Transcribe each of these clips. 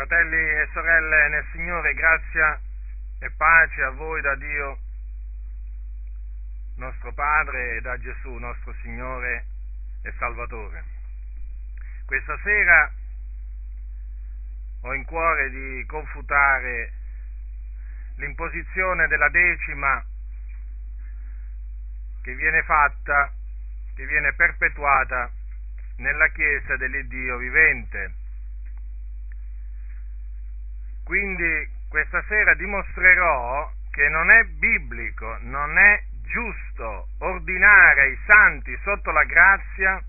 Fratelli e sorelle nel Signore, grazia e pace a voi da Dio nostro Padre e da Gesù nostro Signore e Salvatore. Questa sera ho in cuore di confutare l'imposizione della decima che viene fatta, che viene perpetuata nella Chiesa dell'Iddio vivente. Quindi questa sera dimostrerò che non è biblico, non è giusto ordinare ai santi sotto la grazia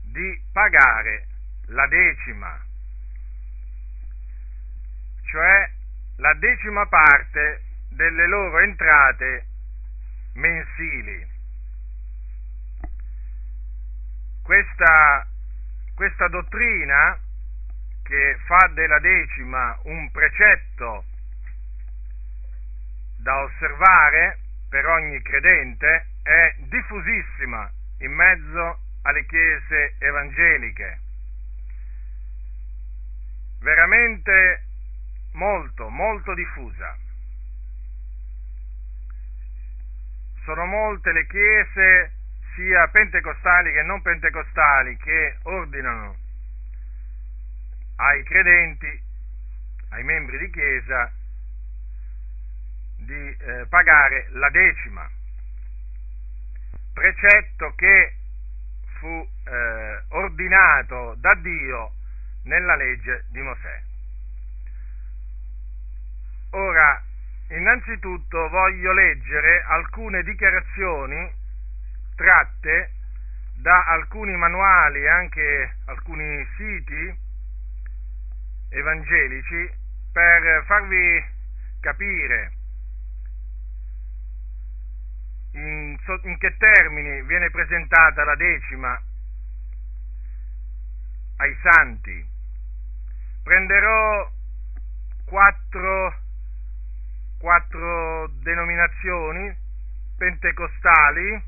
di pagare la decima, cioè la decima parte delle loro entrate mensili. Questa, questa dottrina che fa della decima un precetto da osservare per ogni credente è diffusissima in mezzo alle chiese evangeliche. Veramente molto, molto diffusa. Sono molte le chiese, sia pentecostali che non pentecostali, che ordinano ai credenti, ai membri di chiesa, di eh, pagare la decima, precetto che fu eh, ordinato da Dio nella legge di Mosè. Ora, innanzitutto voglio leggere alcune dichiarazioni tratte da alcuni manuali e anche alcuni siti evangelici per farvi capire in, in che termini viene presentata la decima ai santi. Prenderò quattro, quattro denominazioni pentecostali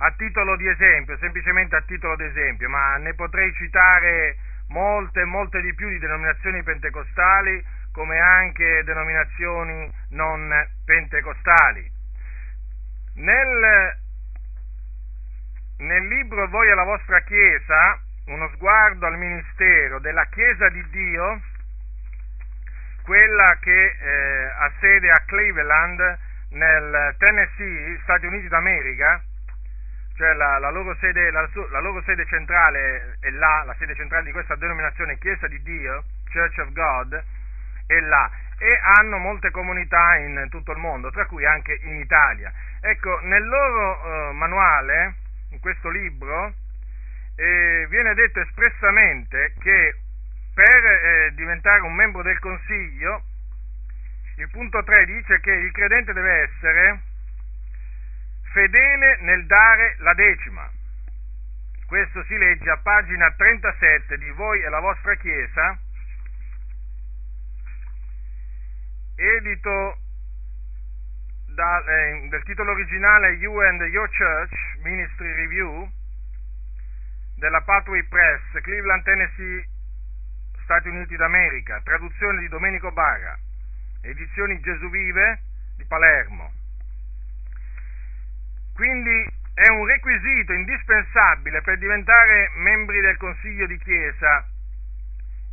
a titolo di esempio, semplicemente a titolo di esempio, ma ne potrei citare molte, molte di più di denominazioni pentecostali come anche denominazioni non pentecostali. Nel, nel libro Voi e la vostra Chiesa, uno sguardo al ministero della Chiesa di Dio, quella che eh, ha sede a Cleveland, nel Tennessee, Stati Uniti d'America, cioè la, la, loro sede, la, la, loro sede, centrale è là, la sede centrale di questa denominazione Chiesa di Dio, Church of God, è là, e hanno molte comunità in tutto il mondo, tra cui anche in Italia. Ecco, nel loro eh, manuale, in questo libro, eh, viene detto espressamente che per eh, diventare un membro del Consiglio, il punto 3 dice che il credente deve essere fedele nel dare la decima. Questo si legge a pagina 37 di Voi e la vostra Chiesa, edito da, eh, del titolo originale You and Your Church Ministry Review della Pathway Press, Cleveland, Tennessee, Stati Uniti d'America, traduzione di Domenico Barra, edizioni Gesù Vive di Palermo. Quindi è un requisito indispensabile per diventare membri del Consiglio di Chiesa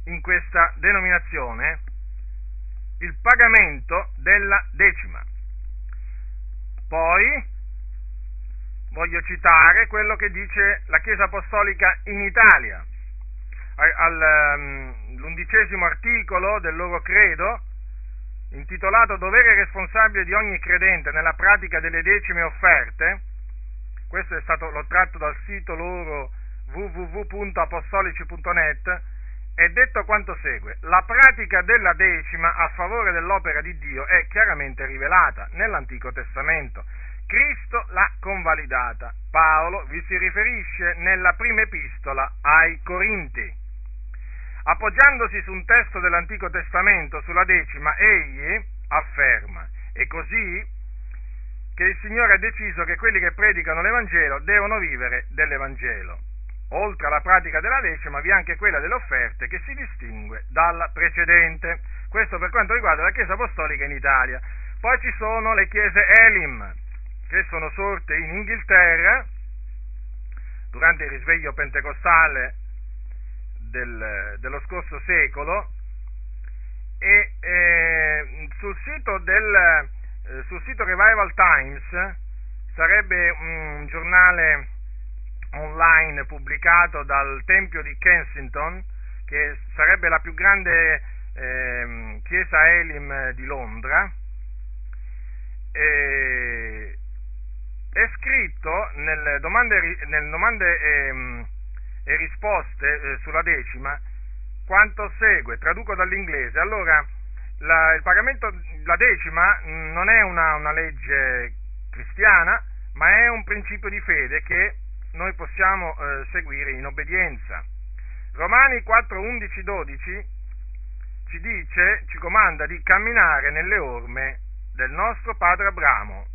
in questa denominazione il pagamento della decima. Poi voglio citare quello che dice la Chiesa Apostolica in Italia. All'undicesimo um, articolo del loro credo, intitolato Dovere responsabile di ogni credente nella pratica delle decime offerte, questo è stato, l'ho tratto dal sito loro www.apostolici.net, è detto quanto segue. La pratica della decima a favore dell'opera di Dio è chiaramente rivelata nell'Antico Testamento. Cristo l'ha convalidata. Paolo vi si riferisce nella prima epistola ai Corinti. Appoggiandosi su un testo dell'Antico Testamento sulla decima, egli afferma, e così che il Signore ha deciso che quelli che predicano l'Evangelo devono vivere dell'Evangelo. oltre alla pratica della decima, vi è anche quella delle offerte che si distingue dalla precedente. Questo per quanto riguarda la Chiesa Apostolica in Italia. Poi ci sono le chiese Elim, che sono sorte in Inghilterra durante il risveglio pentecostale del, dello scorso secolo e eh, sul, sito del, eh, sul sito Revival Times sarebbe un giornale online pubblicato dal Tempio di Kensington, che sarebbe la più grande eh, chiesa Elim di Londra, e, è scritto nelle domande, domande ehm, e risposte eh, sulla decima quanto segue, traduco dall'inglese. Allora, la, la decima non è una, una legge cristiana, ma è un principio di fede che noi possiamo eh, seguire in obbedienza. Romani 4, 11, 12 ci dice, ci comanda di camminare nelle orme del nostro padre Abramo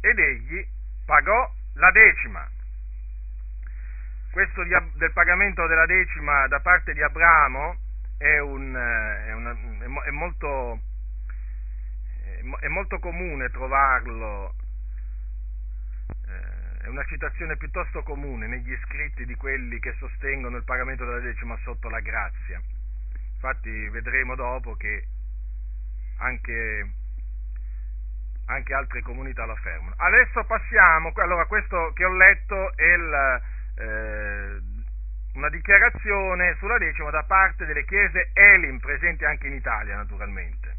ed egli pagò la decima. Questo del pagamento della decima da parte di Abramo è, un, eh, è, una, è, molto, è molto comune trovarlo eh, è una citazione piuttosto comune negli scritti di quelli che sostengono il pagamento della decima sotto la grazia. Infatti vedremo dopo che anche, anche altre comunità lo affermano. Adesso passiamo, allora questo che ho letto è il, eh, una dichiarazione sulla decima da parte delle chiese Elim presenti anche in Italia naturalmente,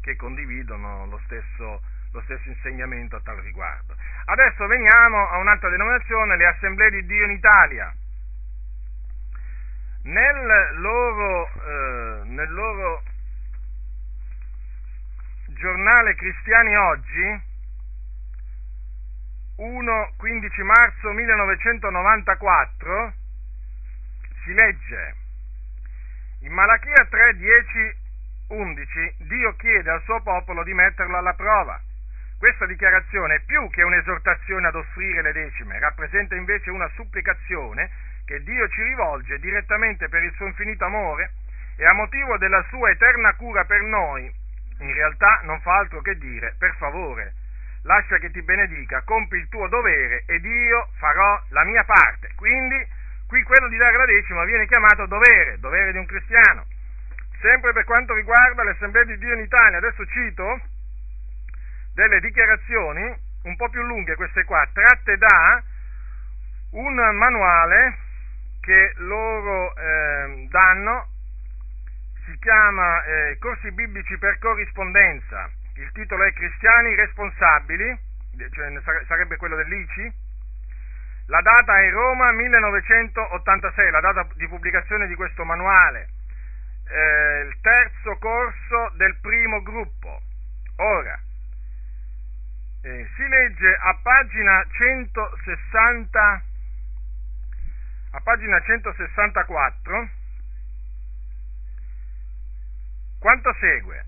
che condividono lo stesso lo stesso insegnamento a tal riguardo. Adesso veniamo a un'altra denominazione, le Assemblee di Dio in Italia. Nel loro, eh, nel loro giornale Cristiani Oggi, 1-15 marzo 1994, si legge in Malachia 3, 10, 11, Dio chiede al suo popolo di metterlo alla prova questa dichiarazione, più che un'esortazione ad offrire le decime, rappresenta invece una supplicazione che Dio ci rivolge direttamente per il suo infinito amore e a motivo della sua eterna cura per noi. In realtà non fa altro che dire, per favore, lascia che ti benedica, compi il tuo dovere ed io farò la mia parte. Quindi qui quello di dare la decima viene chiamato dovere, dovere di un cristiano. Sempre per quanto riguarda l'Assemblea di Dio in Italia, adesso cito delle dichiarazioni un po' più lunghe queste qua, tratte da un manuale che loro eh, danno, si chiama eh, Corsi biblici per corrispondenza, il titolo è Cristiani responsabili, cioè sarebbe quello dell'ICI, la data è Roma 1986, la data di pubblicazione di questo manuale, eh, il terzo corso del primo gruppo. Ora, eh, si legge a pagina 160 a pagina 164 quanto segue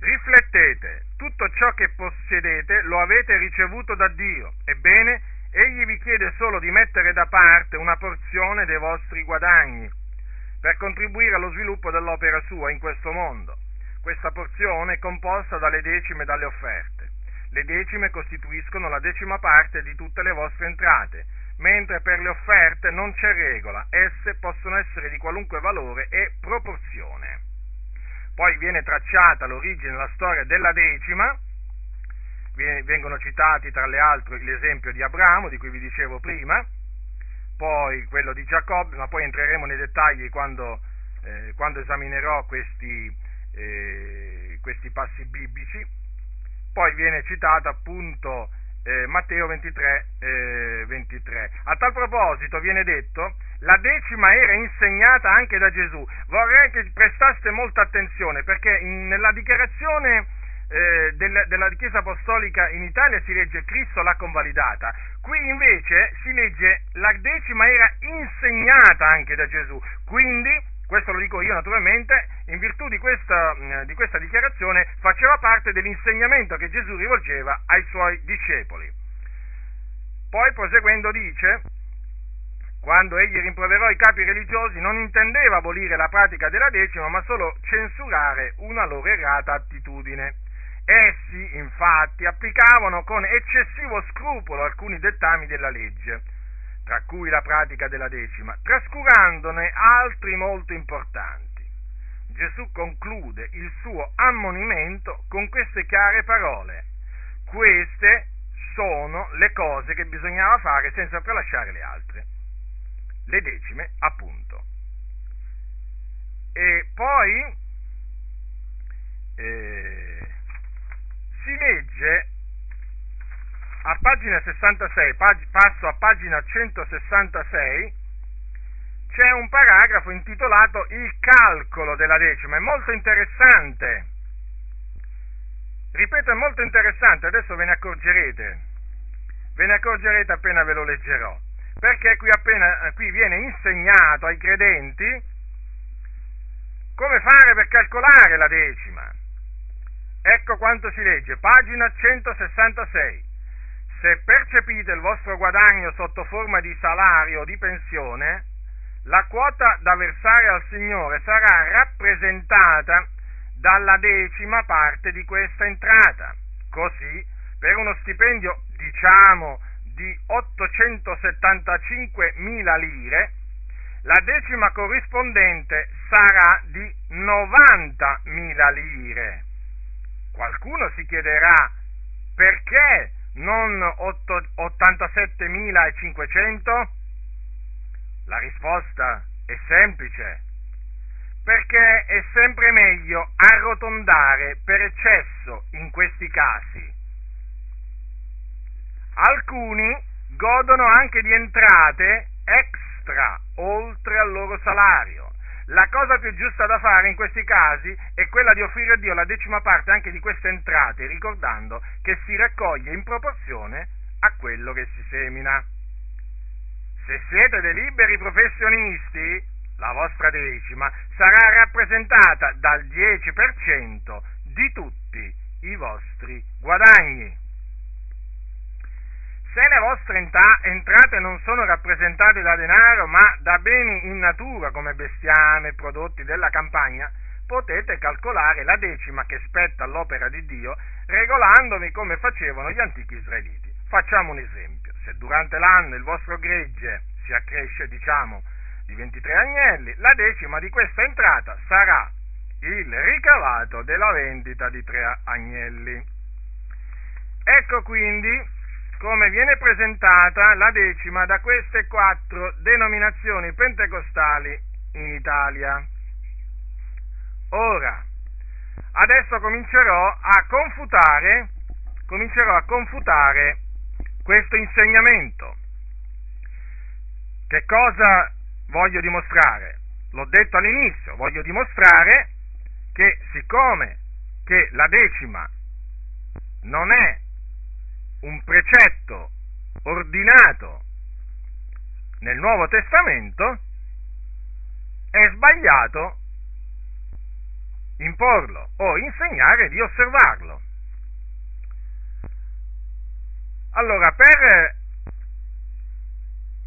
riflettete tutto ciò che possedete lo avete ricevuto da Dio ebbene egli vi chiede solo di mettere da parte una porzione dei vostri guadagni per contribuire allo sviluppo dell'opera sua in questo mondo questa porzione è composta dalle decime e dalle offerte. Le decime costituiscono la decima parte di tutte le vostre entrate, mentre per le offerte non c'è regola, esse possono essere di qualunque valore e proporzione. Poi viene tracciata l'origine la storia della decima, vengono citati tra le altre l'esempio di Abramo, di cui vi dicevo prima, poi quello di Giacobbe, ma poi entreremo nei dettagli quando, eh, quando esaminerò questi, eh, questi passi biblici, poi viene citato appunto eh, Matteo 23, eh, 23. A tal proposito viene detto, la decima era insegnata anche da Gesù. Vorrei che prestaste molta attenzione perché in, nella dichiarazione eh, del, della Chiesa Apostolica in Italia si legge Cristo l'ha convalidata, qui invece si legge la decima era insegnata anche da Gesù, quindi questo lo dico io naturalmente, in virtù di questa, di questa dichiarazione faceva parte dell'insegnamento che Gesù rivolgeva ai suoi discepoli. poi proseguendo dice, quando egli rimproverò i capi religiosi, non intendeva abolire la pratica della decima, ma solo censurare una loro errata attitudine. Essi, infatti, applicavano con eccessivo scrupolo alcuni dettami della legge, tra cui la pratica della decima, trascurandone altri molto importanti. Gesù conclude il suo ammonimento con queste chiare parole. Queste sono le cose che bisognava fare senza tralasciare le altre. Le decime, appunto. E poi eh, si legge a pagina 66, pag- passo a pagina 166, c'è un paragrafo intitolato Il calcolo della decima, è molto interessante. Ripeto, è molto interessante, adesso ve ne accorgerete, ve ne accorgerete appena ve lo leggerò, perché qui, appena, qui viene insegnato ai credenti come fare per calcolare la decima. Ecco quanto si legge, pagina 166. Se percepite il vostro guadagno sotto forma di salario o di pensione, la quota da versare al Signore sarà rappresentata dalla decima parte di questa entrata. Così, per uno stipendio, diciamo, di 875.000 lire, la decima corrispondente sarà di 90.000 lire. Qualcuno si chiederà perché non 87.500? La risposta è semplice, perché è sempre meglio arrotondare per eccesso in questi casi. Alcuni godono anche di entrate extra oltre al loro salario la cosa più giusta da fare in questi casi è quella di offrire a Dio la decima parte anche di queste entrate, ricordando che si raccoglie in proporzione a quello che si semina. Se siete dei liberi professionisti, la vostra decima sarà rappresentata dal 10% di tutti i vostri guadagni. Se le vostre entrate non sono rappresentate da denaro, ma da beni in natura come bestiame, prodotti della campagna, potete calcolare la decima che spetta all'opera di Dio, regolandovi come facevano gli antichi israeliti. Facciamo un esempio. Se durante l'anno il vostro gregge si accresce, diciamo, di 23 agnelli, la decima di questa entrata sarà il ricavato della vendita di tre agnelli. Ecco quindi come viene presentata la decima da queste quattro denominazioni pentecostali in Italia. Ora, adesso comincerò a confutare, comincerò a confutare questo insegnamento. Che cosa voglio dimostrare? L'ho detto all'inizio, voglio dimostrare che siccome che la decima non è un precetto ordinato nel Nuovo Testamento, è sbagliato imporlo o insegnare di osservarlo. Allora, per,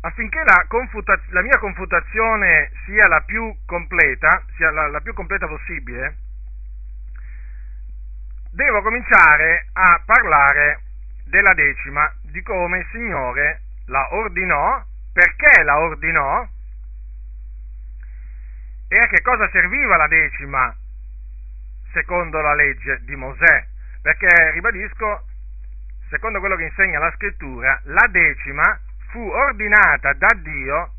affinché la, confuta, la, mia confutazione sia la più completa, sia la, la più completa possibile, devo cominciare a parlare della decima, di come il Signore la ordinò, perché la ordinò e a che cosa serviva la decima secondo la legge di Mosè. Perché, ribadisco, secondo quello che insegna la scrittura, la decima fu ordinata da Dio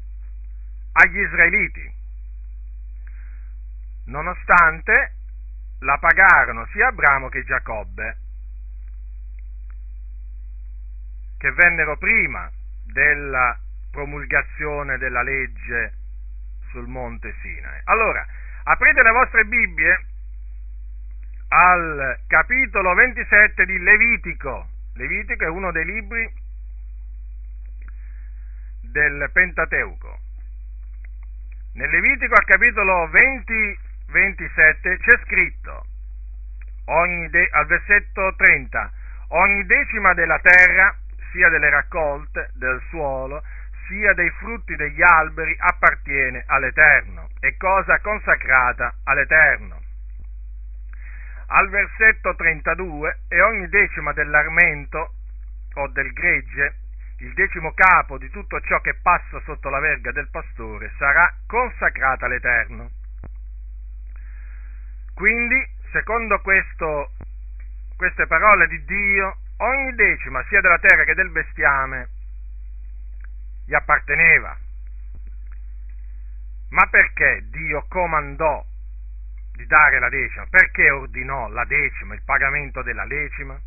agli israeliti, nonostante la pagarono sia Abramo che Giacobbe che vennero prima della promulgazione della legge sul monte Sinai. Allora, aprite le vostre Bibbie al capitolo 27 di Levitico. Levitico è uno dei libri del Pentateuco. Nel Levitico al capitolo 20, 27 c'è scritto, de- al versetto 30, ogni decima della terra sia delle raccolte, del suolo, sia dei frutti degli alberi appartiene all'Eterno, è cosa consacrata all'Eterno. Al versetto 32, e ogni decima dell'armento o del gregge, il decimo capo di tutto ciò che passa sotto la verga del pastore, sarà consacrata all'Eterno. Quindi, secondo questo, queste parole di Dio, ogni decima, sia della terra che del bestiame, gli apparteneva. Ma perché Dio comandò di dare la decima? Perché ordinò la decima, il pagamento della decima?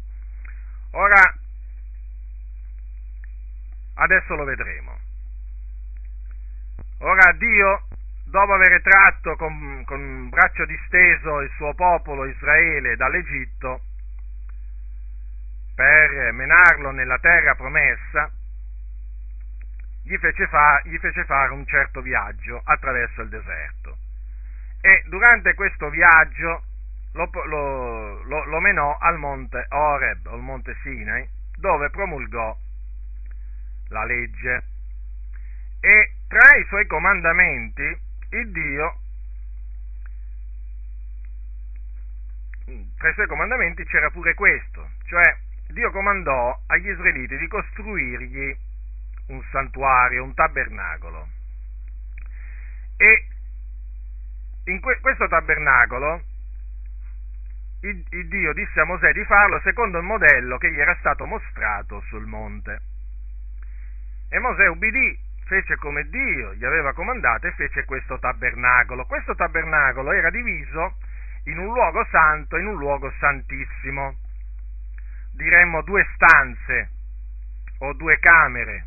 Ora, adesso lo vedremo. Ora Dio, dopo aver tratto con, con braccio disteso il suo popolo Israele dall'Egitto, per menarlo nella terra promessa, gli fece, fa, gli fece fare un certo viaggio attraverso il deserto. E durante questo viaggio lo, lo, lo, lo menò al monte Oreb, al monte Sinai, dove promulgò la legge. E tra i suoi comandamenti, il Dio, tra i suoi comandamenti c'era pure questo, comandò agli israeliti di costruirgli un santuario, un tabernacolo. E in que- questo tabernacolo il, Dio disse a Mosè di farlo secondo il modello che gli era stato mostrato sul monte. E Mosè ubbidì, fece come Dio gli aveva comandato e fece questo tabernacolo. Questo tabernacolo era diviso in un luogo santo e in un luogo santissimo. Diremmo due stanze o due camere.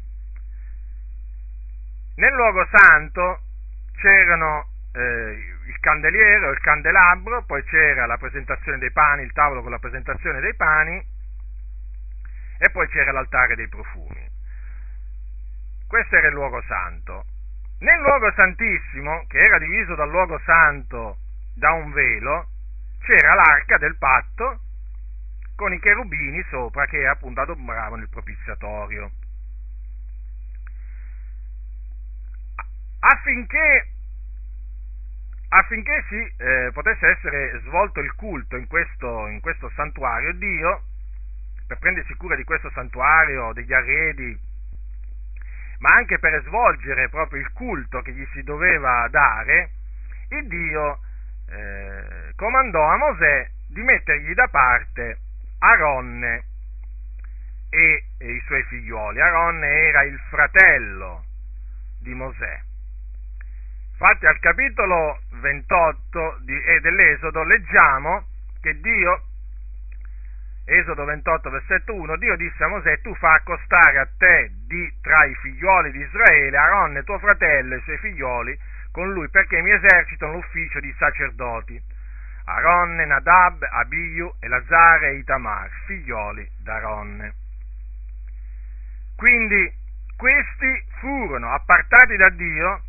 Nel luogo santo c'erano eh, il candeliere o il candelabro, poi c'era la presentazione dei pani, il tavolo con la presentazione dei pani e poi c'era l'altare dei profumi. Questo era il luogo santo. Nel luogo santissimo, che era diviso dal luogo santo da un velo, c'era l'arca del patto con i cherubini sopra che appunto adombravano il propiziatorio. affinché, affinché si eh, potesse essere svolto il culto in questo, in questo santuario, Dio, per prendersi cura di questo santuario, degli arredi, ma anche per svolgere proprio il culto che gli si doveva dare, il Dio eh, comandò a Mosè di mettergli da parte Aronne e, i suoi figlioli. Aronne era il fratello di Mosè. Infatti al capitolo 28 di, eh, dell'Esodo leggiamo che Dio, Esodo 28 versetto 1, Dio disse a Mosè, tu fa accostare a te di, tra i figlioli di Israele Aaronne tuo fratello e i suoi figlioli con lui perché mi esercitano l'ufficio di sacerdoti. Aaronne, Nadab, Abiu, Elazare e Itamar, figlioli d'Aaronne. Quindi questi furono appartati da Dio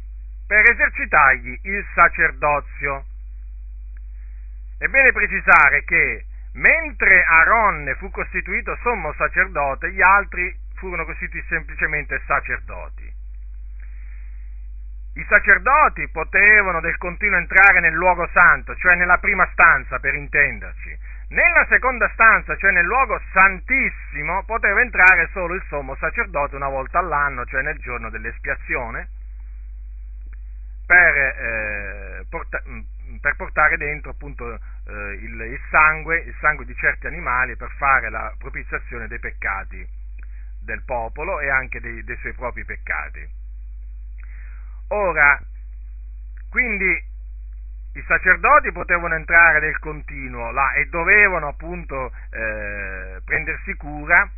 per esercitargli il sacerdozio. È bene precisare che mentre Aaronne fu costituito sommo sacerdote, gli altri furono costituiti semplicemente sacerdoti. I sacerdoti potevano del continuo entrare nel luogo santo, cioè nella prima stanza per intenderci. Nella seconda stanza, cioè nel luogo santissimo, poteva entrare solo il sommo sacerdote una volta all'anno, cioè nel giorno dell'espiazione, per, eh, porta, mm, per portare dentro appunto eh, il, il, sangue, il sangue di certi animali per fare la propiziazione dei peccati del popolo e anche dei, dei suoi propri peccati. Ora, quindi i sacerdoti potevano entrare nel continuo là e dovevano appunto eh, prendersi cura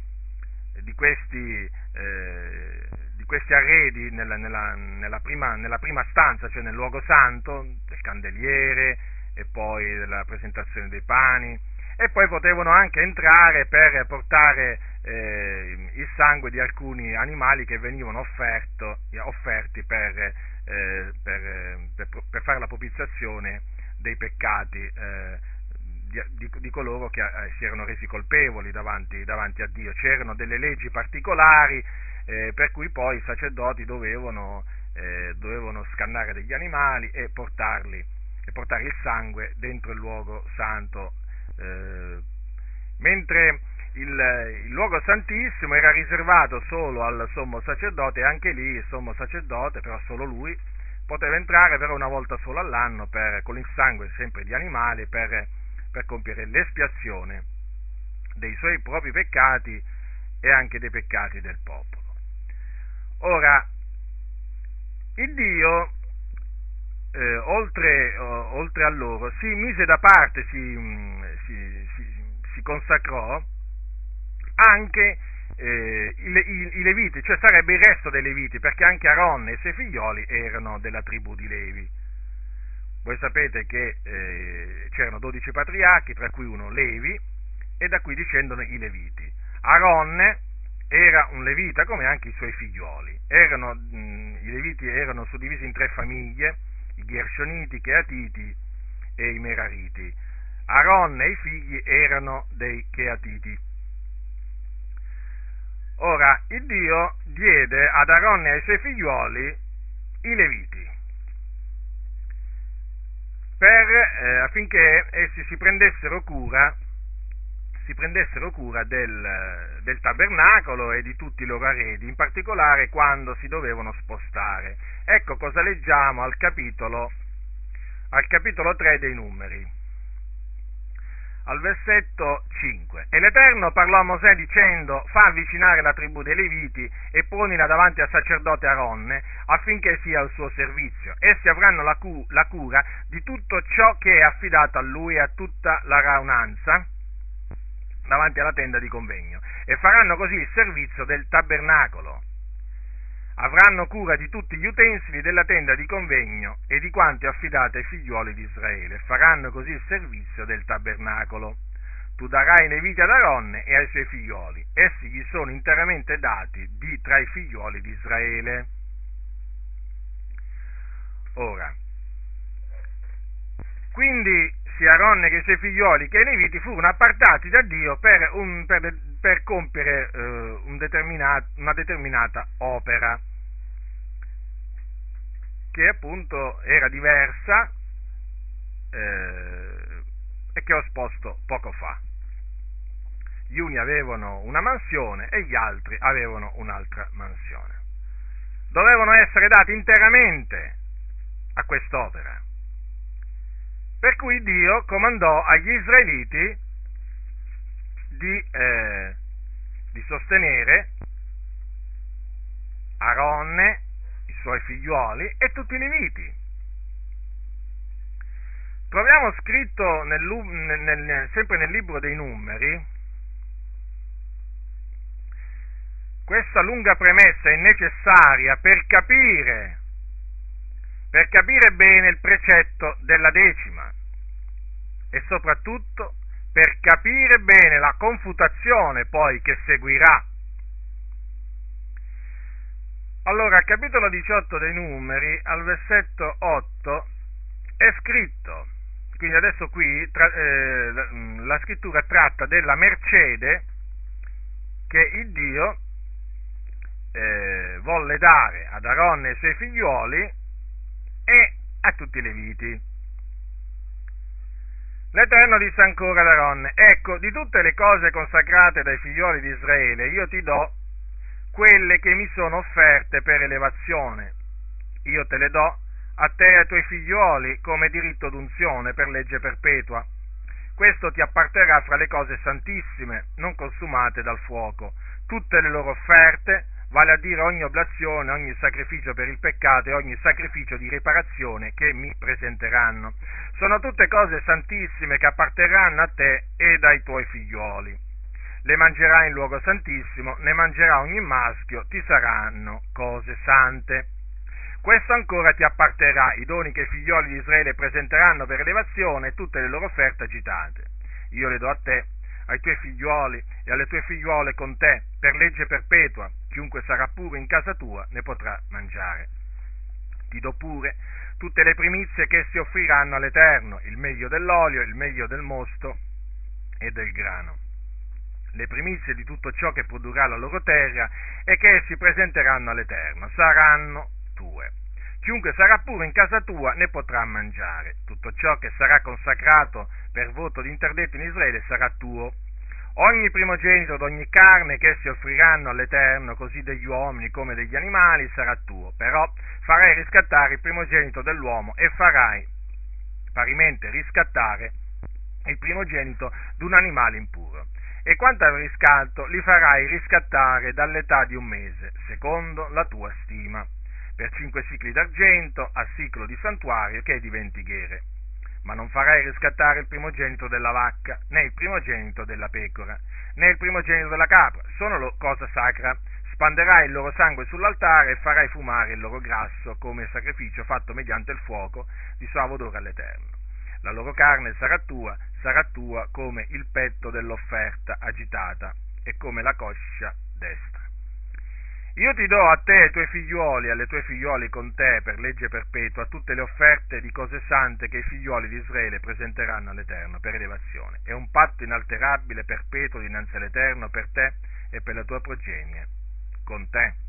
di questi, eh, di questi arredi nella, nella, nella, prima, nella, prima, stanza, cioè nel luogo santo, del candeliere e poi della presentazione dei pani e poi potevano anche entrare per portare eh, il sangue di alcuni animali che venivano offerto, offerti per eh, per, per, per, fare la propiziazione dei peccati eh, di, di, di coloro che eh, si erano resi colpevoli davanti, davanti, a Dio. C'erano delle leggi particolari eh, per cui poi i sacerdoti dovevano, eh, dovevano scannare degli animali e portarli, e portare il sangue dentro il luogo santo. Eh, mentre il, il, luogo santissimo era riservato solo al sommo sacerdote anche lì il sommo sacerdote, però solo lui, poteva entrare però una volta solo all'anno per, con il sangue sempre di animali per, per compiere l'espiazione dei suoi propri peccati e anche dei peccati del popolo. Ora, il Dio, eh, oltre, oltre, a loro, si mise da parte, si consacrò anche eh, i, i, Leviti, cioè sarebbe il resto dei Leviti, perché anche Aaron e i suoi figlioli erano della tribù di Levi. Voi sapete che eh, c'erano dodici patriarchi, tra cui uno Levi, e da qui discendono i Leviti. Aaron era un levita come anche i suoi figlioli. Erano, mh, I leviti erano suddivisi in tre famiglie, i Gershoniti, i Cheatiti e i Merariti. Aaron e i figli erano dei Cheatiti. Ora, il Dio diede ad Aaron e ai suoi figlioli i leviti per, eh, affinché essi si prendessero cura si prendessero cura del, del, tabernacolo e di tutti i loro arredi, in particolare quando si dovevano spostare. Ecco cosa leggiamo al capitolo, al capitolo 3 dei numeri, al versetto 5. E l'Eterno parlò a Mosè dicendo, fa avvicinare la tribù dei Leviti e ponila davanti al sacerdote Aronne affinché sia al suo servizio. Essi avranno la, cu- la cura di tutto ciò che è affidato a lui e a tutta la raunanza davanti alla tenda di convegno e faranno così il servizio del tabernacolo. Avranno cura di tutti gli utensili della tenda di convegno e di quanto è affidato ai figlioli di Israele. Faranno così il servizio del tabernacolo. Tu darai nei viti ad Aronne e ai suoi figlioli. Essi gli sono interamente dati di tra i figlioli di Israele. Ora, quindi sia Aaron che i suoi figlioli che i Leviti furono appartati da Dio per, un, per, per compiere eh, un determinat, una determinata opera che appunto era diversa eh, e che ho esposto poco fa. Gli uni avevano una mansione e gli altri avevano un'altra mansione. Dovevano essere dati interamente a quest'opera per cui Dio comandò agli israeliti di, eh, di sostenere Aronne, suoi figliuoli e tutti i leviti. Troviamo scritto nel, nel, sempre nel libro dei numeri, questa lunga premessa è necessaria per capire per capire bene il precetto della decima e soprattutto per capire bene la confutazione poi che seguirà. Allora, al capitolo 18 dei numeri, al versetto 8, è scritto, quindi adesso qui tra, eh, la scrittura tratta della mercede che il Dio eh, volle dare ad Aaron e ai suoi figlioli e a tutti i leviti. L'Eterno disse ancora ad Aaron, ecco, di tutte le cose consacrate dai figlioli di Israele, io ti do quelle che mi sono offerte per elevazione. Io te le do a te e ai tuoi figlioli come diritto d'unzione per legge perpetua. Questo ti apparterrà fra le cose santissime, non consumate dal fuoco. Tutte le loro offerte vale a dire ogni oblazione, ogni sacrificio per il peccato e ogni sacrificio di riparazione che mi presenteranno. Sono tutte cose santissime che apparterranno a te ed ai tuoi figlioli. Le mangerai in luogo santissimo, ne mangerà ogni maschio, ti saranno cose sante. Questo ancora ti apparterà, i doni che i figlioli di Israele presenteranno per elevazione e tutte le loro offerte agitate. Io le do a te, ai tuoi figlioli e alle tue figliuole con te, per legge perpetua, chiunque sarà pure in casa tua ne potrà mangiare. Ti do pure tutte le primizie che si offriranno all'Eterno, il meglio dell'olio, il meglio del mosto e del grano. Le primizie di tutto ciò che produrrà la loro terra e che essi presenteranno all'Eterno saranno tue. Chiunque sarà pure in casa tua ne potrà mangiare. Tutto ciò che sarà consacrato per voto di interdetto in Israele sarà tuo. Ogni primogenito d'ogni carne che si offriranno all'Eterno, così degli uomini come degli animali, sarà tuo. Però farai riscattare il primogenito dell'uomo e farai parimente riscattare il primogenito d'un animale impuro. E quanto al riscatto, li farai riscattare dall'età di un mese, secondo la tua stima per cinque cicli d'argento a ciclo di santuario che è di venti ghere. Ma non farai riscattare il primogenito della vacca, né il primogenito della pecora, né il primogenito della capra, sono cosa sacra. Spanderai il loro sangue sull'altare e farai fumare il loro grasso come sacrificio fatto mediante il fuoco di suave odore all'Eterno. La loro carne sarà tua, sarà tua come il petto dell'offerta agitata e come la coscia destra. Io ti do a te e ai tuoi figliuoli e alle tue figliuoli con te per legge perpetua tutte le offerte di cose sante che i figliuoli di Israele presenteranno all'Eterno per elevazione. È un patto inalterabile, perpetuo dinanzi all'Eterno per te e per la tua progenie, con te.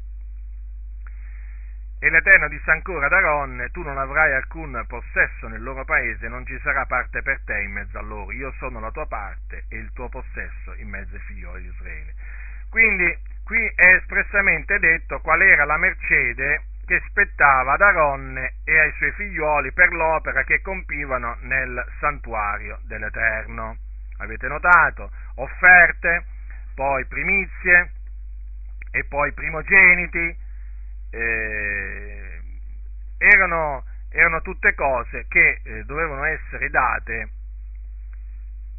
E l'Eterno disse ancora ad Aaron, tu non avrai alcun possesso nel loro paese, non ci sarà parte per te in mezzo a loro, io sono la tua parte e il tuo possesso in mezzo ai figlioli di Israele. Quindi qui è espressamente detto qual era la mercede che spettava ad Aronne e ai suoi figliuoli per l'opera che compivano nel santuario dell'Eterno. Avete notato? Offerte, poi primizie e poi primogeniti. Eh, erano, erano, tutte cose che eh, dovevano essere date,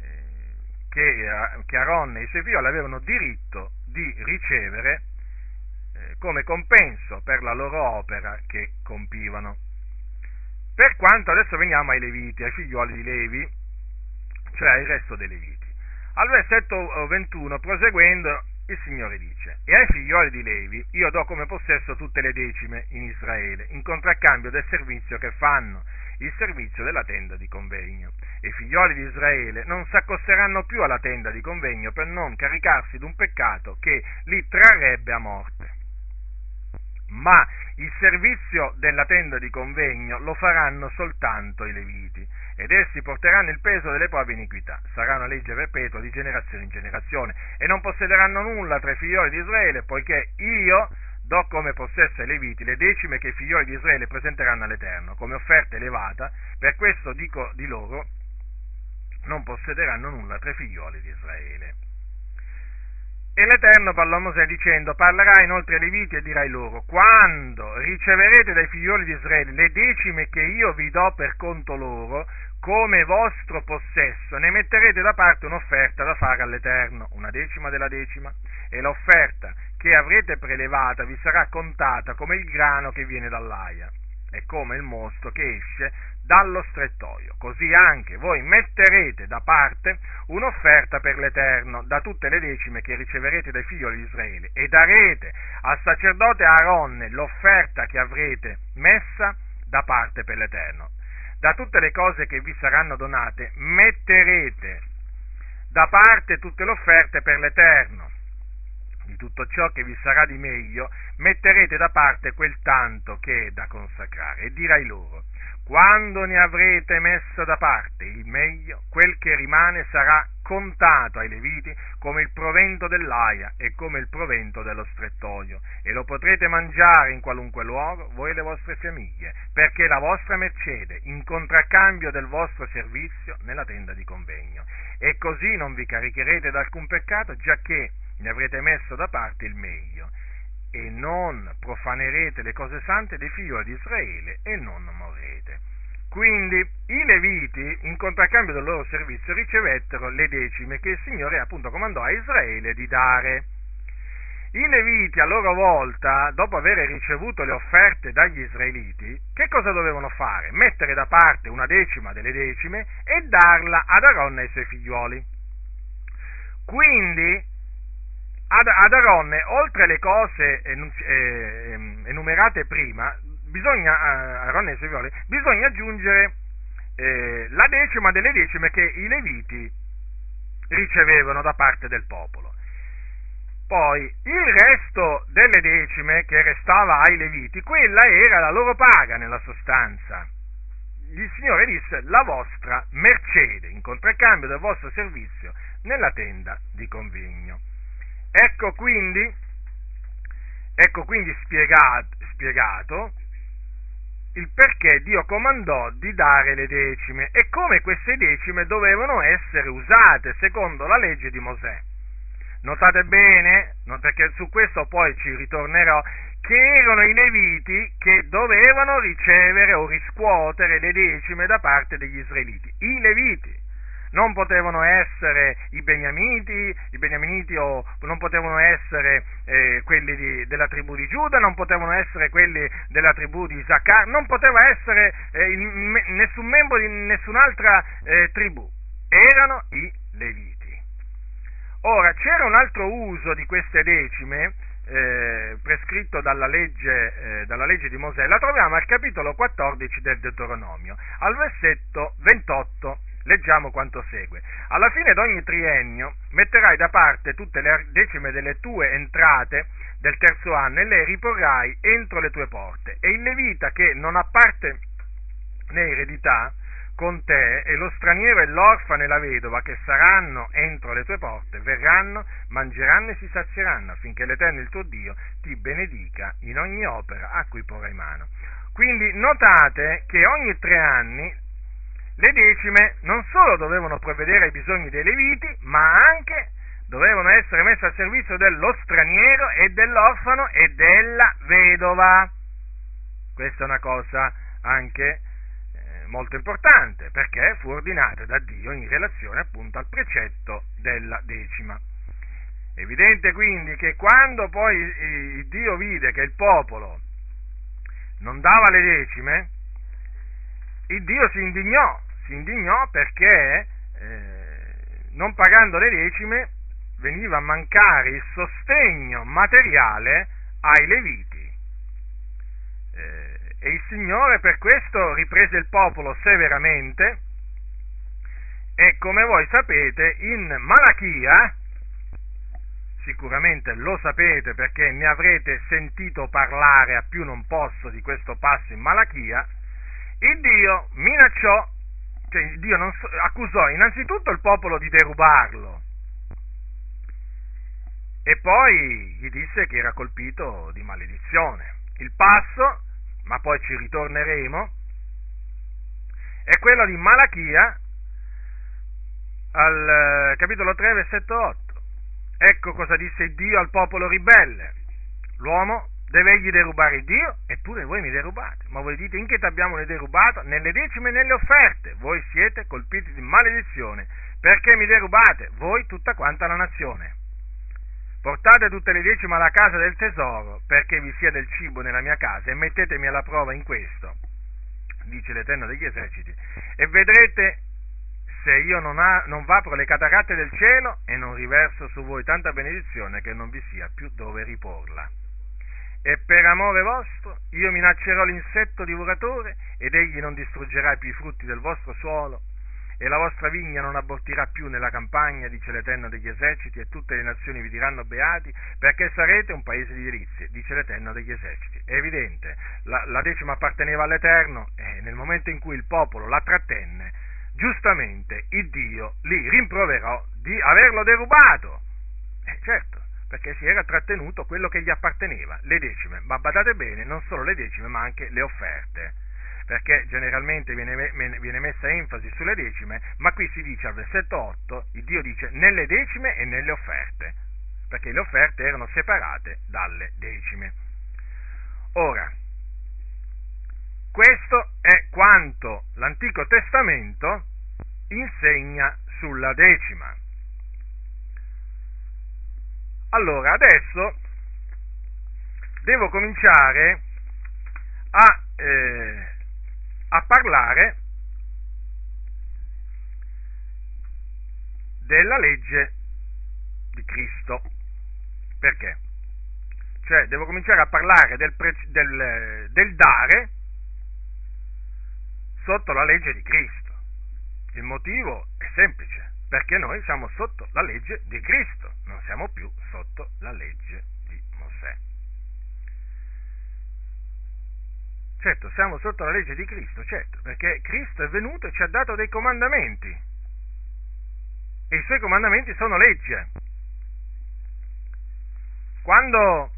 eh, che, eh, Aronne e i suoi figlioli avevano diritto di ricevere eh, come compenso per la loro opera che compivano. Per quanto adesso veniamo ai Leviti, ai figlioli di Levi, cioè al resto dei Leviti. Al versetto 21, proseguendo, il Signore dice, e ai figlioli di Levi io do come possesso tutte le decime in Israele, in contraccambio del servizio che fanno, il servizio della tenda di convegno. E i figlioli di Israele non si accosteranno più alla tenda di convegno per non caricarsi d'un peccato che li trarrebbe a morte. Ma il servizio della tenda di convegno lo faranno soltanto i Leviti, ed essi porteranno il peso delle proprie iniquità. Sarà una legge perpetua di generazione in generazione, e non possederanno nulla tra i figlioli di Israele, poiché io do come possesso ai Leviti le decime che i figlioli di Israele presenteranno all'Eterno, come offerta elevata, per questo dico di loro, non possederanno nulla tra i figlioli di Israele. E l'Eterno parlò a Mosè dicendo, parlerai inoltre ai Leviti e dirai loro, quando riceverete dai figlioli di Israele le decime che io vi do per conto loro, come vostro possesso, ne metterete da parte un'offerta da fare all'Eterno, una decima della decima, e l'offerta che avrete prelevata vi sarà contata come il grano che viene dall'aia. E come il mosto che esce dallo strettoio. Così anche voi metterete da parte un'offerta per l'Eterno da tutte le decime che riceverete dai figlioli di Israele e darete al sacerdote Aaronne l'offerta che avrete messa da parte per l'Eterno. Da tutte le cose che vi saranno donate metterete da parte tutte le offerte per l'Eterno di tutto ciò che vi sarà di meglio, metterete da parte quel tanto che è da consacrare e dirai loro, quando ne avrete messo da parte il meglio, quel che rimane sarà contato ai Leviti come il provento dell'aia e come il provento dello strettoio, e lo potrete mangiare in qualunque luogo, voi e le vostre famiglie, perché la vostra mercede, in contraccambio del vostro servizio nella tenda di convegno. E così non vi caricherete d'alcun peccato, giacché ne avrete messo da parte il meglio, e non profanerete le cose sante dei figlioli di Israele e non morrete. Quindi i Leviti, in contraccambio del loro servizio, ricevettero le decime che il Signore appunto comandò a Israele di dare. I Leviti a loro volta, dopo aver ricevuto le offerte dagli Israeliti, che cosa dovevano fare? Mettere da parte una decima delle decime e darla ad Aaron e ai suoi figlioli. Quindi ad, ad Aronne, oltre le cose eh, enumerate prima, bisogna, a Aaron e figlioli, bisogna aggiungere eh, la decima delle decime che i Leviti ricevevano da parte del popolo. Poi il resto delle decime che restava ai Leviti, quella era la loro paga nella sostanza. Il Signore disse la vostra mercede in contraccambio del vostro servizio nella tenda di convegno. Ecco quindi, ecco quindi spiegato, spiegato il perché Dio comandò di dare le decime e come queste decime dovevano essere usate secondo la legge di Mosè. Notate bene, perché su questo poi ci ritornerò, che erano i leviti che dovevano ricevere o riscuotere le decime da parte degli israeliti. I leviti non potevano essere i beniamiti, i beniaminiti o non potevano essere eh, quelli di, della tribù di Giuda, non potevano essere quelli della tribù di Isaccar, non poteva essere eh, il, nessun membro di nessun'altra eh, tribù, erano i Leviti. Ora, c'era un altro uso di queste decime, eh, prescritto dalla legge, eh, dalla legge, di Mosè, la troviamo al capitolo 14 del Deuteronomio, al versetto 28 Leggiamo quanto segue. Alla fine di ogni triennio metterai da parte tutte le decime delle tue entrate del terzo anno e le riporrai entro le tue porte. E il levita che non ha parte né eredità con te e lo straniero e l'orfana e la vedova che saranno entro le tue porte verranno, mangeranno e si sazieranno affinché l'Eterno il tuo Dio ti benedica in ogni opera a cui porrai mano. Quindi notate che ogni tre anni le decime non solo dovevano provvedere ai bisogni dei leviti, ma anche dovevano essere messe al servizio dello straniero e dell'orfano e della vedova. Questa è una cosa anche eh, molto importante perché fu ordinata da Dio in relazione appunto al precetto della decima. Evidente quindi che quando poi eh, Dio vide che il popolo non dava le decime, il Dio si indignò, si indignò perché eh, non pagando le decime veniva a mancare il sostegno materiale ai Leviti. Eh, e il Signore per questo riprese il popolo severamente e come voi sapete in Malachia, sicuramente lo sapete perché ne avrete sentito parlare a più non posso di questo passo in Malachia, il Dio minacciò, cioè Dio non, accusò innanzitutto il popolo di derubarlo e poi gli disse che era colpito di maledizione. Il passo, ma poi ci ritorneremo, è quello di Malachia al eh, capitolo 3, versetto 8. Ecco cosa disse Dio al popolo ribelle. L'uomo deve egli derubare Dio, eppure voi mi derubate. Ma voi dite in che ti abbiamo derubato? Nelle decime e nelle offerte. Voi siete colpiti di maledizione. Perché mi derubate? Voi tutta quanta la nazione. Portate tutte le decime alla casa del tesoro, perché vi sia del cibo nella mia casa, e mettetemi alla prova in questo, dice l'Eterno degli eserciti, e vedrete se io non, ha, non vapro le cataratte del cielo e non riverso su voi tanta benedizione che non vi sia più dove riporla e per amore vostro io minaccerò l'insetto divoratore ed egli non distruggerà più i frutti del vostro suolo e la vostra vigna non abortirà più nella campagna, dice l'Eterno degli eserciti, e tutte le nazioni vi diranno beati, perché sarete un paese di delizie, dice l'Eterno degli eserciti. È evidente, la, la decima apparteneva all'Eterno e nel momento in cui il popolo la trattenne, giustamente il Dio li rimproverò di averlo derubato. Eh, certo, perché si era trattenuto quello che gli apparteneva, le decime, ma badate bene, non solo le decime, ma anche le offerte, perché generalmente viene, viene messa enfasi sulle decime, ma qui si dice al versetto 8, il Dio dice nelle decime e nelle offerte, perché le offerte erano separate dalle decime. Ora, questo è quanto l'Antico Testamento insegna sulla decima. Allora, adesso devo cominciare a, eh, a parlare della legge di Cristo. Perché? cioè devo cominciare a parlare del, pre, del, del dare sotto la legge di Cristo. Il motivo è semplice, perché noi siamo sotto la legge di Cristo, non siamo più sotto la legge di Mosè. Certo, siamo sotto la legge di Cristo, certo, perché Cristo è venuto e ci ha dato dei comandamenti. E i suoi comandamenti sono legge. Quando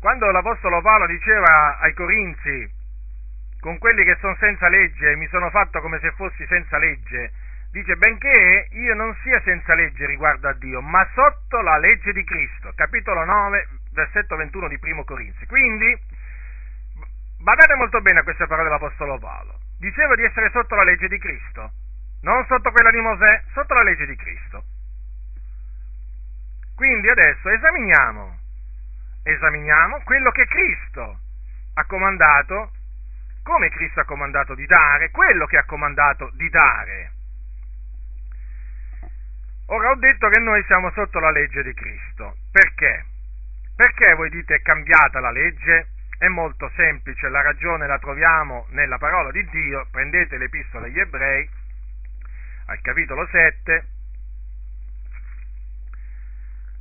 Quando l'Apostolo Paolo diceva ai Corinzi, con quelli che sono senza legge, mi sono fatto come se fossi senza legge, dice, benché io non sia senza legge riguardo a Dio, ma sotto la legge di Cristo, capitolo 9, versetto 21 di Primo Corinzi. Quindi, badate molto bene a queste parole dell'Apostolo Paolo. Diceva di essere sotto la legge di Cristo, non sotto quella di Mosè, sotto la legge di Cristo. Quindi adesso esaminiamo esaminiamo quello che Cristo ha comandato, come Cristo ha comandato di dare, quello che ha comandato di dare. Ora ho detto che noi siamo sotto la legge di Cristo. Perché? Perché voi dite è cambiata la legge? È molto semplice, la ragione la troviamo nella parola di Dio. Prendete l'epistola agli ebrei, al capitolo 7,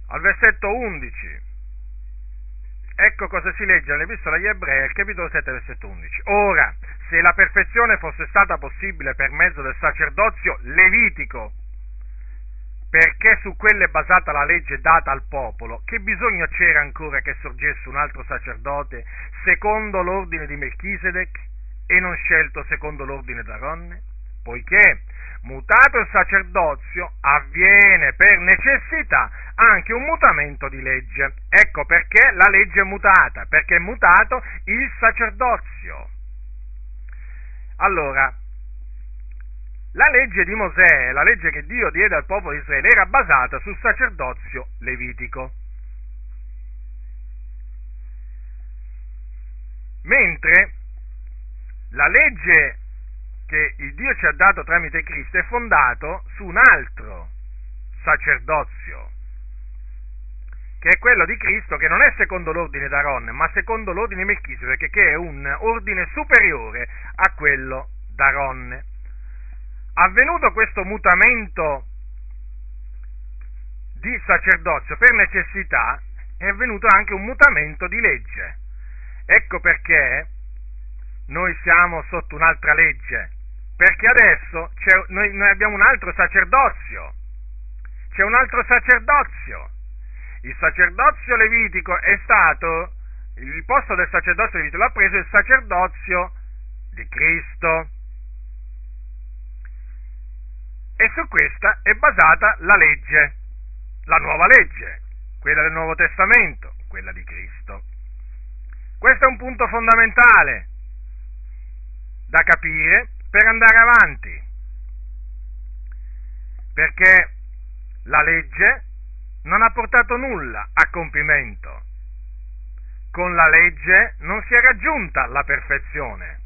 al versetto 11. Ecco cosa si legge nell'Epistola agli Ebrei, al capitolo 7, versetto 11. Ora, se la perfezione fosse stata possibile per mezzo del sacerdozio levitico, perché su quello è basata la legge data al popolo, che bisogno c'era ancora che sorgesse un altro sacerdote secondo l'ordine di Melchisedec e non scelto secondo l'ordine d'Aronne? Poiché mutato il sacerdozio, avviene per necessità anche un mutamento di legge. Ecco perché la legge è mutata, perché è mutato il sacerdozio. Allora, la legge di Mosè, la legge che Dio diede al popolo di Israele, era basata sul sacerdozio levitico. Mentre la legge che il Dio ci ha dato tramite Cristo è fondato su un altro sacerdozio, che è quello di Cristo, che non è secondo l'ordine d'Aaron, ma secondo l'ordine Melchisedec, che è un ordine superiore a quello d'Aaron. Avvenuto questo mutamento di sacerdozio per necessità, è avvenuto anche un mutamento di legge. Ecco perché noi siamo sotto un'altra legge, perché adesso noi, noi abbiamo un altro sacerdozio, c'è un altro sacerdozio. Il sacerdozio levitico è stato, il posto del sacerdozio levitico l'ha preso il sacerdozio di Cristo. E su questa è basata la legge, la nuova legge, quella del Nuovo Testamento, quella di Cristo. Questo è un punto fondamentale da capire per andare avanti. Perché la legge non ha portato nulla a compimento. Con la legge non si è raggiunta la perfezione.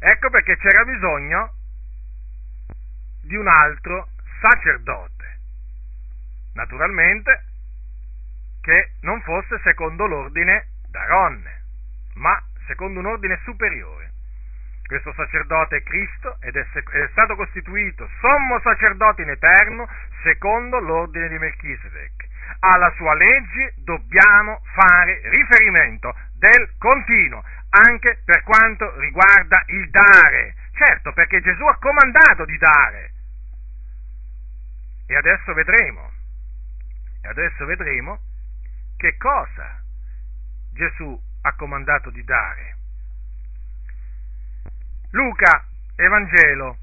Ecco perché c'era bisogno di un altro sacerdote. Naturalmente che non fosse secondo l'ordine d'Aronne, ma secondo un ordine superiore. Questo sacerdote è Cristo ed è, è, stato costituito sommo sacerdote in eterno secondo l'ordine di Melchisedec. Alla sua legge dobbiamo fare riferimento del continuo, anche per quanto riguarda il dare. Certo, perché Gesù ha comandato di dare. E adesso vedremo, e adesso vedremo che cosa Gesù ha comandato di dare. Luca, Evangelo.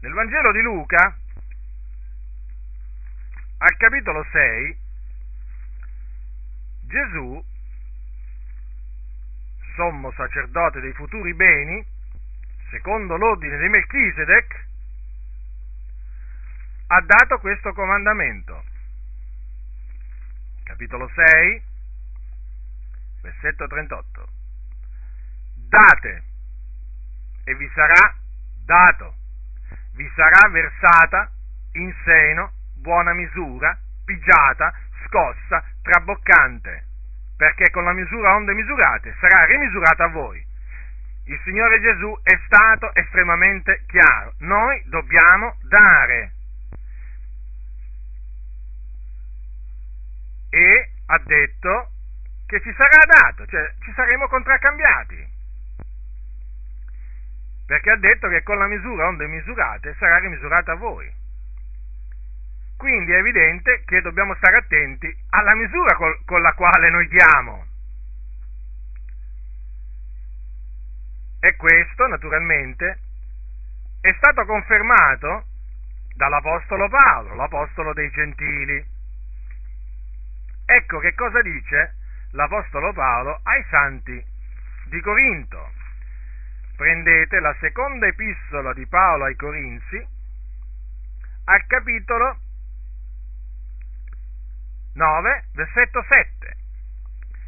Nel Vangelo di Luca, al capitolo 6, Gesù, sommo sacerdote dei futuri beni, secondo l'ordine di Melchisedec, ha dato questo comandamento. Capitolo 6, versetto 38 date e vi sarà dato, vi sarà versata in seno buona misura, pigiata, scossa, traboccante, perché con la misura onde misurate sarà rimisurata a voi. Il Signore Gesù è stato estremamente chiaro, noi dobbiamo dare. E ha detto che ci sarà dato, cioè ci saremo contraccambiati. Perché ha detto che con la misura onde misurate sarà rimisurata a voi. Quindi è evidente che dobbiamo stare attenti alla misura col, con la quale noi diamo. E questo, naturalmente, è stato confermato dall'Apostolo Paolo, l'Apostolo dei Gentili. Ecco che cosa dice l'Apostolo Paolo ai santi di Corinto. Prendete la seconda epistola di Paolo ai Corinzi, al capitolo 9, versetto 7.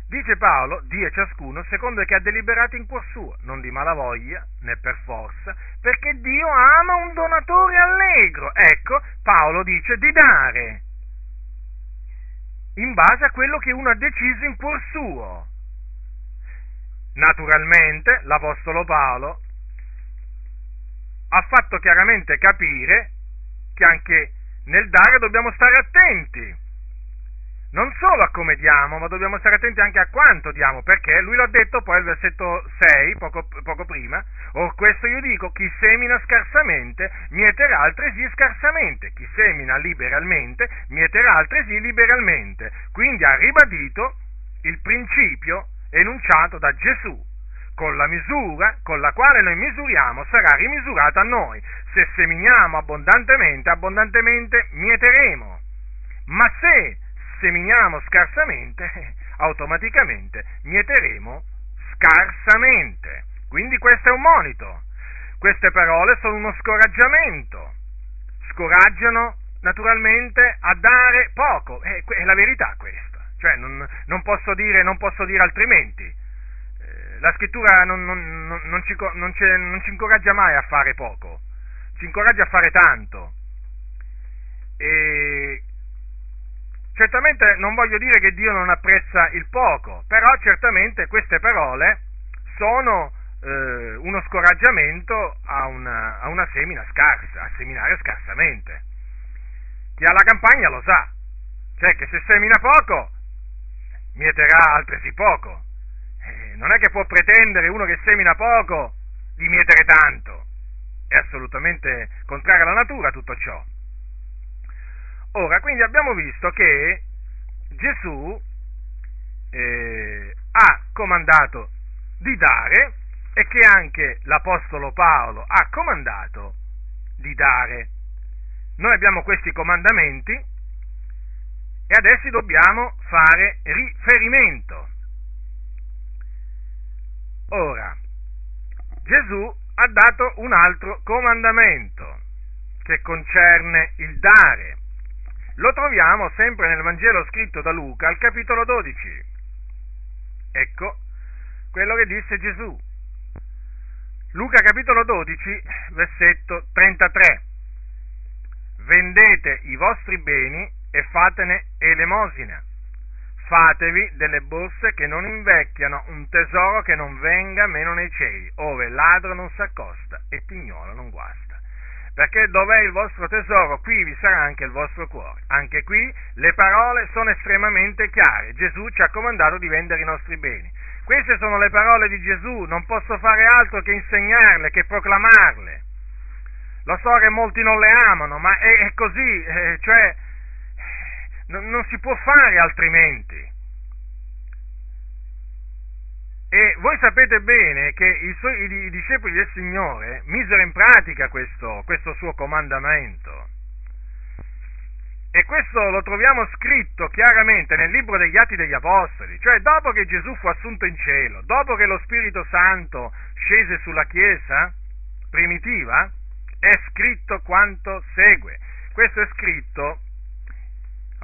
Dice Paolo, dia ciascuno secondo che ha deliberato in cuor suo, non di malavoglia né per forza, perché Dio ama un donatore allegro. Ecco, Paolo dice di dare in base a quello che uno ha deciso in cuor suo. Naturalmente l'Apostolo Paolo ha fatto chiaramente capire che anche nel dare dobbiamo stare attenti non solo a come diamo, ma dobbiamo stare attenti anche a quanto diamo, perché lui l'ha detto poi al versetto 6, poco, poco prima, or questo io dico, chi semina scarsamente, mieterà altresì scarsamente, chi semina liberalmente, mieterà altresì liberalmente. Quindi ha ribadito il principio enunciato da Gesù. Con la misura con la quale noi misuriamo sarà rimisurata a noi. Se seminiamo abbondantemente, abbondantemente mieteremo. Ma se seminiamo scarsamente, automaticamente mieteremo scarsamente. Quindi questo è un monito. Queste parole sono uno scoraggiamento. Scoraggiano naturalmente a dare poco. È, è la verità questa. Cioè non, non, posso, dire, non posso, dire, altrimenti. Eh, la scrittura non, non ci, ci incoraggia mai a fare poco, ci incoraggia a fare tanto. E Certamente non voglio dire che Dio non apprezza il poco, però certamente queste parole sono eh, uno scoraggiamento a una, a una semina scarsa, a seminare scarsamente. Chi ha la campagna lo sa, cioè che se semina poco, mieterà altresì poco. Eh, non è che può pretendere uno che semina poco di mietere tanto. È assolutamente contrario alla natura tutto ciò. Ora, quindi abbiamo visto che Gesù eh, ha comandato di dare e che anche l'Apostolo Paolo ha comandato di dare. Noi abbiamo questi comandamenti e ad essi dobbiamo fare riferimento. Ora, Gesù ha dato un altro comandamento che concerne il dare lo troviamo sempre nel Vangelo scritto da Luca al capitolo 12. Ecco quello che disse Gesù. Luca capitolo 12, versetto 33. Vendete i vostri beni e fatene elemosina. Fatevi delle borse che non invecchiano, un tesoro che non venga meno nei cieli, ove ladro non s'accosta e pignolo non guasta perché dov'è il vostro tesoro, qui vi sarà anche il vostro cuore. Anche qui le parole sono estremamente chiare. Gesù ci ha comandato di vendere i nostri beni. Queste sono le parole di Gesù, non posso fare altro che insegnarle, che proclamarle. Lo so che molti non le amano, ma è, è così, eh, cioè non, non si può fare altrimenti. E voi sapete bene che i, suoi, i, i discepoli del Signore misero in pratica questo, questo suo comandamento. E questo lo troviamo scritto chiaramente nel libro degli Atti degli Apostoli, cioè dopo che Gesù fu assunto in cielo, dopo che lo Spirito Santo scese sulla Chiesa primitiva, è scritto quanto segue. Questo è scritto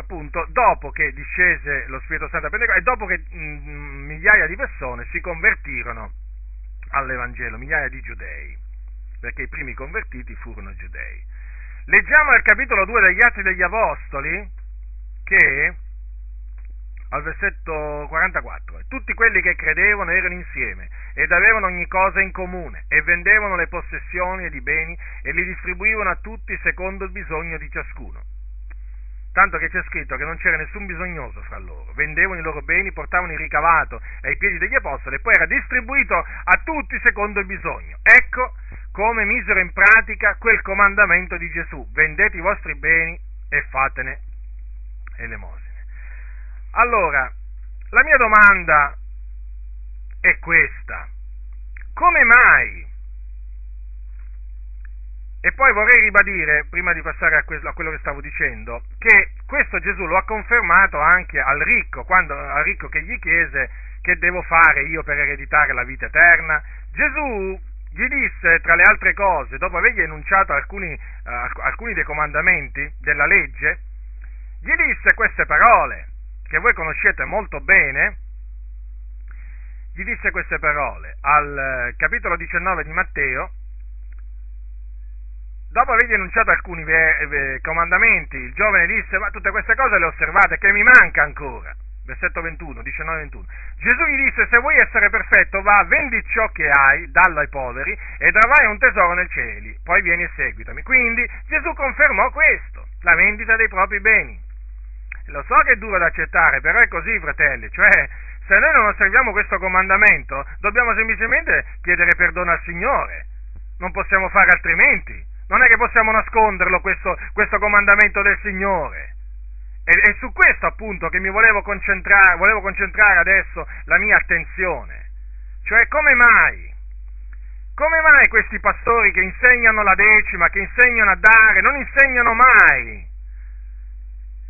appunto dopo che discese lo Spirito Santo a Pentecoste e dopo che mh, mm, migliaia di persone si convertirono all'Evangelo, migliaia di giudei, perché i primi convertiti furono giudei. Leggiamo al capitolo 2 degli Atti degli Apostoli che al versetto 44, tutti quelli che credevano erano insieme ed avevano ogni cosa in comune e vendevano le possessioni ed i beni e li distribuivano a tutti secondo il bisogno di ciascuno. Tanto che c'è scritto che non c'era nessun bisognoso fra loro, vendevano i loro beni, portavano il ricavato ai piedi degli apostoli e poi era distribuito a tutti secondo il bisogno. Ecco come misero in pratica quel comandamento di Gesù, vendete i vostri beni e fatene elemosine. Allora, la mia domanda è questa. Come mai? E poi vorrei ribadire, prima di passare a, quello, a quello che stavo dicendo, che questo Gesù lo ha confermato anche al ricco, quando, al ricco che gli chiese che devo fare io per ereditare la vita eterna. Gesù gli disse, tra le altre cose, dopo avergli enunciato alcuni, uh, alcuni dei comandamenti della legge, gli disse queste parole, che voi conoscete molto bene, gli disse queste parole al eh, capitolo 19 di Matteo, dopo avergli enunciato alcuni comandamenti, il giovane disse, ma tutte queste cose le osservate, che mi manca ancora. Versetto 21, 19-21. Gesù gli disse, se vuoi essere perfetto, va, vendi ciò che hai, dallo ai poveri, ed avrai un tesoro nel cielo, poi vieni e seguitami. Quindi Gesù confermò questo, la vendita dei propri beni. Lo so che è duro da accettare, però è così, fratelli, cioè se noi non osserviamo questo comandamento, dobbiamo semplicemente chiedere perdono al Signore, non possiamo fare altrimenti, non è che possiamo nasconderlo questo, questo comandamento del Signore. E, è su questo appunto che mi volevo concentrare, volevo concentrare adesso la mia attenzione, cioè come mai? Come mai questi pastori che insegnano la decima, che insegnano a dare, non insegnano mai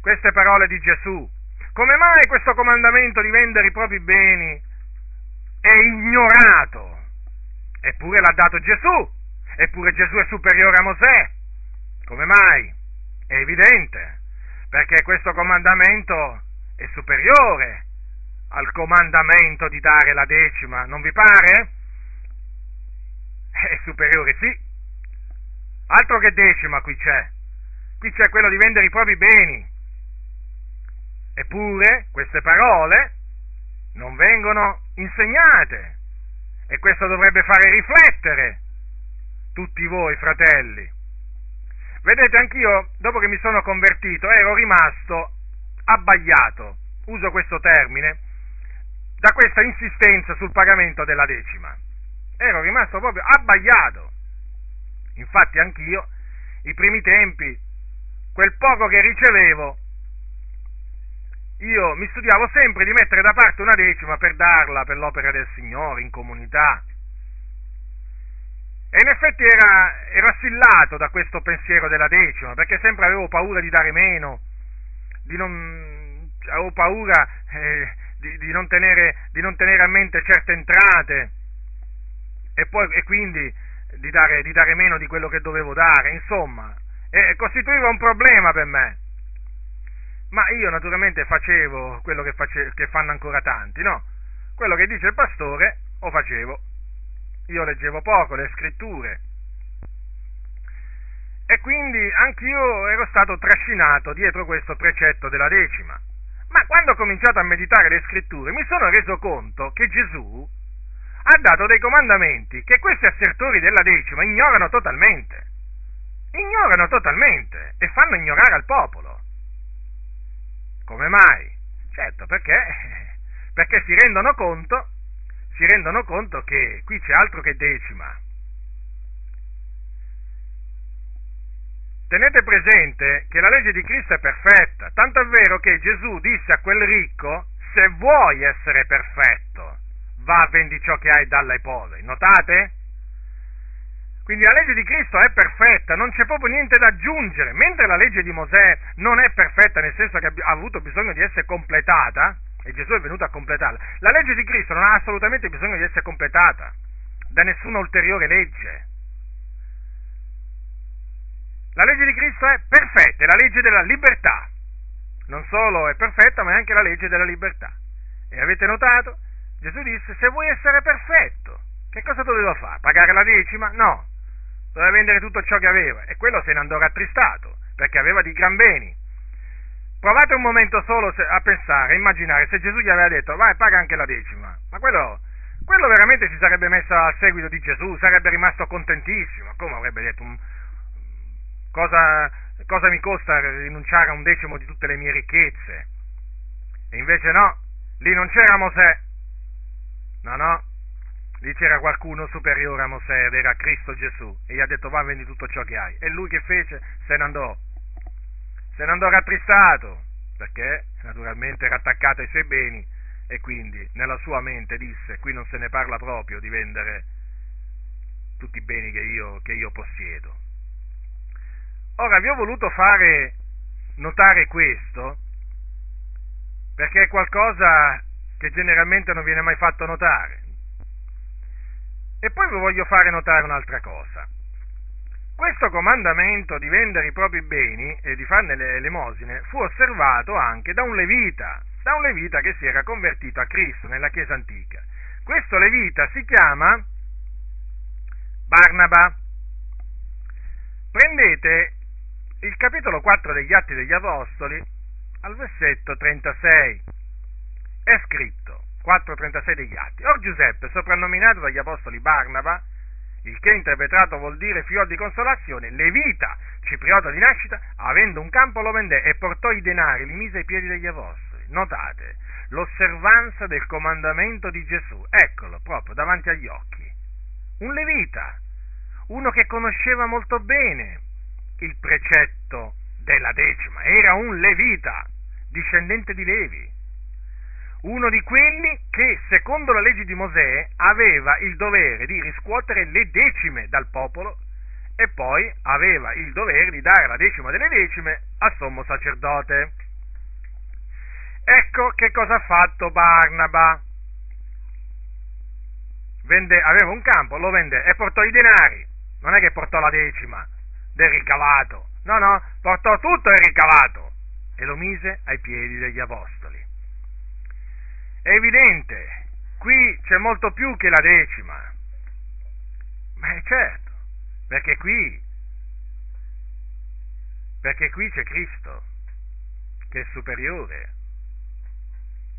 queste parole di Gesù? Come mai questo comandamento di vendere i propri beni è ignorato? Eppure l'ha dato Gesù, eppure Gesù è superiore a Mosè. Come mai? È evidente, perché questo comandamento è superiore al comandamento di dare la decima, non vi pare? È superiore, sì. Altro che decima qui c'è. Qui c'è quello di vendere i propri beni. Eppure queste parole non vengono insegnate e questo dovrebbe fare riflettere tutti voi fratelli. Vedete, anch'io, dopo che mi sono convertito, ero rimasto abbagliato, uso questo termine, da questa insistenza sul pagamento della decima. Ero rimasto proprio abbagliato. Infatti anch'io, i primi tempi, quel poco che ricevevo, io mi studiavo sempre di mettere da parte una decima per darla per l'opera del Signore in comunità. E in effetti era, ero assillato da questo pensiero della decima, perché sempre avevo paura di dare meno, di non, avevo paura eh, di, di, non tenere, di, non tenere, a mente certe entrate e, poi, e quindi di dare, di dare, meno di quello che dovevo dare, insomma, eh, costituiva un problema per me. Ma io naturalmente facevo quello che, face, che fanno ancora tanti, no? Quello che dice il pastore lo facevo. Io leggevo poco le scritture. E quindi anch'io ero stato trascinato dietro questo precetto della decima. Ma quando ho cominciato a meditare le scritture mi sono reso conto che Gesù ha dato dei comandamenti che questi assertori della decima ignorano totalmente. Ignorano totalmente e fanno ignorare al popolo. Come mai? Certo, perché, perché si rendono conto, si rendono conto che qui c'è altro che decima. Tenete presente che la legge di Cristo è perfetta, tanto è vero che Gesù disse a quel ricco, se vuoi essere perfetto, va a vendi ciò che hai dalla ai poveri. Notate? Quindi la legge di Cristo è perfetta, non c'è proprio niente da aggiungere, mentre la legge di Mosè non è perfetta nel senso che ha avuto bisogno di essere completata, e Gesù è venuto a completarla, la legge di Cristo non ha assolutamente bisogno di essere completata da nessuna ulteriore legge. La legge di Cristo è perfetta, è la legge della libertà. Non solo è perfetta, ma è anche la legge della libertà. E avete notato? Gesù disse, se vuoi essere perfetto, che cosa dovevo fare? Pagare la decima? No, doveva vendere tutto ciò che aveva e quello se ne andò rattristato perché aveva di gran beni. Provate un momento solo a pensare, a immaginare se Gesù gli aveva detto vai paga anche la decima, ma quello, quello veramente si sarebbe messo al seguito di Gesù, sarebbe rimasto contentissimo, come avrebbe detto cosa, cosa mi costa rinunciare a un decimo di tutte le mie ricchezze? E invece no, lì non c'era Mosè, no no, lì c'era qualcuno superiore a Mosè era Cristo Gesù e gli ha detto va vendi tutto ciò che hai. E lui che fece? Se ne andò se ne andò rattristato, perché naturalmente era attaccato ai suoi beni e quindi nella sua mente disse, qui non se ne parla proprio di vendere tutti i beni che io, che io possiedo. Ora vi ho voluto fare notare questo perché è qualcosa che generalmente non viene mai fatto notare. E poi vi voglio fare notare un'altra cosa. Questo comandamento di vendere i propri beni e di farne le elemosine fu osservato anche da un levita, da un levita che si era convertito a Cristo nella Chiesa antica. Questo levita si chiama Barnaba. Prendete il capitolo 4 degli Atti degli Apostoli al versetto 36. È scritto 4.36 degli Atti. Or Giuseppe, soprannominato dagli Apostoli Barnaba, il che interpretato vuol dire figlio di consolazione, Levita, cipriota di nascita, avendo un campo lo vendè e portò i denari, li mise ai piedi degli apostoli. Notate, l'osservanza del comandamento di Gesù, eccolo proprio davanti agli occhi. Un Levita, uno che conosceva molto bene il precetto della decima, era un Levita, discendente di Levi uno di quelli che, secondo la legge di Mosè, aveva il dovere di riscuotere le decime dal popolo e poi aveva il dovere di dare la decima delle decime al sommo sacerdote. Ecco che cosa ha fatto Barnaba. Vende, aveva un campo, lo vende e portò i denari. Non è che portò la decima del ricavato, no, no, portò tutto il ricavato e lo mise ai piedi degli apostoli. È evidente, qui c'è molto più che la decima. Ma è certo, perché qui, perché qui c'è Cristo, che è superiore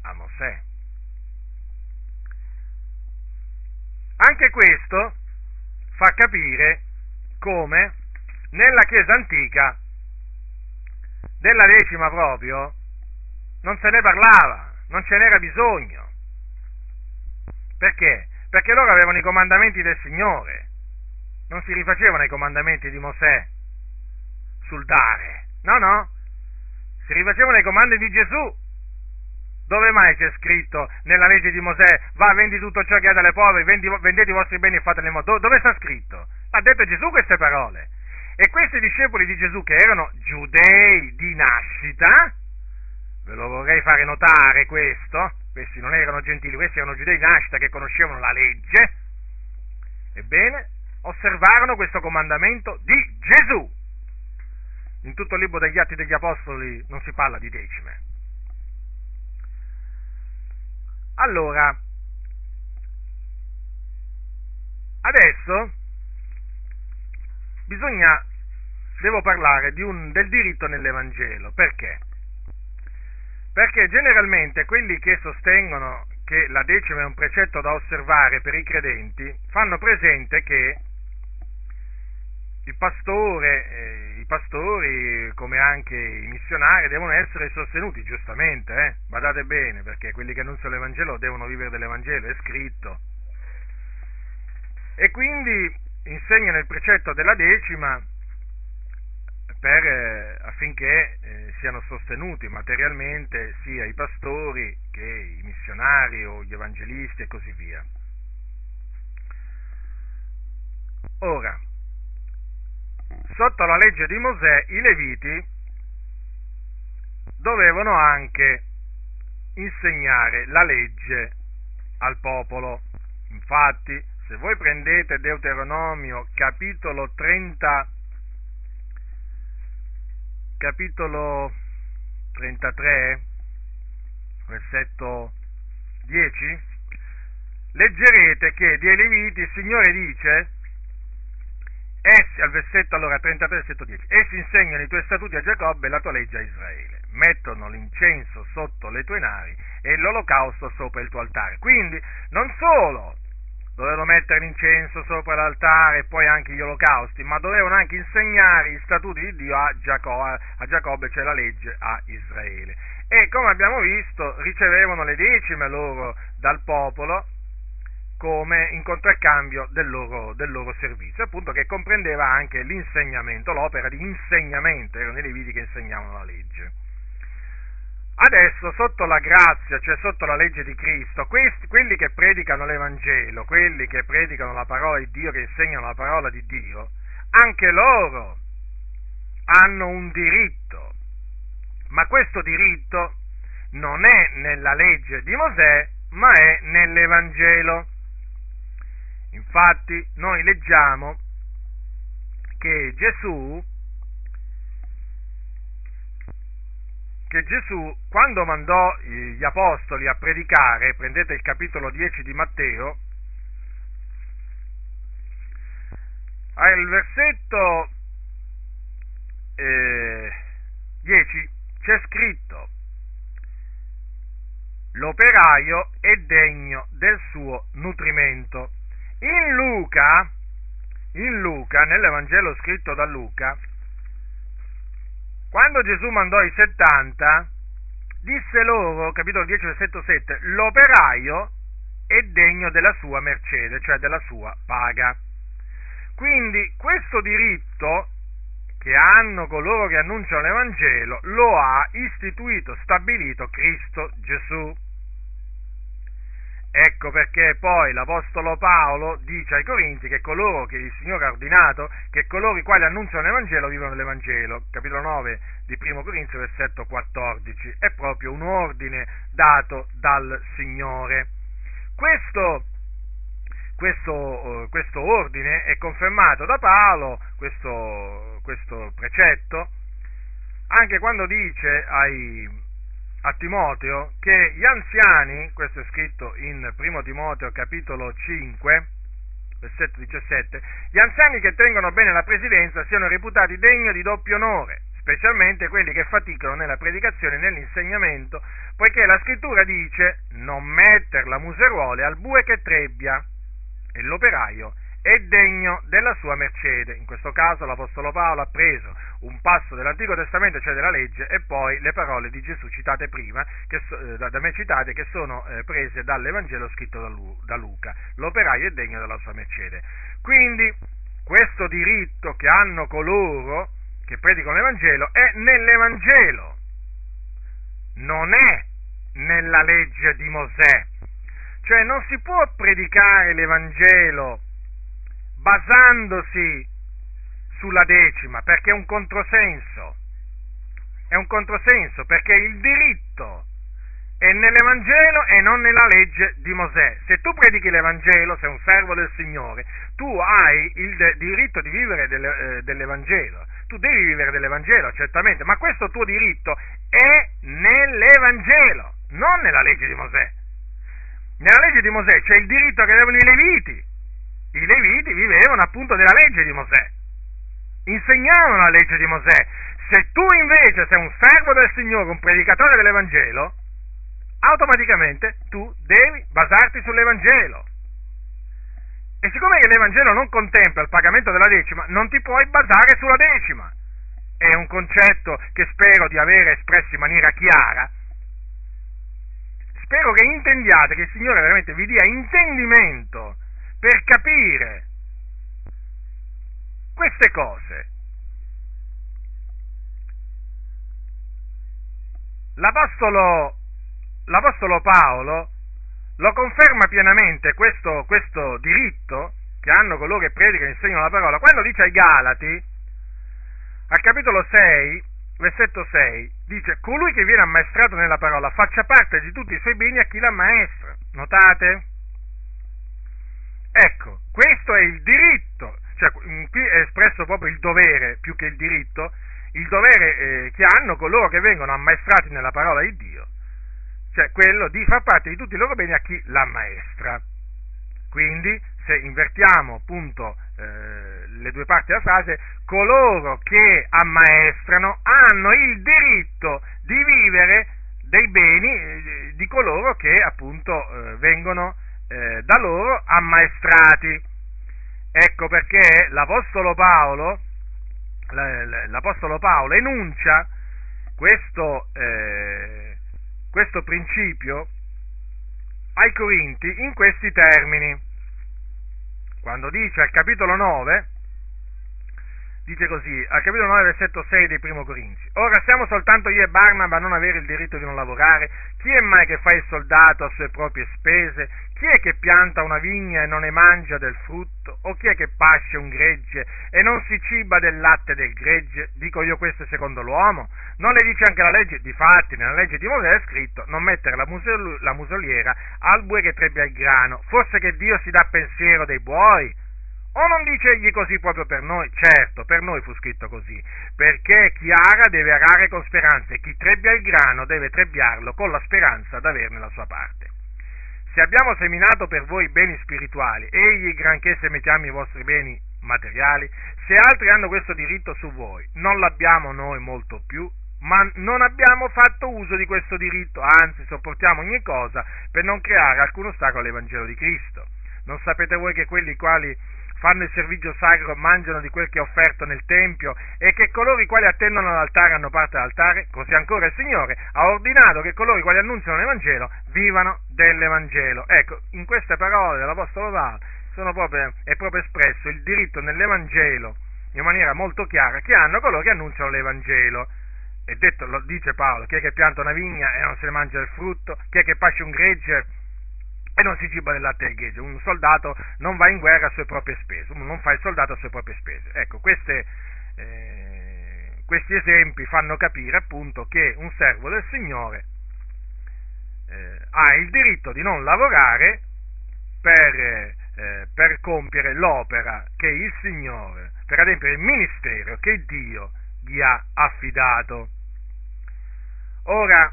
a Mosè. Anche questo fa capire come nella Chiesa antica della decima proprio non se ne parlava non ce n'era bisogno. Perché? Perché loro avevano i comandamenti del Signore, non si rifacevano ai comandamenti di Mosè sul dare, no, no, si rifacevano ai comandi di Gesù. Dove mai c'è scritto nella legge di Mosè, va, vendi tutto ciò che hai dalle povere, vendi, vendete i vostri beni e in modo? Dove sta scritto? Ha detto Gesù queste parole. E questi discepoli di Gesù, che erano giudei di nascita, Ve lo vorrei fare notare questo. Questi non erano gentili, questi erano giudei di nascita che conoscevano la legge. Ebbene, osservarono questo comandamento di Gesù. In tutto il libro degli Atti degli Apostoli non si parla di decime. Allora, adesso bisogna, devo parlare un, del diritto nell'Evangelo. Perché? Perché generalmente quelli che sostengono che la decima è un precetto da osservare per i credenti fanno presente che il pastore, eh, i pastori, come anche i missionari, devono essere sostenuti, giustamente, eh? badate bene, perché quelli che annunciano l'Evangelo devono vivere dell'Evangelo, è scritto. E quindi insegnano il precetto della decima per, eh, affinché eh, siano sostenuti materialmente sia i pastori che i missionari o gli evangelisti e così via. Ora, sotto la legge di Mosè i leviti dovevano anche insegnare la legge al popolo. Infatti, se voi prendete Deuteronomio capitolo 30, capitolo 33, versetto 10, leggerete che dei Leviti il Signore dice, Essi, al versetto allora 33, versetto 10, essi insegnano i tuoi statuti a Giacobbe e la tua legge a Israele, mettono l'incenso sotto le tue navi e l'olocausto sopra il tuo altare. Quindi, non solo dovevano mettere l'incenso sopra l'altare e poi anche gli olocausti, ma dovevano anche insegnare gli statuti di Dio a Giacobbe, a Giacobbe cioè la legge a Israele. E come abbiamo visto, ricevevano le decime loro dal popolo, come in contraccambio del loro, del loro, servizio, appunto che comprendeva anche l'insegnamento, l'opera di insegnamento, erano i leviti che insegnavano la legge. Adesso, sotto la grazia, cioè sotto la legge di Cristo, questi, quelli che predicano l'Evangelo, quelli che predicano la parola di Dio, che insegnano la parola di Dio, anche loro hanno un diritto, ma questo diritto non è nella legge di Mosè, ma è nell'Evangelo. Infatti noi leggiamo che Gesù, che Gesù quando mandò gli apostoli a predicare, prendete il capitolo 10 di Matteo, al versetto eh, 10 c'è scritto l'operaio è degno del suo nutrimento in Luca, in Luca, nell'Evangelo scritto da Luca, quando Gesù mandò i 70, disse loro, capitolo 10, versetto 7, l'operaio è degno della sua mercede, cioè della sua paga. Quindi questo diritto che hanno coloro che annunciano l'Evangelo lo ha istituito, stabilito Cristo Gesù. Ecco perché poi l'Apostolo Paolo dice ai Corinti che coloro che il Signore ha ordinato, che coloro i quali annunciano l'Evangelo vivono l'Evangelo. Capitolo 9 di 1 Corinzi, versetto 14. È proprio un ordine dato dal Signore. Questo, questo, questo ordine è confermato da Paolo, questo, questo precetto, anche quando dice ai, a Timoteo che gli anziani, questo è scritto in 1 Timoteo capitolo 5, versetto 17, gli anziani che tengono bene la presidenza siano reputati degni di doppio onore, specialmente quelli che faticano nella predicazione e nell'insegnamento, poiché la scrittura dice non metter la museruole al bue che trebbia e l'operaio è degno della sua mercede. In questo caso l'Apostolo Paolo ha preso un passo dell'Antico Testamento, cioè della legge, e poi le parole di Gesù citate prima, che, eh, da, me citate, che sono eh, prese dall'Evangelo scritto da, Lu, da Luca. L'operaio è degno della sua mercede. Quindi questo diritto che hanno coloro che predicano l'Evangelo è nell'Evangelo, non è nella legge di Mosè. Cioè non si può predicare l'Evangelo basandosi sulla decima, perché è un controsenso. È un controsenso perché il diritto è nell'Evangelo e non nella legge di Mosè. Se tu predichi l'Evangelo, sei un servo del Signore, tu hai il diritto di vivere eh, dell'Evangelo. Tu devi vivere dell'Evangelo, certamente, ma questo tuo diritto è nell'Evangelo, non nella legge di Mosè. Nella legge di Mosè c'è il diritto che avevano i Leviti, i Leviti vivevano appunto della legge di Mosè, insegnavano la legge di Mosè. Se tu invece sei un servo del Signore, un predicatore dell'Evangelo, automaticamente tu devi basarti sull'Evangelo. E siccome l'Evangelo non contempla il pagamento della decima, non ti puoi basare sulla decima. È un concetto che spero di avere espresso in maniera chiara. Spero che intendiate, che il Signore veramente vi dia intendimento per capire queste cose. L'Apostolo, l'Apostolo Paolo lo conferma pienamente questo, questo diritto che hanno coloro che predicano e insegnano la parola, quando dice ai Galati, al capitolo 6, versetto 6, dice, colui che viene ammaestrato nella parola faccia parte di tutti i suoi beni a chi l'ammaestra. Notate? Ecco, questo è il diritto, cioè qui è espresso proprio il dovere più che il diritto, il dovere eh, che hanno coloro che vengono ammaestrati nella parola di Dio, cioè quello di far parte di tutti i loro beni a chi l'ammaestra. Quindi, se invertiamo appunto eh, le due parti della frase, coloro che ammaestrano hanno il diritto di vivere dei beni eh, di coloro che appunto eh, vengono eh, da loro ammaestrati. Ecco perché l'Apostolo Paolo, l'Apostolo Paolo enuncia questo, eh, questo principio ai Corinti in questi termini quando dice al capitolo 9, dice così, al capitolo 9, versetto 6 dei primo Corinzi, ora siamo soltanto io e Barnaba a non avere il diritto di non lavorare, chi è mai che fa il soldato a sue proprie spese? Chi è che pianta una vigna e non ne mangia del frutto? O chi è che pasce un gregge e non si ciba del latte del gregge? Dico io questo secondo l'uomo? Non le dice anche la legge? Difatti, nella legge di Mosè è scritto non mettere la, musol- la musoliera al bue che trebbia il grano. Forse che Dio si dà pensiero dei buoi? O non dice egli così proprio per noi? Certo, per noi fu scritto così, perché chi ara deve arare con speranza e chi trebbia il grano deve trebbiarlo con la speranza d'averne la sua parte. Se abbiamo seminato per voi beni spirituali, egli granché se mettiamo i vostri beni materiali, se altri hanno questo diritto su voi, non l'abbiamo noi molto più, ma non abbiamo fatto uso di questo diritto, anzi sopportiamo ogni cosa per non creare alcun ostacolo all'Evangelo di Cristo. Non sapete voi che quelli quali fanno il servizio sacro, mangiano di quel che è offerto nel Tempio e che coloro i quali attendono all'altare hanno parte all'altare, così ancora il Signore ha ordinato che coloro i quali annunciano l'Evangelo vivano dell'Evangelo. Ecco, in queste parole dell'Apostolo Paolo proprio, è proprio espresso il diritto nell'Evangelo in maniera molto chiara che hanno coloro che annunciano l'Evangelo. E detto, lo dice Paolo, chi è che pianta una vigna e non se ne mangia il frutto, chi è che pasce un gregge e non si ciba del latte del gregge. Un soldato non va in guerra a sue proprie spese, non fa il soldato a sue proprie spese. Ecco, queste, eh, questi esempi fanno capire appunto che un servo del Signore eh, ha il diritto di non lavorare per, eh, per compiere l'opera che il Signore, per adempiere il ministero che Dio gli ha affidato. Ora,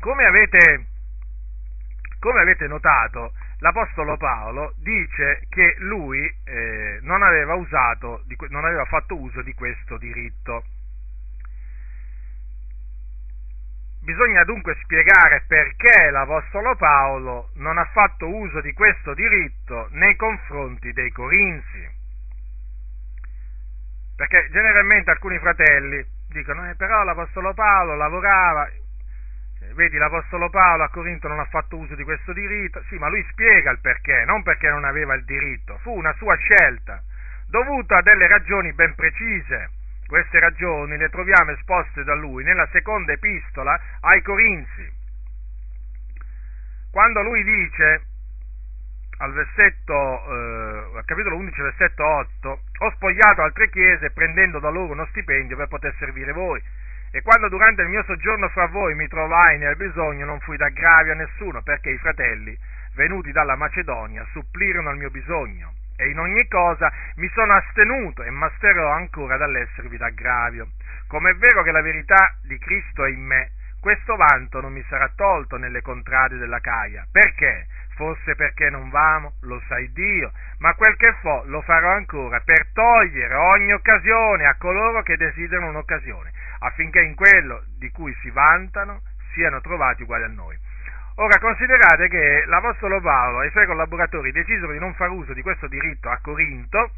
come avete come avete notato, l'Apostolo Paolo dice che lui eh, non, aveva usato, non aveva fatto uso di questo diritto. Bisogna dunque spiegare perché l'Apostolo Paolo non ha fatto uso di questo diritto nei confronti dei Corinzi. Perché generalmente alcuni fratelli dicono, eh, però l'Apostolo Paolo lavorava, vedi l'Apostolo Paolo a Corinto non ha fatto uso di questo diritto, sì, ma lui spiega il perché, non perché non aveva il diritto, fu una sua scelta, dovuta a delle ragioni ben precise. Queste ragioni le troviamo esposte da lui nella seconda epistola ai Corinzi. Quando lui dice al eh, al capitolo 11, versetto 8, ho spogliato altre chiese prendendo da loro uno stipendio per poter servire voi e quando durante il mio soggiorno fra voi mi trovai nel bisogno, non fui d'aggravio a nessuno, perché i fratelli, venuti dalla Macedonia, supplirono al mio bisogno. E in ogni cosa mi sono astenuto e masterò ancora dall'esservi d'aggravio. Come è vero che la verità di Cristo è in me, questo vanto non mi sarà tolto nelle contrade della Caia. Perché? Forse perché non vamo, lo sai Dio, ma quel che fo lo farò ancora per togliere ogni occasione a coloro che desiderano un'occasione affinché in quello di cui si vantano siano trovati uguali a noi. Ora considerate che l'Apostolo Paolo e i suoi collaboratori decisero di non far uso di questo diritto a Corinto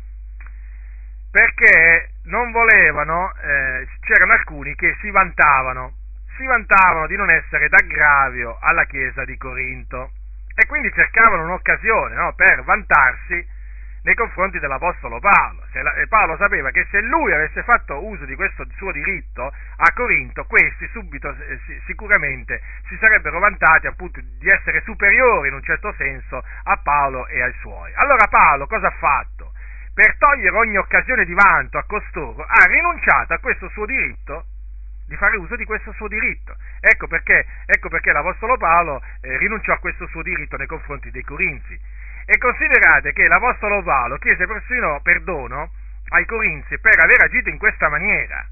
perché non volevano, eh, c'erano alcuni che si vantavano, si vantavano di non essere d'aggravio alla Chiesa di Corinto e quindi cercavano un'occasione no, per vantarsi nei confronti dell'Apostolo Paolo. La, Paolo sapeva che se lui avesse fatto uso di questo suo diritto a Corinto, questi subito eh, sicuramente si sarebbero vantati appunto di essere superiori in un certo senso a Paolo e ai suoi. Allora Paolo cosa ha fatto? Per togliere ogni occasione di vanto a costoro, ha rinunciato a questo suo diritto di fare uso di questo suo diritto. Ecco perché, ecco perché l'Apostolo Paolo eh, rinunciò a questo suo diritto nei confronti dei Corinzi. E considerate che l'Apostolo Paolo chiese persino perdono ai Corinzi per aver agito in questa maniera.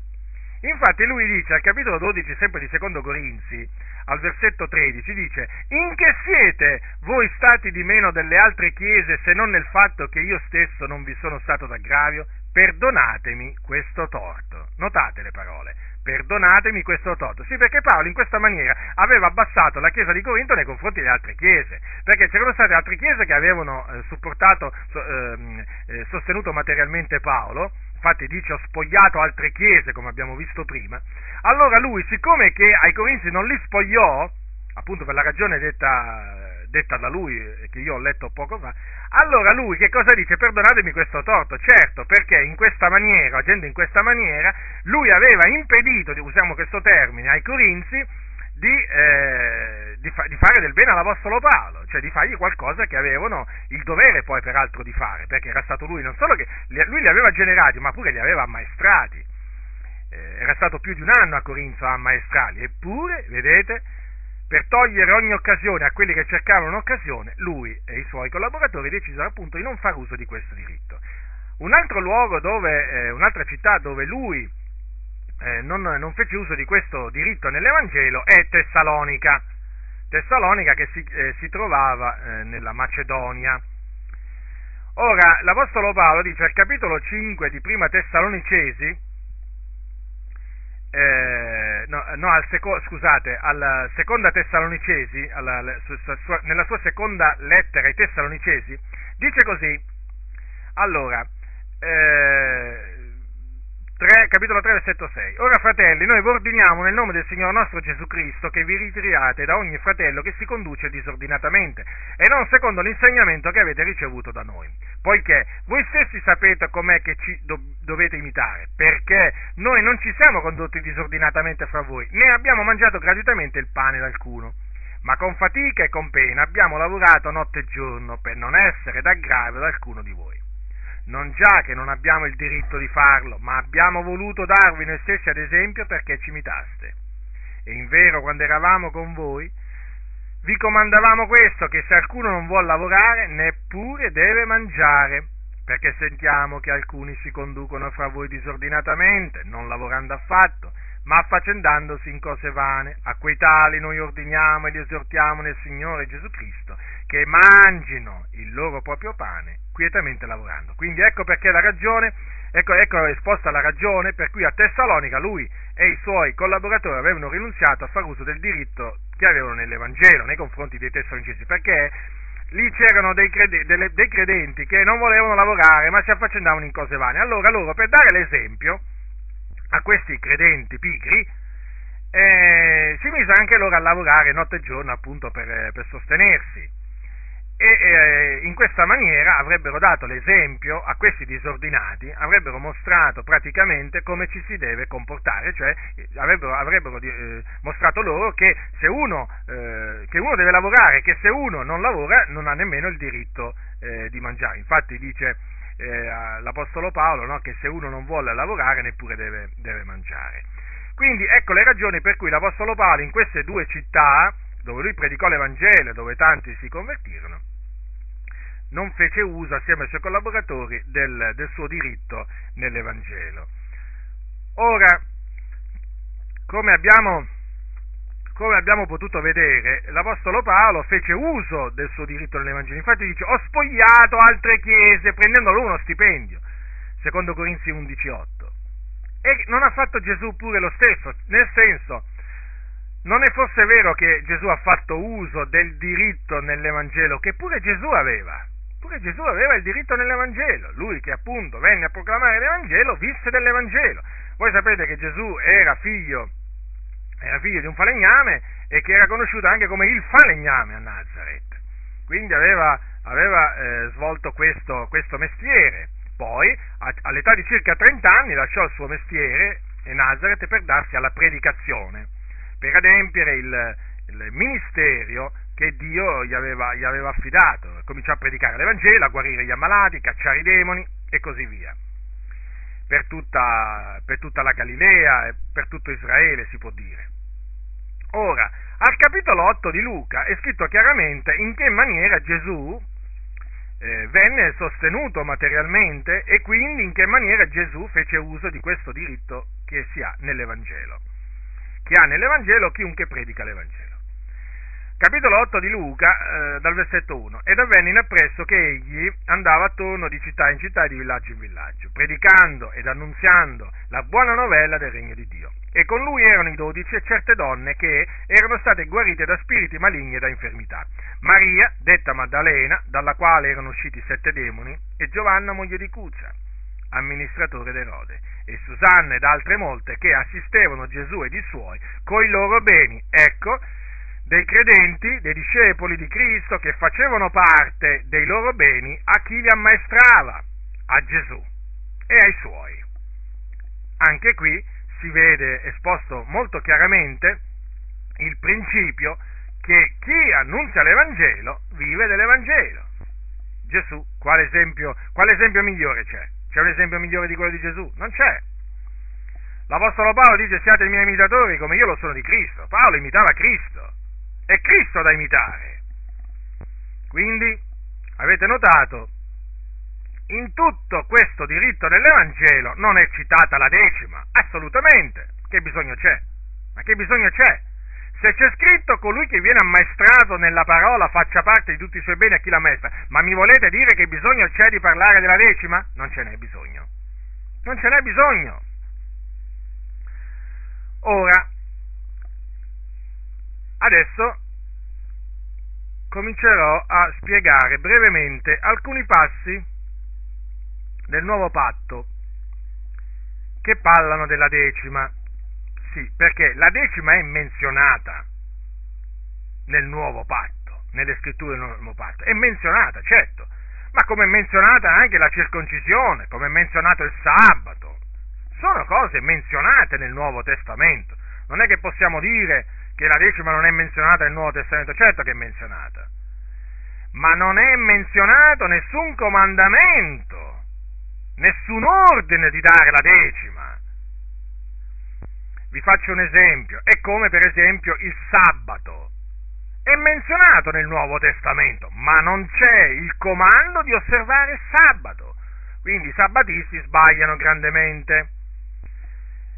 Infatti lui dice al capitolo 12, sempre di secondo Corinzi, al versetto 13, dice, in che siete voi stati di meno delle altre chiese se non nel fatto che io stesso non vi sono stato d'aggravio? Perdonatemi questo torto. Notate le parole perdonatemi questo torto. Sì, perché Paolo in questa maniera aveva abbassato la chiesa di Corinto nei confronti delle altre chiese, perché c'erano state altre chiese che avevano eh, supportato, so, ehm, eh, sostenuto materialmente Paolo, infatti dice ho spogliato altre chiese, come abbiamo visto prima, allora lui, siccome che ai Corinzi non li spogliò, appunto per la ragione detta detta da lui, che io ho letto poco fa, allora lui che cosa dice? Perdonatemi questo torto, certo, perché in questa maniera, agendo in questa maniera, lui aveva impedito, usiamo questo termine, ai Corinzi di, eh, di, fa, di, fare del bene all'Apostolo Paolo, cioè di fargli qualcosa che avevano il dovere poi peraltro di fare, perché era stato lui non solo che lui li aveva generati, ma pure li aveva ammaestrati. Eh, era stato più di un anno a Corinzo a ammaestrarli, eppure, vedete, per togliere ogni occasione a quelli che cercavano un'occasione, lui e i suoi collaboratori decisero appunto di non fare uso di questo diritto. Un altro luogo dove, eh, un'altra città dove lui eh, non, non, fece uso di questo diritto nell'Evangelo è Tessalonica, Tessalonica che si, eh, si trovava eh, nella Macedonia. Ora, l'Apostolo Paolo dice al capitolo 5 di Prima Tessalonicesi, eh, no, no al seco, scusate, alla seconda Tessalonicesi, alla, nella sua seconda lettera ai Tessalonicesi, dice così, allora, eh, 3, capitolo 3, versetto 6. Ora, fratelli, noi vi ordiniamo nel nome del Signore nostro Gesù Cristo che vi ritiriate da ogni fratello che si conduce disordinatamente e non secondo l'insegnamento che avete ricevuto da noi. Poiché voi stessi sapete com'è che ci do- dovete imitare, perché noi non ci siamo condotti disordinatamente fra voi, né abbiamo mangiato gratuitamente il pane d'alcuno ma con fatica e con pena abbiamo lavorato notte e giorno per non essere d'aggravio ad alcuno di voi non già che non abbiamo il diritto di farlo, ma abbiamo voluto darvi noi stessi ad esempio perché ci imitaste. E in vero, quando eravamo con voi, vi comandavamo questo, che se alcuno non vuole lavorare, neppure deve mangiare, perché sentiamo che alcuni si conducono fra voi disordinatamente, non lavorando affatto, ma affaccendandosi in cose vane. A quei tali noi ordiniamo e li esortiamo nel Signore Gesù Cristo che mangino il loro proprio pane quietamente lavorando. Quindi ecco perché la ragione, ecco, ecco esposta la ragione per cui a Tessalonica lui e i suoi collaboratori avevano rinunziato a far uso del diritto che avevano nell'Evangelo nei confronti dei Tessalonicesi, perché lì c'erano dei, crede, delle, dei credenti che non volevano lavorare ma si affaccendavano in cose vane. Allora loro, per dare l'esempio, a questi credenti pigri, eh, si mise anche loro a lavorare notte e giorno appunto per, per sostenersi. E eh, in questa maniera avrebbero dato l'esempio a questi disordinati, avrebbero mostrato praticamente come ci si deve comportare, cioè avrebbero, avrebbero eh, mostrato loro che, se uno, eh, che uno deve lavorare, che se uno non lavora non ha nemmeno il diritto eh, di mangiare. Infatti dice eh, l'Apostolo Paolo no? che se uno non vuole lavorare neppure deve, deve mangiare. Quindi ecco le ragioni per cui l'Apostolo Paolo in queste due città, dove lui predicò l'Evangelo, dove tanti si convertirono, non fece uso assieme ai suoi collaboratori del, del suo diritto nell'Evangelo. Ora, come abbiamo come abbiamo potuto vedere, l'Apostolo Paolo fece uso del suo diritto nell'Evangelo. Infatti dice, ho spogliato altre chiese prendendo loro uno stipendio, secondo Corinzi 11.8. E non ha fatto Gesù pure lo stesso, nel senso, non è forse vero che Gesù ha fatto uso del diritto nell'Evangelo, che pure Gesù aveva. Pure Gesù aveva il diritto nell'Evangelo, lui che appunto venne a proclamare l'Evangelo, visse dell'Evangelo. Voi sapete che Gesù era figlio era figlio di un falegname e che era conosciuto anche come il falegname a Nazareth. Quindi aveva, aveva eh, svolto questo, questo, mestiere. Poi, a, all'età di circa 30 anni, lasciò il suo mestiere in Nazareth per darsi alla predicazione, per adempiere il, il ministero che Dio gli aveva, gli aveva affidato. Cominciò a predicare l'Evangelo, a guarire gli ammalati, cacciare i demoni e così via per tutta, per tutta la Galilea e per tutto Israele, si può dire. Ora, al capitolo 8 di Luca è scritto chiaramente in che maniera Gesù, eh, venne sostenuto materialmente e quindi in che maniera Gesù fece uso di questo diritto che si ha nell'Evangelo. Che ha nell'Evangelo chiunque predica l'Evangelo. Capitolo 8 di Luca, eh, dal versetto 1. Ed avvenne in appresso che egli andava attorno di città in città e di villaggio in villaggio, predicando ed annunziando la buona novella del regno di Dio. E con lui erano i dodici e certe donne che erano state guarite da spiriti maligni e da infermità. Maria, detta Maddalena, dalla quale erano usciti sette demoni, e Giovanna, moglie di Cuzia, amministratore d'Erode, e Susanna ed altre molte che assistevano Gesù ed i suoi coi loro beni. Ecco, dei credenti, dei discepoli di Cristo che facevano parte dei loro beni a chi li ammaestrava, a Gesù e ai suoi. Anche qui si vede esposto molto chiaramente il principio che chi annunzia l'Evangelo vive dell'Evangelo. Gesù, quale esempio, quale esempio migliore c'è? C'è un esempio migliore di quello di Gesù? Non c'è. L'Apostolo Paolo dice siate i miei imitatori come io lo sono di Cristo. Paolo imitava Cristo. È Cristo da imitare. Quindi, avete notato, in tutto questo diritto dell'Evangelo non è citata la decima, assolutamente. Che bisogno c'è? Ma che bisogno c'è? Se c'è scritto colui che viene ammaestrato nella parola faccia parte di tutti i suoi beni a chi la maestra, ma mi volete dire che bisogno c'è di parlare della decima? Non ce n'è bisogno. Non ce n'è bisogno. Ora, Adesso comincerò a spiegare brevemente alcuni passi del nuovo patto che parlano della decima. Sì, perché la decima è menzionata nel nuovo patto, nelle scritture del nuovo patto. È menzionata, certo, ma come è menzionata anche la circoncisione, come è menzionato il sabato. Sono cose menzionate nel Nuovo Testamento. Non è che possiamo dire che la decima non è menzionata nel Nuovo Testamento, certo che è menzionata, ma non è menzionato nessun comandamento, nessun ordine di dare la decima. Vi faccio un esempio, è come per esempio il sabato. È menzionato nel Nuovo Testamento, ma non c'è il comando di osservare il sabato. Quindi i sabatisti sbagliano grandemente.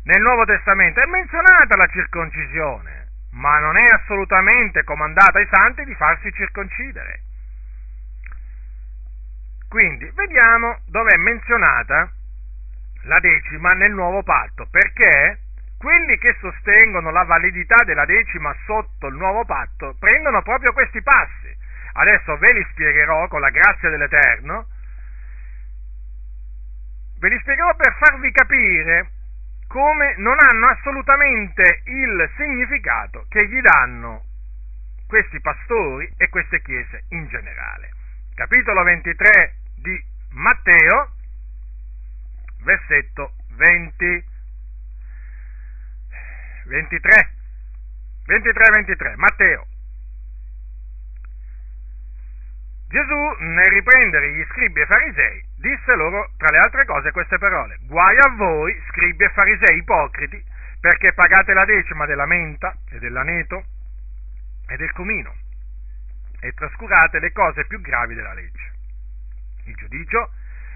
Nel Nuovo Testamento è menzionata la circoncisione, ma non è assolutamente comandata ai santi di farsi circoncidere. Quindi vediamo dove è menzionata la decima nel nuovo patto, perché quelli che sostengono la validità della decima sotto il nuovo patto prendono proprio questi passi. Adesso ve li spiegherò con la grazia dell'Eterno, ve li spiegherò per farvi capire come non hanno assolutamente il significato che gli danno questi pastori e queste chiese in generale. Capitolo 23 di Matteo, versetto 20. 23. 23, 23. Matteo. Gesù, nel riprendere gli scribi e farisei, disse loro, tra le altre cose, queste parole. Guai a voi, scribi e farisei ipocriti, perché pagate la decima della menta e dell'aneto e del comino e trascurate le cose più gravi della legge. Il giudicio,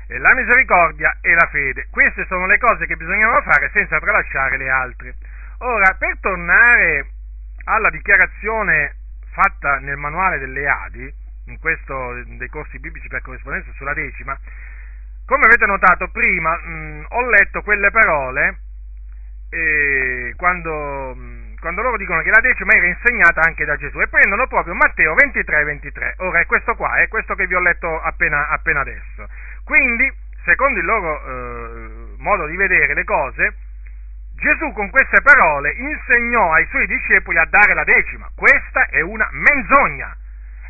la misericordia e la fede. Queste sono le cose che bisognava fare senza tralasciare le altre. Ora, per tornare alla dichiarazione fatta nel manuale delle Adi, in questo dei corsi biblici per corrispondenza sulla decima, come avete notato prima, mh, ho letto quelle parole eh, quando, mh, quando, loro dicono che la decima era insegnata anche da Gesù e prendono proprio Matteo 23, 23. Ora è questo qua, è questo che vi ho letto appena, appena adesso. Quindi, secondo il loro eh, modo di vedere le cose, Gesù con queste parole insegnò ai suoi discepoli a dare la decima. Questa è una menzogna.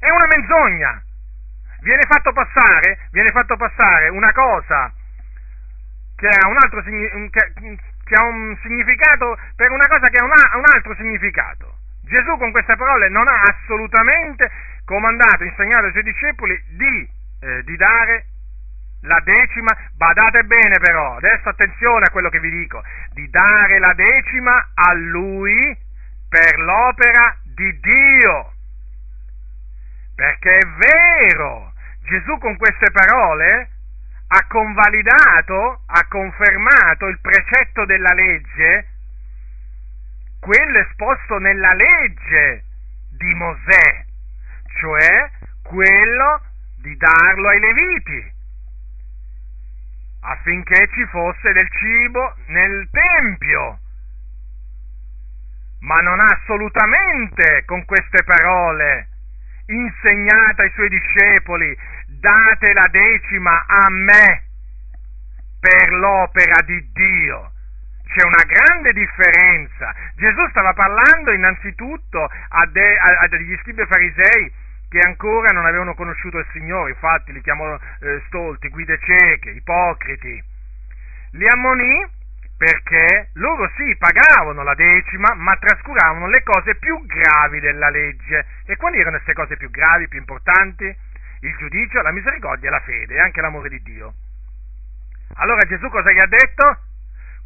È una menzogna. Viene fatto passare, viene fatto passare una cosa che ha un, altro, che, ha un significato per una cosa che ha un altro significato. Gesù con queste parole non ha assolutamente comandato, insegnato ai suoi discepoli di, eh, di dare la decima, badate bene però, adesso attenzione a quello che vi dico, di dare la decima a lui per l'opera di Dio. Perché è vero, Gesù con queste parole ha convalidato, ha confermato il precetto della legge, quello esposto nella legge di Mosè, cioè quello di darlo ai Leviti, affinché ci fosse del cibo nel Tempio. Ma non ha assolutamente con queste parole insegnato ai suoi discepoli, date la decima a me per l'opera di Dio. C'è una grande differenza. Gesù stava parlando innanzitutto a, de, a, a degli scribi farisei che ancora non avevano conosciuto il Signore, infatti li chiamò eh, stolti, guide cieche, ipocriti. Li ammonì perché loro sì pagavano la decima, ma trascuravano le cose più gravi della legge. E quali erano queste cose più gravi, più importanti? Il giudizio, la misericordia la fede, e anche l'amore di Dio. Allora Gesù cosa gli ha detto?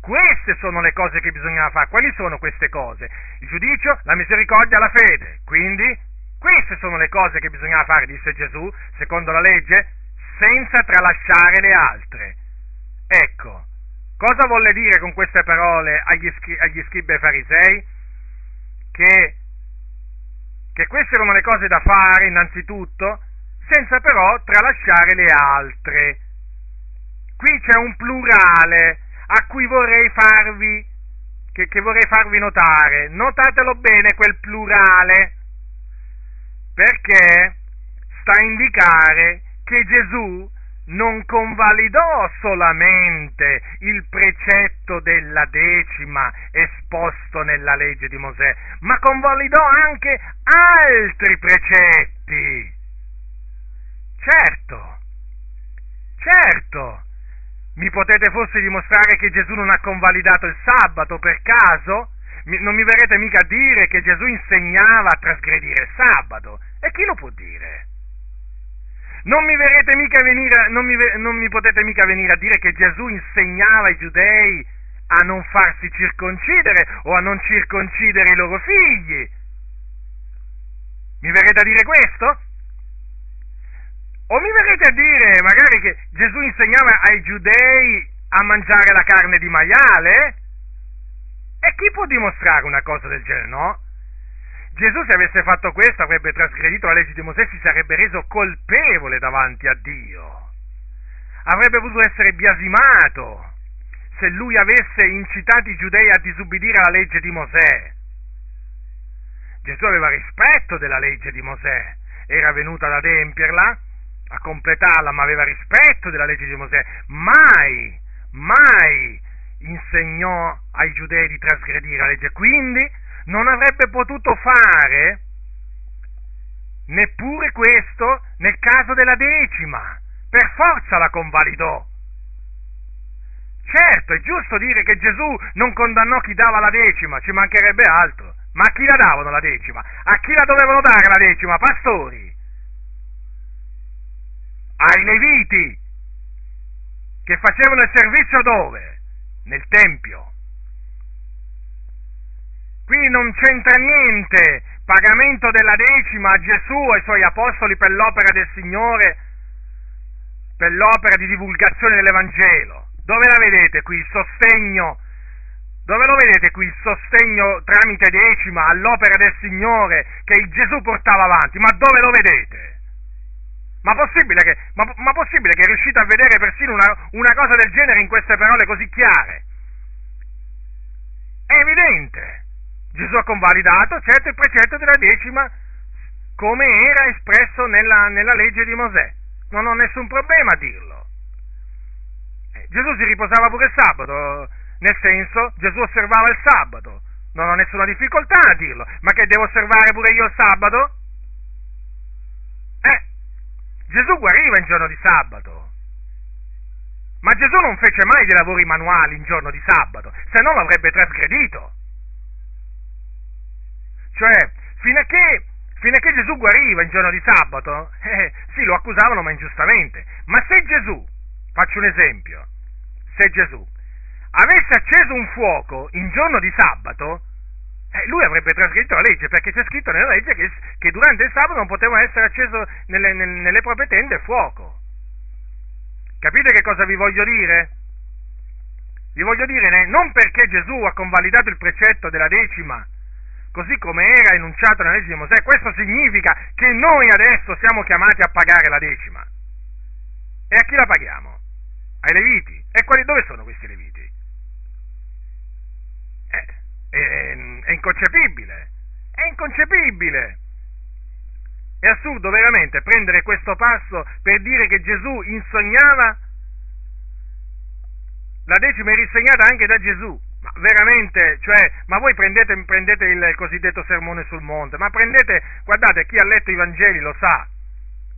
Queste sono le cose che bisognava fare. Quali sono queste cose? Il giudizio, la misericordia, la fede. Quindi queste sono le cose che bisognava fare, disse Gesù, secondo la legge, senza tralasciare le altre. Ecco, cosa volle dire con queste parole agli, agli scribi e farisei? Che, che queste erano le cose da fare innanzitutto, senza però tralasciare le altre. Qui c'è un plurale a cui vorrei farvi, che, che vorrei farvi notare. Notatelo bene quel plurale perché sta a indicare che Gesù non convalidò solamente il precetto della decima esposto nella legge di Mosè, ma convalidò anche altri precetti. Certo, certo, mi potete forse dimostrare che Gesù non ha convalidato il sabato per caso? Non mi verrete mica a dire che Gesù insegnava a trasgredire il sabato. E chi lo può dire? Non mi, venire, non, mi, non mi potete mica venire a dire che Gesù insegnava ai giudei a non farsi circoncidere o a non circoncidere i loro figli. Mi verrete a dire questo? O mi verrete a dire magari che Gesù insegnava ai giudei a mangiare la carne di maiale? E chi può dimostrare una cosa del genere, no? Gesù se avesse fatto questo avrebbe trasgredito la legge di Mosè, si sarebbe reso colpevole davanti a Dio. Avrebbe potuto essere biasimato se lui avesse incitato i giudei a disubbidire alla legge di Mosè. Gesù aveva rispetto della legge di Mosè, era venuto ad adempierla, a completarla, ma aveva rispetto della legge di Mosè. Mai, mai insegnò ai giudei di trasgredire la legge, quindi non avrebbe potuto fare neppure questo nel caso della decima, per forza la convalidò. Certo, è giusto dire che Gesù non condannò chi dava la decima, ci mancherebbe altro, ma a chi la davano la decima? A chi la dovevano dare la decima? Pastori? Ai leviti, che facevano il servizio dove? Nel Tempio. Qui non c'entra niente pagamento della decima a Gesù e ai suoi apostoli per l'opera del Signore, per l'opera di divulgazione dell'Evangelo. Dove la vedete qui il sostegno? Dove lo vedete qui il sostegno tramite decima all'opera del Signore che Gesù portava avanti? Ma dove lo vedete? Ma possibile che, ma, ma possibile che riuscite a vedere persino una, una cosa del genere in queste parole così chiare? È evidente. Gesù ha convalidato certo il precetto della decima come era espresso nella, nella legge di Mosè. Non ho nessun problema a dirlo. Eh, Gesù si riposava pure il sabato, nel senso Gesù osservava il sabato. Non ho nessuna difficoltà a dirlo. Ma che devo osservare pure io il sabato? Gesù guariva in giorno di sabato. Ma Gesù non fece mai dei lavori manuali in giorno di sabato, se no l'avrebbe trasgredito. Cioè, fino a che, fino a che Gesù guariva in giorno di sabato, eh, sì, lo accusavano ma ingiustamente. Ma se Gesù, faccio un esempio, se Gesù avesse acceso un fuoco in giorno di sabato, eh, lui avrebbe trasgredito la legge, perché c'è scritto nella legge che, che durante il sabato non poteva essere acceso nelle, nelle, nelle proprie tende fuoco. Capite che cosa vi voglio dire? Vi voglio dire, non perché Gesù ha convalidato il precetto della decima, così come era enunciato nella legge di Mosè, questo significa che noi adesso siamo chiamati a pagare la decima. E a chi la paghiamo? Ai Leviti. E quali, dove sono questi Leviti? È, è inconcepibile, è inconcepibile. È assurdo veramente prendere questo passo per dire che Gesù insognava la decima è risegnata anche da Gesù. Ma veramente, cioè, ma voi prendete, prendete, il cosiddetto sermone sul monte, ma prendete, guardate, chi ha letto i Vangeli lo sa,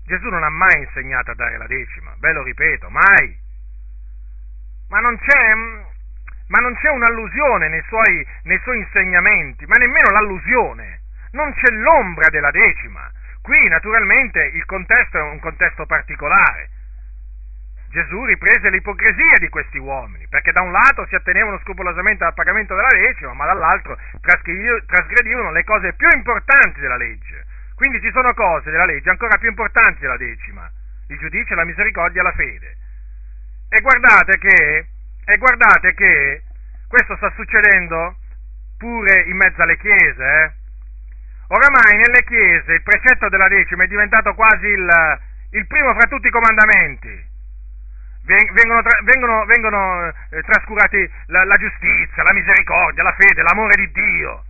Gesù non ha mai insegnato a dare la decima, ve lo ripeto, mai. Ma non c'è, ma non c'è un'allusione nei suoi, nei suoi insegnamenti, ma nemmeno l'allusione, non c'è l'ombra della decima. Qui naturalmente il contesto è un contesto particolare, Gesù riprese l'ipocrisia di questi uomini, perché da un lato si attenevano scrupolosamente al pagamento della decima, ma dall'altro trasgredivano le cose più importanti della legge. Quindi ci sono cose della legge ancora più importanti della decima, il giudizio, la misericordia e la fede. E guardate che, e guardate che questo sta succedendo pure in mezzo alle chiese. Eh? Oramai nelle chiese il precetto della decima è diventato quasi il, il primo fra tutti i comandamenti vengono, vengono, vengono eh, trascurati la, la, giustizia, la misericordia, la fede, l'amore di Dio.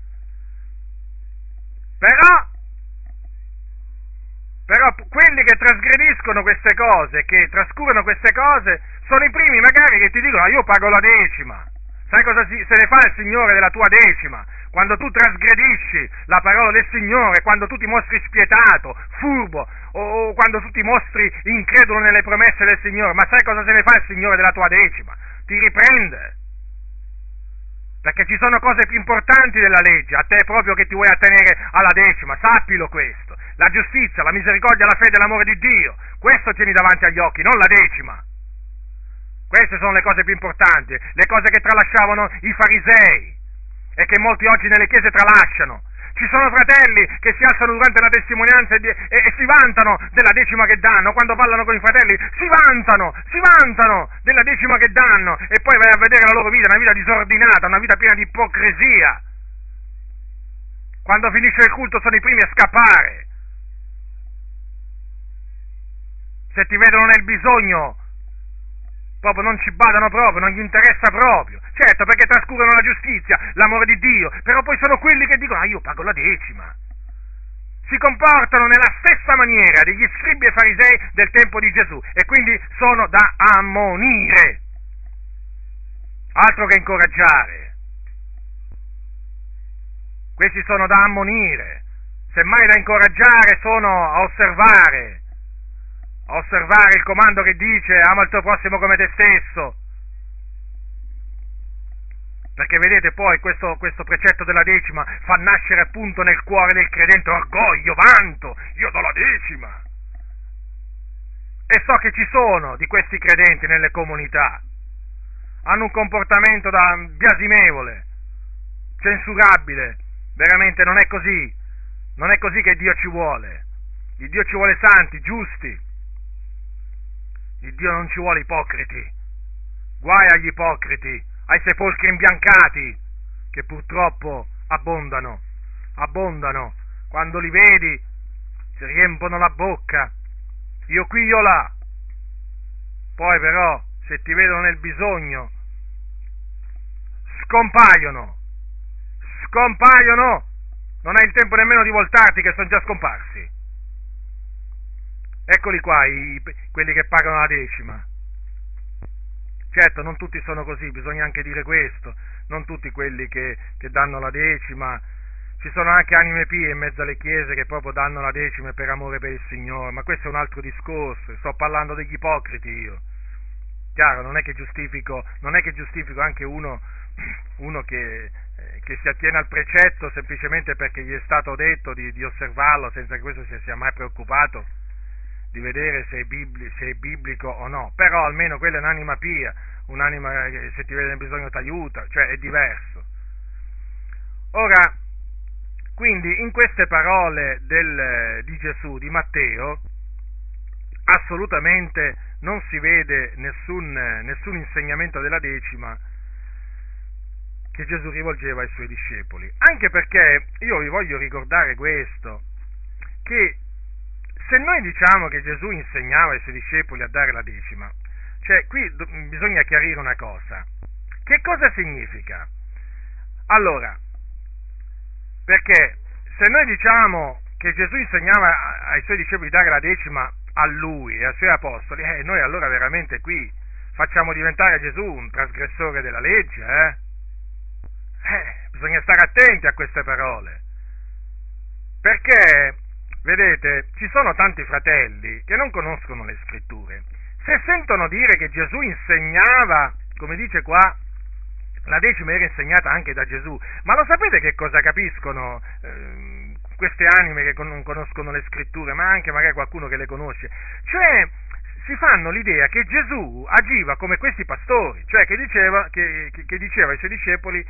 Però, però quelli che trasgrediscono queste cose, che trascurano queste cose, sono i primi magari che ti dicono ah, io pago la decima. Sai cosa se ne fa il Signore della tua decima? Quando tu trasgredisci la parola del Signore, quando tu ti mostri spietato, furbo, o, o quando tu ti mostri incredulo nelle promesse del Signore, ma sai cosa se ne fa il Signore della tua decima? Ti riprende. Perché ci sono cose più importanti della legge, a te proprio che ti vuoi attenere alla decima, sappilo questo. La giustizia, la misericordia, la fede e l'amore di Dio, questo tieni davanti agli occhi, non la decima. Queste sono le cose più importanti, le cose che tralasciavano i farisei e che molti oggi nelle chiese tralasciano. Ci sono fratelli che si alzano durante la testimonianza e, e, e, si vantano della decima che danno. Quando parlano con i fratelli si vantano, si vantano della decima che danno e poi vai a vedere la loro vita, una vita disordinata, una vita piena di ipocrisia. Quando finisce il culto sono i primi a scappare. Se ti vedono nel bisogno proprio non ci badano proprio, non gli interessa proprio. Certo, perché trascurano la giustizia, l'amore di Dio, però poi sono quelli che dicono, ah io pago la decima. Si comportano nella stessa maniera degli scribi e farisei del tempo di Gesù e quindi sono da ammonire. Altro che incoraggiare. Questi sono da ammonire, semmai da incoraggiare sono a osservare osservare il comando che dice ama il tuo prossimo come te stesso. Perché vedete poi questo, questo, precetto della decima fa nascere appunto nel cuore del credente orgoglio, vanto, io do la decima. E so che ci sono di questi credenti nelle comunità. Hanno un comportamento da biasimevole, censurabile. Veramente non è così. Non è così che Dio ci vuole. Il Dio ci vuole santi, giusti, il Dio non ci vuole ipocriti. Guai agli ipocriti, ai sepolcri imbiancati, che purtroppo abbondano, abbondano. Quando li vedi si riempono la bocca. Io qui, io là. Poi però, se ti vedono nel bisogno, scompaiono. Scompaiono. Non hai il tempo nemmeno di voltarti che sono già scomparsi. Eccoli qua, i, quelli che pagano la decima. Certo, non tutti sono così, bisogna anche dire questo, non tutti quelli che, che danno la decima, ci sono anche anime pie in mezzo alle chiese che proprio danno la decima per amore per il Signore, ma questo è un altro discorso, sto parlando degli ipocriti io. Chiaro, non è che giustifico, è che giustifico anche uno, uno che, eh, che, si attiene al precetto semplicemente perché gli è stato detto di, di osservarlo senza che questo si sia mai preoccupato di vedere se è, bibli, se è, biblico o no, però almeno quella è un'anima pia, un'anima che se ti vede nel bisogno ti aiuta, cioè è diverso. Ora, Quindi in queste parole del, di Gesù, di Matteo, assolutamente non si vede nessun, nessun insegnamento della decima che Gesù rivolgeva ai suoi discepoli. Anche perché io vi voglio ricordare questo, che se noi diciamo che Gesù insegnava ai suoi discepoli a dare la decima, cioè qui do, bisogna chiarire una cosa. Che cosa significa? Allora, perché se noi diciamo che Gesù insegnava ai suoi discepoli di dare la decima a lui e ai suoi apostoli, eh, noi allora veramente qui facciamo diventare Gesù un trasgressore della legge, eh? eh bisogna stare attenti a queste parole. Perché, vedete, ci sono tanti fratelli che non conoscono le scritture. Se sentono dire che Gesù insegnava, come dice qua, la decima era insegnata anche da Gesù, ma lo sapete che cosa capiscono? Eh, queste anime che non conoscono le scritture, ma anche magari qualcuno che le conosce. Cioè, si fanno l'idea che Gesù agiva come questi pastori, cioè che diceva, che, che, diceva ai suoi discepoli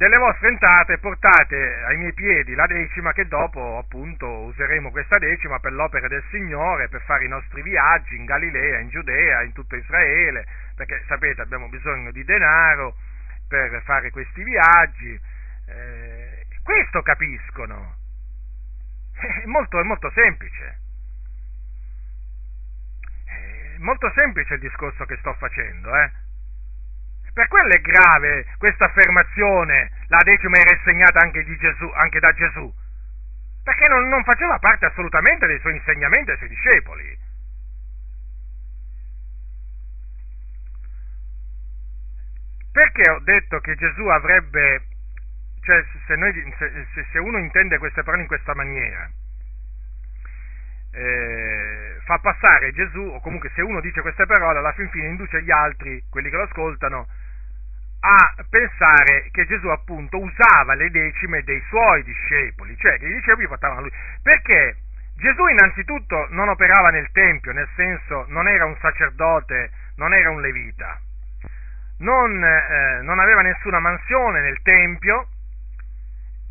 delle vostre entrate portate ai miei piedi la decima che dopo appunto useremo questa decima per l'opera del Signore, per fare i nostri viaggi in Galilea, in Giudea, in tutto Israele, perché sapete abbiamo bisogno di denaro per fare questi viaggi. Eh, questo capiscono. È molto, è molto semplice. È molto semplice il discorso che sto facendo, eh? Per quello è grave questa affermazione, la decima era insegnata anche, Gesù, anche da Gesù, perché non, non, faceva parte assolutamente dei suoi insegnamenti ai suoi discepoli. Perché ho detto che Gesù avrebbe cioè se, noi, se, se uno intende queste parole in questa maniera, eh, fa passare Gesù, o comunque se uno dice queste parole, alla fin fine induce gli altri, quelli che lo ascoltano, a pensare che Gesù appunto usava le decime dei suoi discepoli, cioè che i discepoli portavano a lui. Perché Gesù innanzitutto non operava nel Tempio, nel senso non era un sacerdote, non era un levita, non, eh, non aveva nessuna mansione nel Tempio,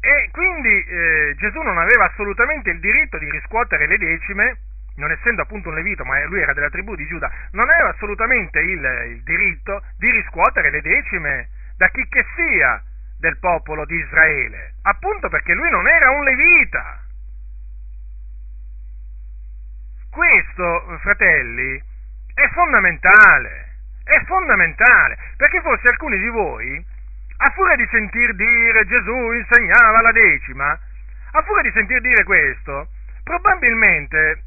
e quindi eh, Gesù non aveva assolutamente il diritto di riscuotere le decime, non essendo appunto un levito, ma lui era della tribù di Giuda, non aveva assolutamente il, il diritto di riscuotere le decime da chi che sia del popolo di Israele, appunto perché lui non era un levita. Questo, fratelli, è fondamentale, è fondamentale, perché forse alcuni di voi a furia di sentir dire Gesù insegnava la decima, a furia di sentir dire questo, probabilmente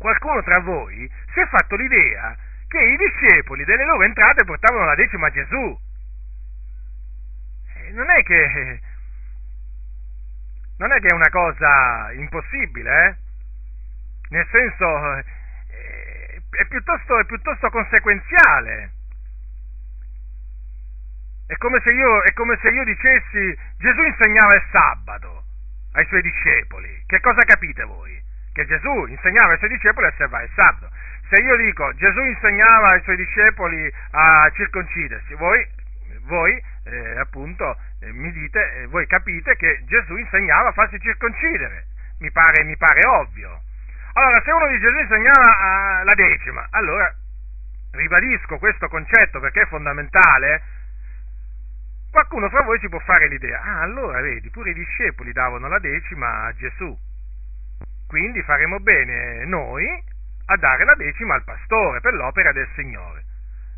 qualcuno tra voi si è fatto l'idea che i discepoli delle loro entrate portavano la decima a Gesù. Eh, non è che, non è, che è una cosa impossibile, eh? Nel senso, eh, è piuttosto, è piuttosto conseguenziale. È come, io, è come se io dicessi Gesù insegnava il sabato ai suoi discepoli. Che cosa capite voi? Che Gesù insegnava ai suoi discepoli a osservare il sabato. Se io dico Gesù insegnava ai suoi discepoli a circoncidersi, voi, voi eh, appunto eh, mi dite, eh, voi capite che Gesù insegnava a farsi circoncidere. Mi pare, mi pare ovvio. Allora, se uno di Gesù insegnava la decima, allora ribadisco questo concetto perché è fondamentale Qualcuno fra voi si può fare l'idea, ah allora vedi, pure i discepoli davano la decima a Gesù, quindi faremo bene noi a dare la decima al pastore per l'opera del Signore.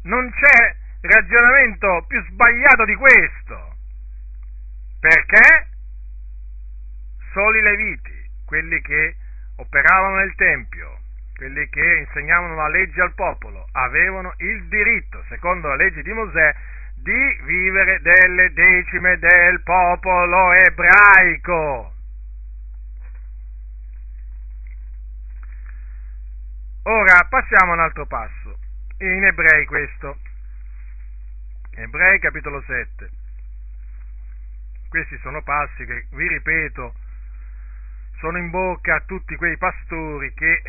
Non c'è ragionamento più sbagliato di questo, perché soli leviti, quelli che operavano nel Tempio, quelli che insegnavano la legge al popolo, avevano il diritto, secondo la legge di Mosè, di vivere delle decime del popolo ebraico. Ora passiamo a un altro passo, in Ebrei questo, Ebrei capitolo 7. Questi sono passi che, vi ripeto, sono in bocca a tutti quei pastori che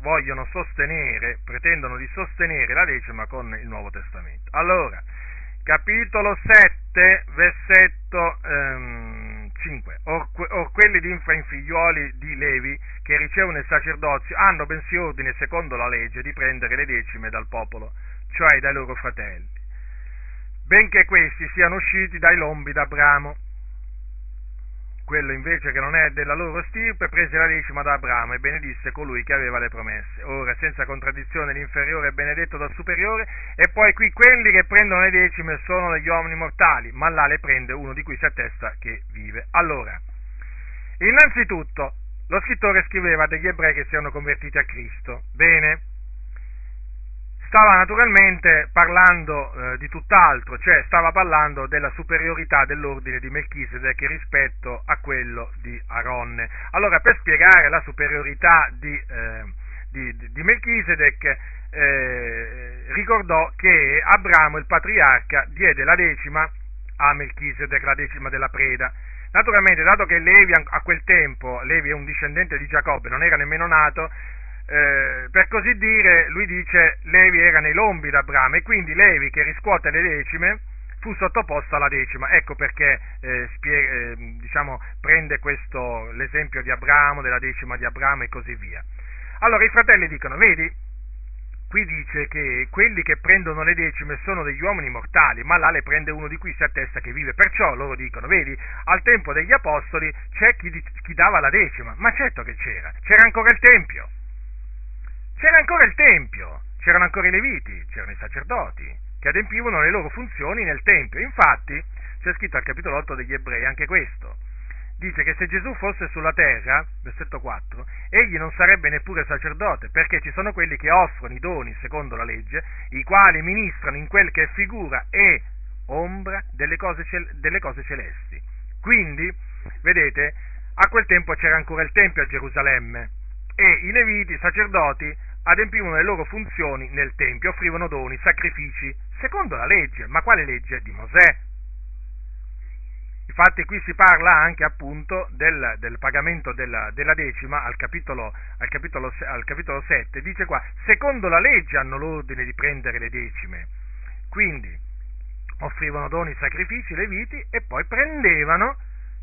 vogliono sostenere, pretendono di sostenere la decima con il Nuovo Testamento. Allora, capitolo 7, versetto ehm, 5. Or, or quelli di infrainfigliuoli di Levi che ricevono il sacerdozio hanno bensì ordine secondo la legge di prendere le decime dal popolo, cioè dai loro fratelli, benché questi siano usciti dai lombi d'Abramo quello invece che non è della loro stirpe prese la decima da Abramo e benedisse colui che aveva le promesse. Ora, senza contraddizione, l'inferiore è benedetto dal superiore, e poi qui quelli che prendono le decime sono degli uomini mortali, ma là le prende uno di cui si attesta che vive. Allora, innanzitutto, lo scrittore scriveva degli ebrei che si erano convertiti a Cristo. Bene, stava naturalmente parlando eh, di tutt'altro, cioè stava parlando della superiorità dell'ordine di Melchisedec rispetto a quello di Aronne. Allora, per spiegare la superiorità di, eh, di, di Melchisedec, eh, ricordò che Abramo, il patriarca, diede la decima a Melchisedec, la decima della preda. Naturalmente, dato che Levi a quel tempo, Levi è un discendente di Giacobbe, non era nemmeno nato, eh, per così dire, lui dice, Levi era nei lombi d'Abramo e quindi Levi che riscuote le decime fu sottoposto alla decima. Ecco perché eh, spie- eh, diciamo, prende questo, l'esempio di Abramo, della decima di Abramo e così via. Allora i fratelli dicono, vedi, qui dice che quelli che prendono le decime sono degli uomini mortali, ma là le prende uno di cui si attesta che vive. Perciò loro dicono, vedi, al tempo degli apostoli c'è chi, chi dava la decima, ma certo che c'era, c'era ancora il Tempio c'era ancora il Tempio, c'erano ancora i Leviti, c'erano i sacerdoti, che adempivano le loro funzioni nel Tempio. Infatti, c'è scritto al capitolo 8 degli Ebrei anche questo. Dice che se Gesù fosse sulla terra, versetto 4, egli non sarebbe neppure sacerdote, perché ci sono quelli che offrono i doni secondo la legge, i quali ministrano in quel che è figura e ombra delle cose, delle cose celesti. Quindi, vedete, a quel tempo c'era ancora il Tempio a Gerusalemme, e i leviti, i sacerdoti, adempivano le loro funzioni nel Tempio, offrivano doni, sacrifici, secondo la legge. Ma quale legge? Di Mosè. Infatti qui si parla anche appunto del, del pagamento della, della, decima al capitolo, al, capitolo, al capitolo 7, dice qua, secondo la legge hanno l'ordine di prendere le decime. Quindi offrivano doni, sacrifici, leviti e poi prendevano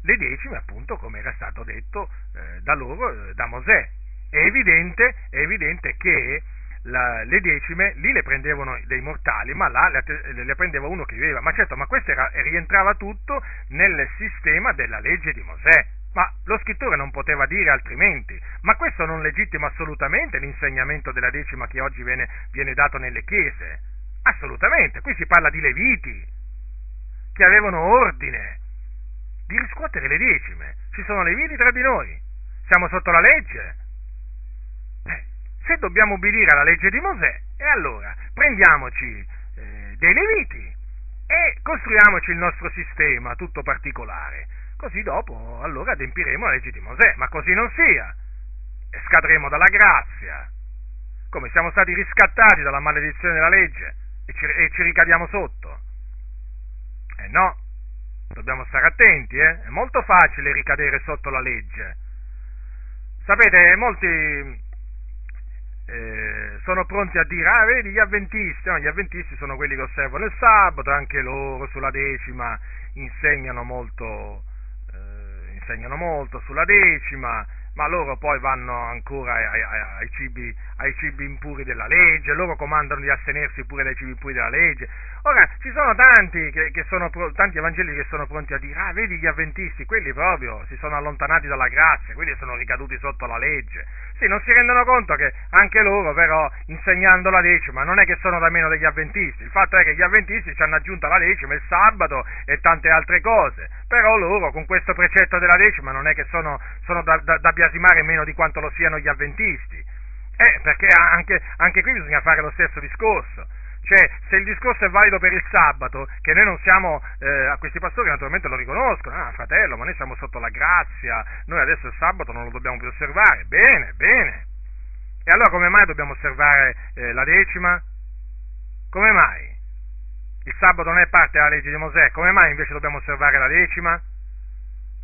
le decime appunto come era stato detto eh, da loro, eh, da Mosè. È evidente, è evidente che la, le decime lì le prendevano dei mortali, ma là le, le prendeva uno che viveva. Ma certo, ma questo era, rientrava tutto nel sistema della legge di Mosè. Ma lo scrittore non poteva dire altrimenti. Ma questo non legittima assolutamente l'insegnamento della decima che oggi viene, viene dato nelle chiese. Assolutamente. Qui si parla di leviti che avevano ordine di riscuotere le decime. Ci sono leviti tra di noi. Siamo sotto la legge se dobbiamo obbedire alla legge di Mosè, e allora prendiamoci eh, dei leviti e costruiamoci il nostro sistema tutto particolare. Così dopo allora adempiremo la legge di Mosè, ma così non sia. Scadremo dalla grazia, come siamo stati riscattati dalla maledizione della legge e ci, e ci ricadiamo sotto. Eh no, dobbiamo stare attenti, eh? è molto facile ricadere sotto la legge. Sapete, molti eh, sono pronti a dire, ah vedi gli avventisti, no, gli avventisti sono quelli che osservano il sabato, anche loro sulla decima insegnano molto, eh, insegnano molto sulla decima, ma loro poi vanno ancora ai, ai, ai, cibi, ai, cibi, impuri della legge, loro comandano di astenersi pure dai cibi impuri della legge. Ora, ci sono tanti, che, che sono, tanti evangelici che sono pronti a dire, ah, vedi gli avventisti, quelli proprio si sono allontanati dalla grazia, quelli sono ricaduti sotto la legge. Sì, non si rendono conto che anche loro, però, insegnando la decima, non è che sono da meno degli avventisti, il fatto è che gli avventisti ci hanno aggiunto la decima, il sabato e tante altre cose, però loro con questo precetto della decima non è che sono, sono da, da, da biasimare meno di quanto lo siano gli avventisti. Eh, perché anche, anche qui bisogna fare lo stesso discorso. Cioè, se il discorso è valido per il sabato, che noi non siamo, eh, a questi pastori naturalmente lo riconoscono, ah fratello, ma noi siamo sotto la grazia, noi adesso il sabato non lo dobbiamo più osservare, bene, bene. E allora come mai dobbiamo osservare eh, la decima? Come mai? Il sabato non è parte della legge di Mosè, come mai invece dobbiamo osservare la decima?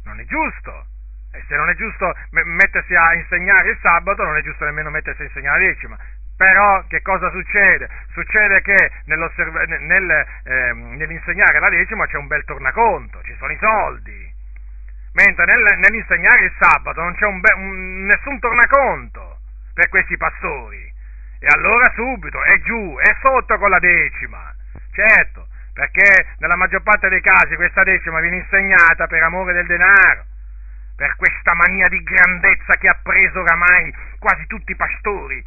Non è giusto. E se non è giusto mettersi a insegnare il sabato, non è giusto nemmeno mettersi a insegnare la decima. Però che cosa succede? Succede che nel, eh, nell'insegnare la decima c'è un bel tornaconto, ci sono i soldi. mentre nel, nell'insegnare il sabato non c'è un be- un, nessun tornaconto per questi pastori. E allora subito è giù, è sotto con la decima. Certo, perché nella maggior parte dei casi questa decima viene insegnata per amore del denaro, per questa mania di grandezza che ha preso oramai quasi tutti i pastori.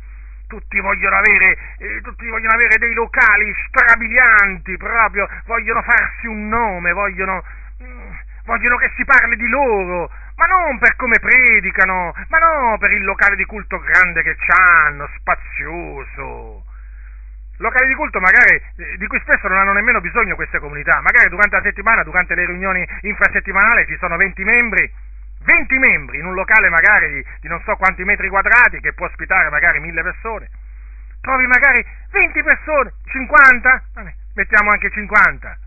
Tutti vogliono, avere, eh, tutti vogliono avere dei locali strabilianti, proprio, vogliono farsi un nome, vogliono, mm, vogliono che si parli di loro, ma non per come predicano, ma no per il locale di culto grande che hanno, spazioso. Locali di culto magari eh, di cui spesso non hanno nemmeno bisogno queste comunità, magari durante la settimana, durante le riunioni infrasettimanali ci sono 20 membri, 20 membri in un locale magari di, di non so quanti metri quadrati che può ospitare magari mille persone. Trovi magari 20 persone, 50, vabbè, mettiamo anche 50.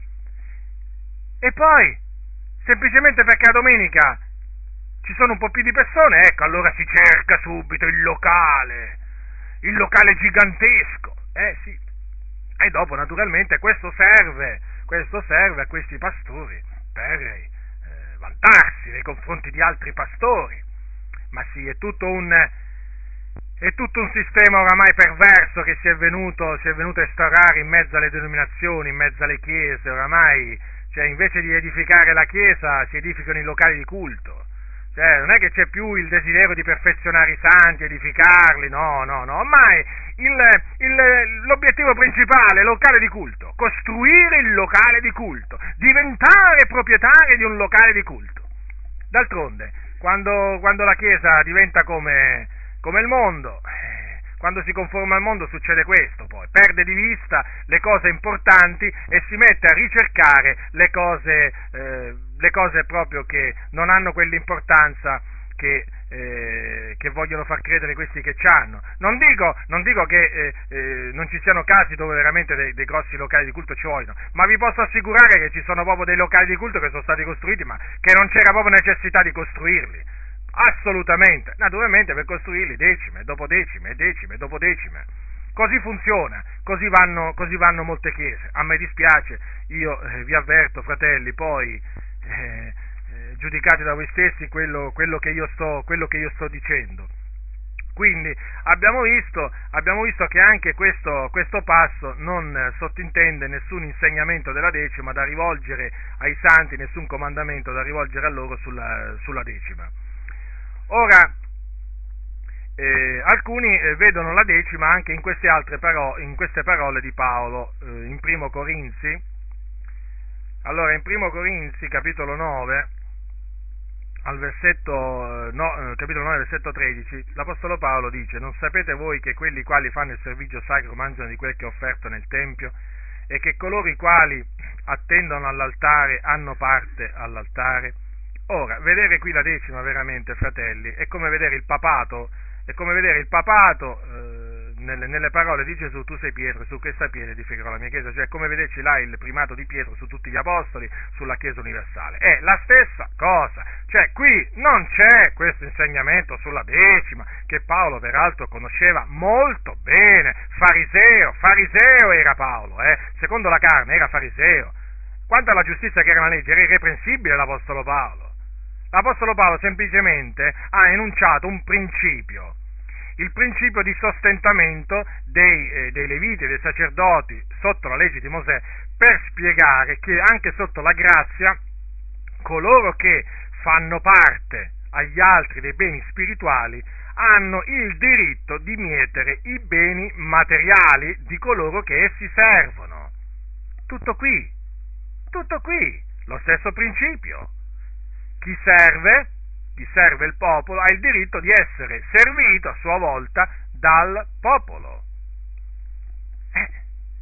E poi, semplicemente perché a domenica ci sono un po' più di persone, ecco, allora si cerca subito il locale, il locale gigantesco. Eh sì. E dopo, naturalmente, questo serve, questo serve a questi pastori per vantarsi nei confronti di altri pastori. Ma sì, è tutto un, è tutto un sistema oramai perverso che si è, venuto, si è venuto a instaurare in mezzo alle denominazioni, in mezzo alle chiese, oramai, cioè invece di edificare la chiesa si edificano i locali di culto cioè, non è che c'è più il desiderio di perfezionare i santi, edificarli, no, no, no. Ormai il, il, l'obiettivo principale locale di culto, costruire il locale di culto, diventare proprietario di un locale di culto. D'altronde, quando, quando la Chiesa diventa come, come il mondo, quando si conforma al mondo succede questo, poi. Perde di vista le cose importanti e si mette a ricercare le cose, eh, le cose proprio che non hanno quell'importanza che, eh, che, vogliono far credere questi che hanno. Non dico, non dico che eh, eh, non ci siano casi dove veramente dei, dei, grossi locali di culto ci vogliono, ma vi posso assicurare che ci sono proprio dei locali di culto che sono stati costruiti, ma che non c'era proprio necessità di costruirli. Assolutamente, naturalmente per costruirli decime, dopo decime, decime, dopo decime. Così funziona, così vanno, così vanno molte chiese. A me dispiace, io eh, vi avverto, fratelli, poi eh, giudicate da voi stessi quello, quello, che sto, quello, che io sto, dicendo. Quindi abbiamo visto, abbiamo visto che anche questo, questo, passo non sottintende nessun insegnamento della decima da rivolgere ai santi, nessun comandamento da rivolgere a loro sulla, sulla decima. Ora, eh, alcuni eh, vedono la decima anche in queste altre parole, in queste parole di Paolo, eh, in Primo Corinzi. Allora, in Primo Corinzi, capitolo 9, al versetto, eh, no, eh, capitolo 9, versetto 13, l'Apostolo Paolo dice, non sapete voi che quelli quali fanno il servizio sacro mangiano di quel che è offerto nel Tempio e che coloro i quali attendono all'altare hanno parte all'altare? Ora, vedere qui la decima veramente, fratelli, è come vedere il papato, è come vedere il papato eh, nelle, nelle, parole di Gesù, tu sei Pietro, su questa pietra edificherò la mia chiesa, cioè come vederci là il primato di Pietro su tutti gli apostoli, sulla chiesa universale. È la stessa cosa, cioè qui non c'è questo insegnamento sulla decima, che Paolo peraltro conosceva molto bene, fariseo, fariseo era Paolo, eh? secondo la carne era fariseo. Quanto alla giustizia che era una legge, era irreprensibile l'Apostolo Paolo. L'Apostolo Paolo semplicemente ha enunciato un principio, il principio di sostentamento dei, eh, dei Leviti e dei sacerdoti sotto la legge di Mosè, per spiegare che anche sotto la grazia coloro che fanno parte agli altri dei beni spirituali hanno il diritto di mietere i beni materiali di coloro che essi servono. Tutto qui, tutto qui, lo stesso principio chi serve, chi serve il popolo, ha il diritto di essere servito a sua volta dal popolo. Eh,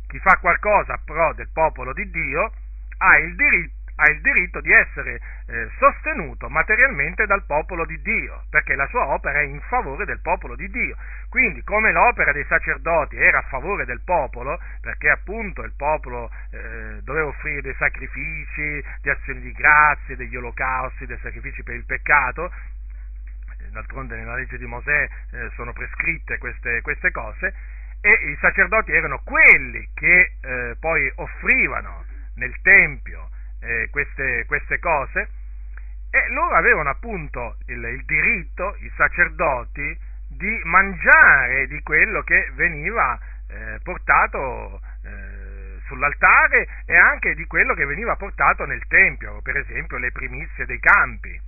chi fa qualcosa pro del popolo di Dio ha il diritto ha il diritto di essere eh, sostenuto materialmente dal popolo di Dio, perché la sua opera è in favore del popolo di Dio. Quindi, come l'opera dei sacerdoti era a favore del popolo, perché appunto il popolo eh, doveva offrire dei sacrifici, di azioni di grazie, degli olocausti, dei sacrifici per il peccato, d'altronde nella legge di Mosè eh, sono prescritte queste, queste, cose, e i sacerdoti erano quelli che eh, poi offrivano nel Tempio eh, queste, queste, cose e loro avevano appunto il, il diritto, i sacerdoti, di mangiare di quello che veniva eh, portato eh, sull'altare e anche di quello che veniva portato nel Tempio, per esempio le primizie dei campi.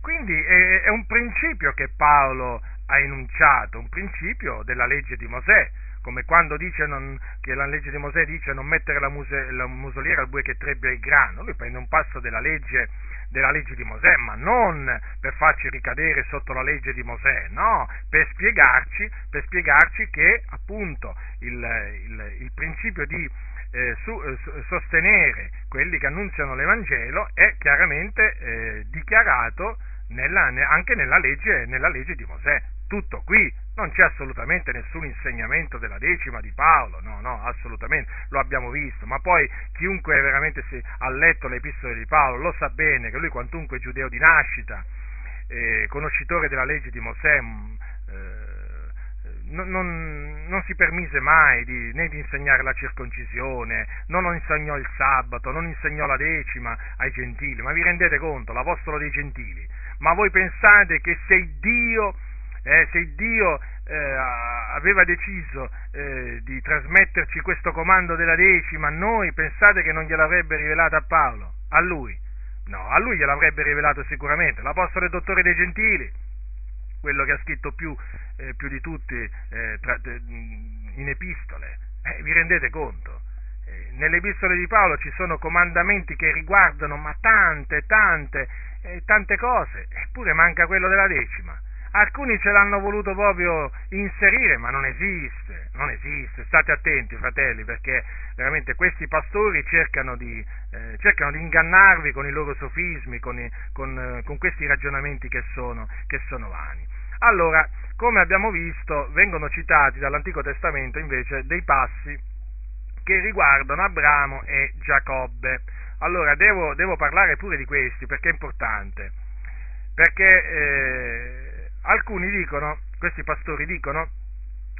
Quindi è, è un principio che Paolo ha enunciato, un principio della legge di Mosè, come quando dice non, che la legge di Mosè dice non mettere la, muse, la musoliera al bue che trebbia il grano, lui prende un passo della legge, della legge di Mosè, ma non per farci ricadere sotto la legge di Mosè, no, per spiegarci, per spiegarci che appunto il, il, il principio di eh, su, eh, sostenere quelli che annunziano l'Evangelo è chiaramente eh, dichiarato nella, anche nella legge, nella legge di Mosè. Tutto qui, non c'è assolutamente nessun insegnamento della decima di Paolo, no, no, assolutamente, lo abbiamo visto, ma poi chiunque veramente si, ha letto le epistole di Paolo lo sa bene che lui quantunque giudeo di nascita, eh, conoscitore della legge di Mosè, mm, eh, non, non, non, si permise mai di, né di insegnare la circoncisione, non insegnò il sabato, non insegnò la decima ai gentili, ma vi rendete conto, l'apostolo dei gentili, ma voi pensate che se Dio eh, se Dio eh, aveva deciso eh, di trasmetterci questo comando della decima a noi, pensate che non gliel'avrebbe rivelato a Paolo? A lui? No, a lui gliel'avrebbe rivelato sicuramente, l'Apostolo e Dottore dei Gentili, quello che ha scritto più, eh, più di tutti eh, tra, in epistole. Eh, vi rendete conto? nelle epistole di Paolo ci sono comandamenti che riguardano ma tante, tante, tante cose, eppure manca quello della decima. Alcuni ce l'hanno voluto proprio inserire, ma non esiste, non esiste. State attenti, fratelli, perché veramente questi pastori cercano di, eh, cercano di ingannarvi con i loro sofismi, con, i, con, eh, con questi ragionamenti che sono, che sono vani. Allora, come abbiamo visto, vengono citati dall'Antico Testamento invece dei passi che riguardano Abramo e Giacobbe. Allora, devo, devo parlare pure di questi perché è importante. Perché eh, alcuni dicono, questi pastori dicono,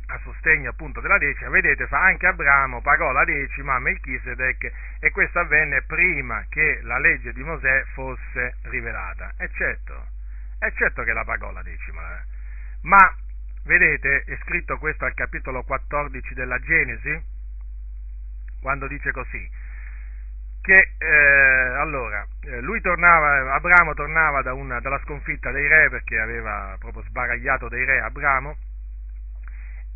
a sostegno appunto della decima, vedete, anche Abramo pagò la decima a Melchisedec e questo avvenne prima che la legge di Mosè fosse rivelata. E certo, è certo che la pagò la decima, eh. ma vedete, è scritto questo al capitolo 14 della Genesi, quando dice così, che eh, allora eh, lui tornava, Abramo tornava da una, dalla sconfitta dei re perché aveva proprio sbaragliato dei re Abramo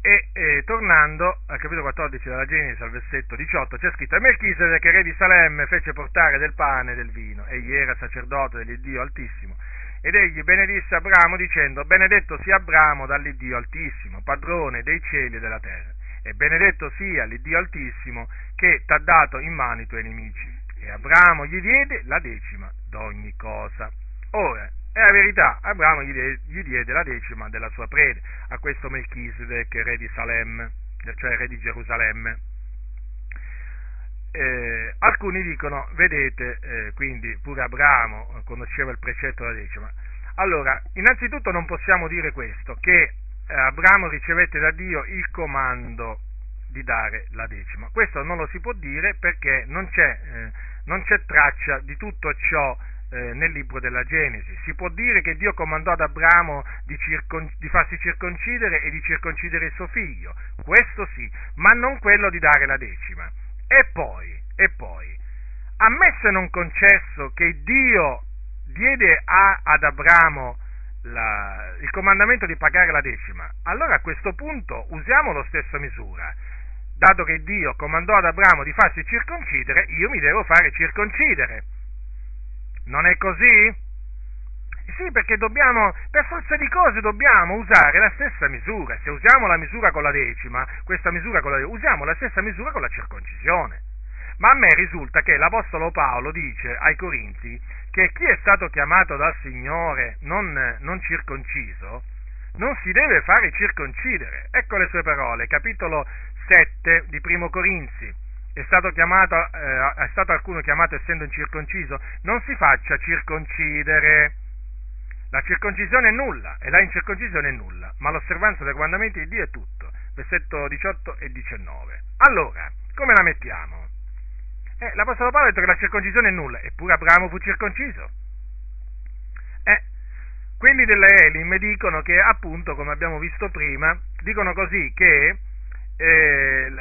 e eh, tornando al capitolo 14 della Genesi al versetto 18 c'è scritto e Melchisedec re di Salemme fece portare del pane e del vino. Egli era sacerdote dell'Iddio Altissimo. Ed egli benedisse Abramo dicendo benedetto sia Abramo dall'Iddio Altissimo padrone dei cieli e della terra. E benedetto sia l'Iddio Altissimo che t'ha dato in mano i tuoi nemici. E Abramo gli diede la decima d'ogni cosa. Ora, è la verità, Abramo gli diede, gli diede la decima della sua prede a questo Melchisedec, re di Salem, cioè re di Gerusalemme. Eh, alcuni dicono, vedete, eh, quindi pure Abramo conosceva il precetto della decima. Allora, innanzitutto non possiamo dire questo, che Abramo ricevette da Dio il comando di dare la decima. Questo non lo si può dire perché non c'è, eh, non c'è traccia di tutto ciò eh, nel libro della Genesi. Si può dire che Dio comandò ad Abramo di, circon- di, farsi circoncidere e di circoncidere il suo figlio, questo sì, ma non quello di dare la decima. E poi, e poi, ammesso e non concesso che Dio diede a, ad Abramo la, il comandamento di pagare la decima, allora a questo punto usiamo la stessa misura. Dato che Dio comandò ad Abramo di farsi circoncidere, io mi devo fare circoncidere. Non è così? Sì, perché dobbiamo, per forza di cose, dobbiamo usare la stessa misura. Se usiamo la misura con la decima, questa misura con la decima, usiamo la stessa misura con la circoncisione. Ma a me risulta che l'Apostolo Paolo dice ai Corinzi che chi è stato chiamato dal Signore non, non circonciso, non si deve fare circoncidere. Ecco le sue parole, capitolo 7 di Primo Corinzi. È stato, chiamato, eh, è stato alcuno chiamato essendo incirconciso? Non si faccia circoncidere. La circoncisione è nulla e la incirconcisione è nulla, ma l'osservanza dei comandamenti di Dio è tutto. Versetto 18 e 19. Allora, come la mettiamo? Eh, L'Apostolo Paolo ha detto che la circoncisione è nulla, eppure Abramo fu circonciso. quelli delle Elim dicono che, appunto, come abbiamo visto prima, dicono così che eh,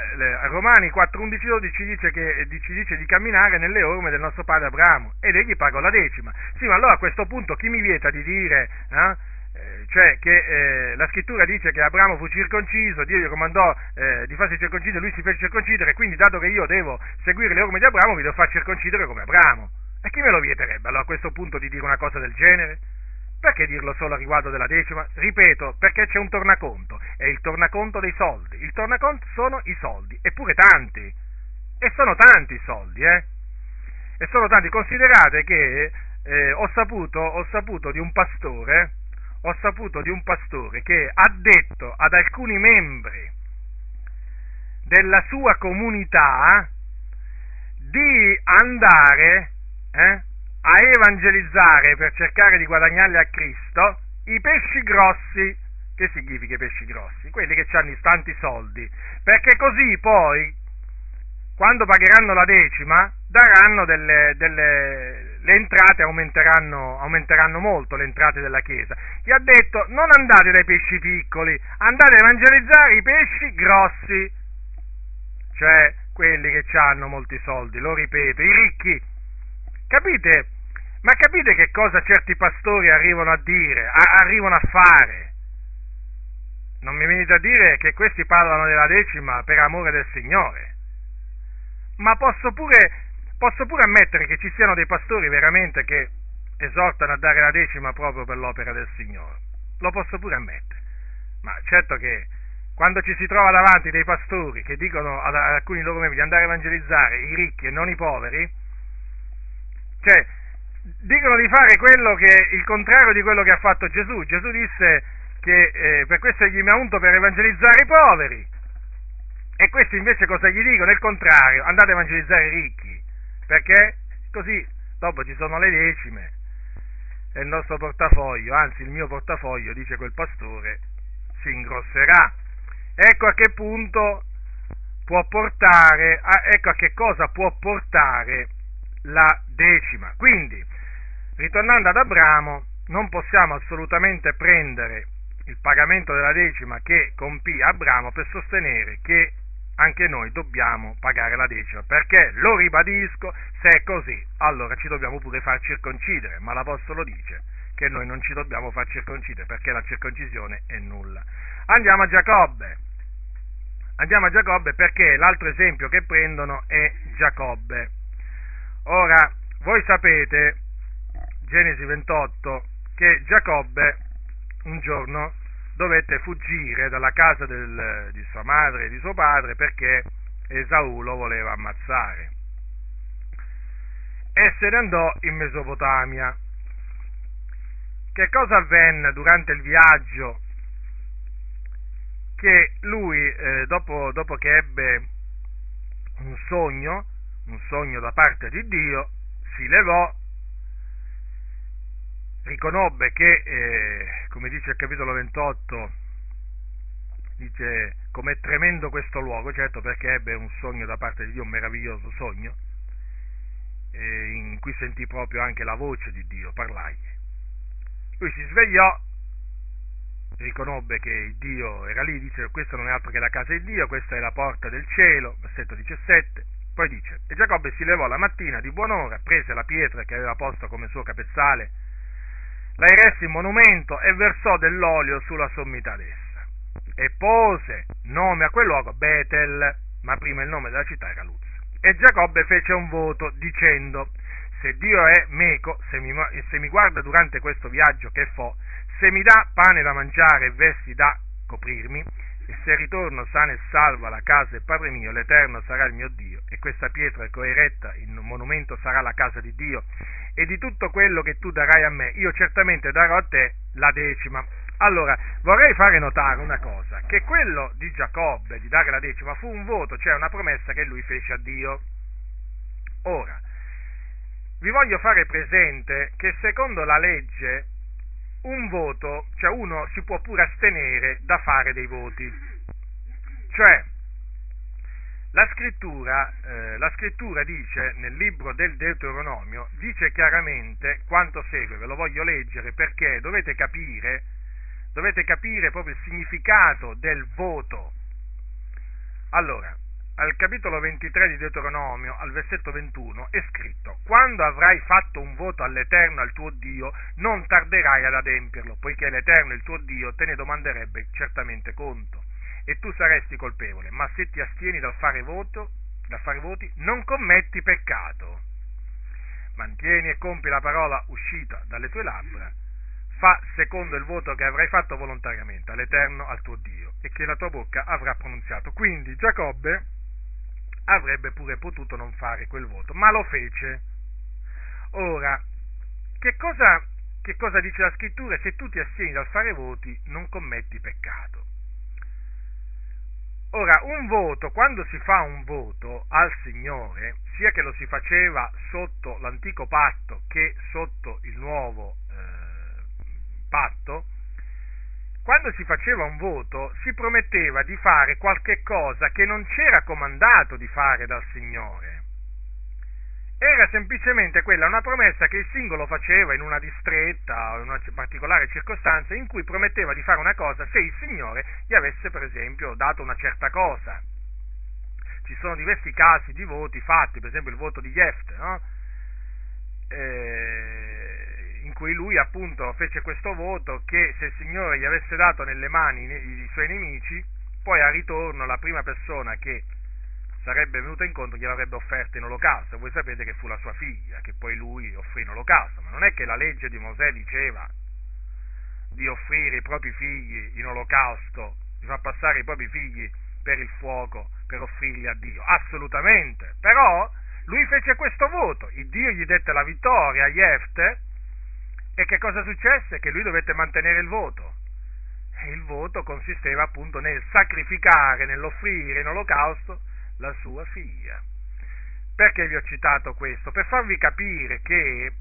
Romani 4.11.12 dice, che, ci dice di camminare nelle orme del nostro padre Abramo ed egli pagò la decima. Sì, ma allora a questo punto chi mi vieta di dire eh, eh, cioè che eh, la scrittura dice che Abramo fu circonciso, Dio gli comandò eh, di farsi circoncidere, lui si fece circoncidere, quindi dato che io devo seguire le orme di Abramo, mi devo far circoncidere come Abramo. E chi me lo vieterebbe allora a questo punto di dire una cosa del genere? Perché dirlo solo a riguardo della decima? Ripeto, perché c'è un tornaconto, è il tornaconto dei soldi. Il tornaconto sono i soldi, eppure tanti. E sono tanti i soldi, eh? E sono tanti. Considerate che eh, ho, saputo, ho saputo di un pastore ho saputo di un pastore che ha detto ad alcuni membri della sua comunità di andare eh, a evangelizzare per cercare di guadagnarli a Cristo i pesci grossi. Che significa i pesci grossi? Quelli che hanno tanti soldi, perché così poi, quando pagheranno la decima, daranno delle, delle le entrate aumenteranno, aumenteranno, molto, le entrate della Chiesa. Gli ha detto non andate dai pesci piccoli, andate a evangelizzare i pesci grossi, cioè quelli che hanno molti soldi, lo ripeto, i ricchi. Capite? Ma capite che cosa certi pastori arrivano a dire, a, arrivano a fare? Non mi venite a dire che questi parlano della decima per amore del Signore. Ma posso pure Posso pure ammettere che ci siano dei pastori veramente che esortano a dare la decima proprio per l'opera del Signore. Lo posso pure ammettere. Ma certo che quando ci si trova davanti dei pastori che dicono ad alcuni loro membri di andare a evangelizzare i ricchi e non i poveri, cioè dicono di fare quello che il contrario di quello che ha fatto Gesù. Gesù disse che eh, per questo egli mi ha unto per evangelizzare i poveri. E questi invece cosa gli dicono? Il contrario, andate a evangelizzare i ricchi perché così dopo ci sono le decime e il nostro portafoglio, anzi il mio portafoglio, dice quel pastore, si ingrosserà. Ecco a che punto può portare, ecco a che cosa può portare la decima. Quindi, ritornando ad Abramo, non possiamo assolutamente prendere il pagamento della decima che compì Abramo per sostenere che anche noi dobbiamo pagare la decima, perché, lo ribadisco, se è così, allora ci dobbiamo pure far circoncidere, ma l'Apostolo dice che noi non ci dobbiamo far circoncidere, perché la circoncisione è nulla. Andiamo a Giacobbe, andiamo a Giacobbe perché l'altro esempio che prendono è Giacobbe. Ora, voi sapete, Genesi 28, che Giacobbe un giorno dovette fuggire dalla casa del, di sua madre e di suo padre perché Esaù lo voleva ammazzare. E se ne andò in Mesopotamia. Che cosa avvenne durante il viaggio? Che lui, eh, dopo, dopo che ebbe un sogno, un sogno da parte di Dio, si levò riconobbe che, eh, come dice il capitolo 28, dice com'è tremendo questo luogo, certo perché ebbe un sogno da parte di Dio, un meraviglioso sogno, eh, in cui sentì proprio anche la voce di Dio parlargli. Lui si svegliò, riconobbe che Dio era lì, dice questa non è altro che la casa di Dio, questa è la porta del cielo, versetto 17, poi dice, e Giacobbe si levò la mattina di buon'ora, prese la pietra che aveva posto come suo capezzale, la eresse in monumento e versò dell'olio sulla sommità d'essa. E pose nome a quel luogo Betel, ma prima il nome della città era Luz. E Giacobbe fece un voto dicendo, se Dio è meco, se mi, se mi guarda durante questo viaggio che fo, se mi dà pane da mangiare e vesti da coprirmi, e se ritorno sano e salvo alla casa del Padre mio, l'Eterno sarà il mio Dio, e questa pietra che ho eretta in monumento sarà la casa di Dio, e di tutto quello che tu darai a me, io certamente darò a te la decima. Allora, vorrei fare notare una cosa, che quello di Giacobbe, di dare la decima, fu un voto, cioè una promessa che lui fece a Dio. Ora, vi voglio fare presente che secondo la legge un voto, cioè uno si può pure astenere da fare dei voti. Cioè, La scrittura, eh, la scrittura, dice nel libro del Deuteronomio, dice chiaramente quanto segue, ve lo voglio leggere perché dovete capire, dovete capire proprio il significato del voto. Allora, al capitolo 23 di Deuteronomio, al versetto 21, è scritto, quando avrai fatto un voto all'Eterno, al tuo Dio, non tarderai ad adempierlo, poiché l'Eterno, il tuo Dio, te ne domanderebbe certamente conto e tu saresti colpevole, ma se ti astieni dal fare, voto, dal fare voti, non commetti peccato. Mantieni e compi la parola uscita dalle tue labbra, fa secondo il voto che avrai fatto volontariamente all'Eterno, al tuo Dio, e che la tua bocca avrà pronunziato. Quindi Giacobbe avrebbe pure potuto non fare quel voto, ma lo fece. Ora, che cosa, che cosa dice la scrittura? Se tu ti astieni dal fare voti, non commetti peccato. Ora, un voto, quando si fa un voto al Signore, sia che lo si faceva sotto l'antico patto che sotto il nuovo eh, patto, quando si faceva un voto si prometteva di fare qualche cosa che non c'era comandato di fare dal Signore era semplicemente quella una promessa che il singolo faceva in una distretta o in una particolare circostanza in cui prometteva di fare una cosa se il Signore gli avesse per esempio dato una certa cosa. Ci sono diversi casi di voti fatti, per esempio il voto di Jefte, no? eh, in cui lui appunto fece questo voto che se il Signore gli avesse dato nelle mani i, suoi nemici, poi a ritorno la prima persona che sarebbe venuta incontro gliel'avrebbe offerta in olocausto. Voi sapete che fu la sua figlia che poi lui offrì in olocausto, ma non è che la legge di Mosè diceva di offrire i propri figli in olocausto, di far passare i propri figli per il fuoco per offrirli a Dio. Assolutamente. Però lui fece questo voto, il Dio gli dette la vittoria a Jefte e che cosa successe? Che lui dovette mantenere il voto. E il voto consisteva appunto nel sacrificare, nell'offrire in olocausto la sua figlia. Perché vi ho citato questo? Per farvi capire che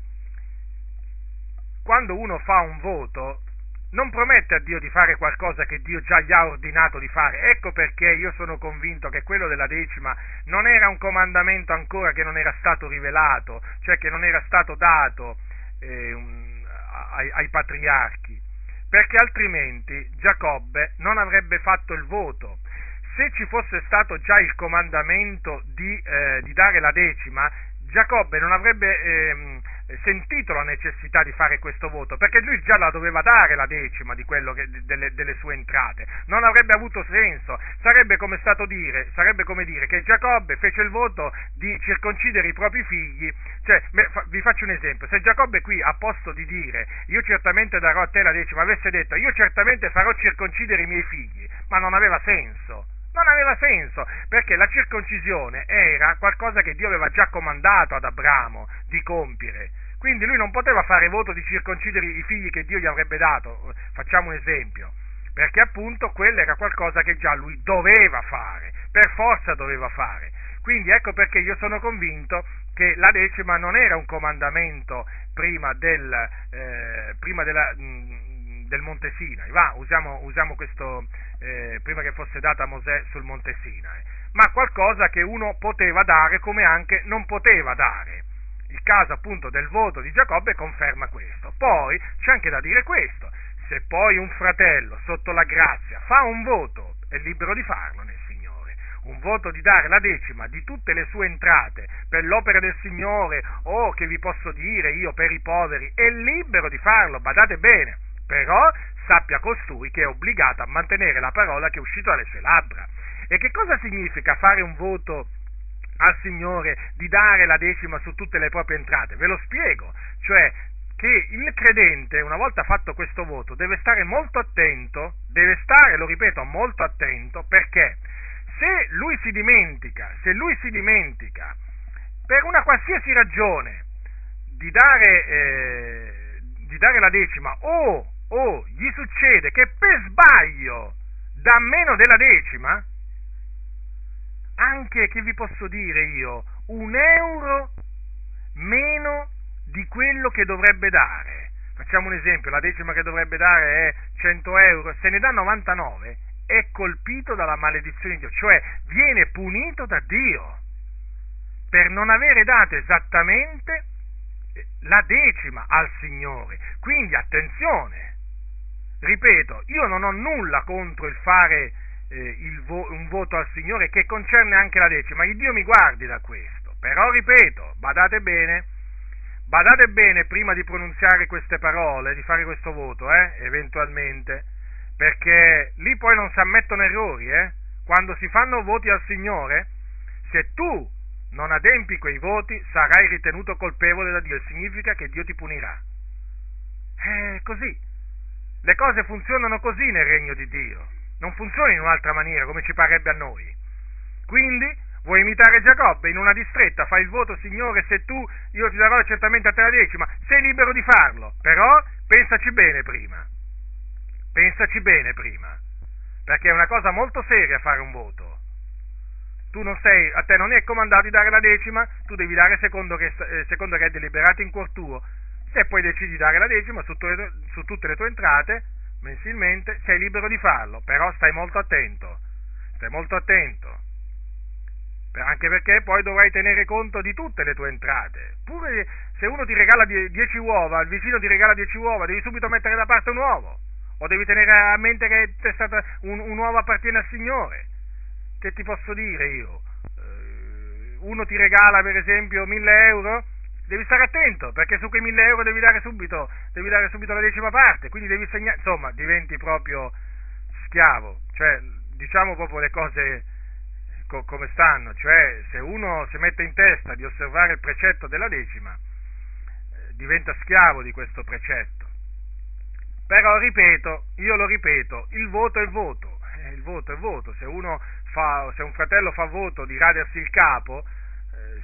quando uno fa un voto non promette a Dio di fare qualcosa che Dio già gli ha ordinato di fare. Ecco perché io sono convinto che quello della decima non era un comandamento ancora che non era stato rivelato, cioè che non era stato dato eh, un, ai, ai patriarchi, perché altrimenti Giacobbe non avrebbe fatto il voto. Se ci fosse stato già il comandamento di, eh, di dare la decima, Giacobbe non avrebbe ehm, sentito la necessità di fare questo voto, perché lui già la doveva dare la decima che, delle, delle, sue entrate, non avrebbe avuto senso, sarebbe come, dire, sarebbe come dire che Giacobbe fece il voto di circoncidere i propri figli, cioè, vi faccio un esempio, se Giacobbe qui a posto di dire io certamente darò a te la decima, avesse detto io certamente farò circoncidere i miei figli, ma non aveva senso. Non aveva senso, perché la circoncisione era qualcosa che Dio aveva già comandato ad Abramo di compiere. Quindi lui non poteva fare voto di circoncidere i figli che Dio gli avrebbe dato. Facciamo un esempio. Perché appunto quello era qualcosa che già lui doveva fare, per forza doveva fare. Quindi ecco perché io sono convinto che la decima non era un comandamento prima, del, eh, prima della, mh, del Monte Sinai. Va, usiamo, usiamo questo, eh, prima che fosse data a Mosè sul Monte Sinai, ma qualcosa che uno poteva dare come anche non poteva dare. Il caso appunto del voto di Giacobbe conferma questo. Poi c'è anche da dire questo, se poi un fratello sotto la grazia fa un voto, è libero di farlo nel Signore, un voto di dare la decima di tutte le sue entrate per l'opera del Signore o che vi posso dire io per i poveri, è libero di farlo, badate bene, però sappia costui che è obbligato a mantenere la parola che è uscita dalle sue labbra. E che cosa significa fare un voto al Signore di dare la decima su tutte le proprie entrate? Ve lo spiego, cioè che il credente, una volta fatto questo voto, deve stare molto attento, deve stare, lo ripeto, molto attento, perché se lui si dimentica, se lui si dimentica, per una qualsiasi ragione, di dare, eh, di dare la decima o o gli succede che per sbaglio dà meno della decima, anche che vi posso dire io, un euro meno di quello che dovrebbe dare. Facciamo un esempio, la decima che dovrebbe dare è 100 euro, se ne dà 99, è colpito dalla maledizione di Dio, cioè viene punito da Dio per non avere dato esattamente la decima al Signore. Quindi attenzione, ripeto, io non ho nulla contro il fare eh, vo- un voto al Signore che concerne anche la decima, il Dio mi guardi da questo, però ripeto, badate bene, badate bene prima di pronunziare queste parole, di fare questo voto, eh, eventualmente, perché lì poi non si ammettono errori, eh? quando si fanno voti al Signore, se tu non adempi quei voti sarai ritenuto colpevole da Dio, significa che Dio ti punirà. È così. Le cose funzionano così nel regno di Dio, non funzionano in un'altra maniera come ci parebbe a noi. Quindi vuoi imitare Giacobbe in una distretta, fai il voto, Signore, se tu io ti darò certamente a te la decima, sei libero di farlo, però pensaci bene prima. Pensaci bene prima, perché è una cosa molto seria fare un voto tu non sei, a te non è comandato di dare la decima, tu devi dare secondo che, eh, secondo che è deliberato in cuor tuo. Se poi decidi di dare la decima su, tu, su tutte le tue entrate, mensilmente, sei libero di farlo, però stai molto attento, stai molto attento, anche perché poi dovrai tenere conto di tutte le tue entrate. Pure se uno ti regala 10 uova, il vicino ti regala 10 uova, devi subito mettere da parte un uovo, o devi tenere a mente che un, un uovo appartiene al Signore che ti posso dire io? Eh, uno ti regala per esempio 1000 euro, devi stare attento perché su quei 1000 euro devi dare subito, devi dare subito la decima parte, quindi devi segnare, insomma, diventi proprio schiavo, cioè diciamo proprio le cose co- come stanno, cioè se uno si mette in testa di osservare il precetto della decima, eh, diventa schiavo di questo precetto. Però ripeto, io lo ripeto, il voto è voto, eh, il voto è voto, se uno fa, se un fratello fa voto di radersi il capo,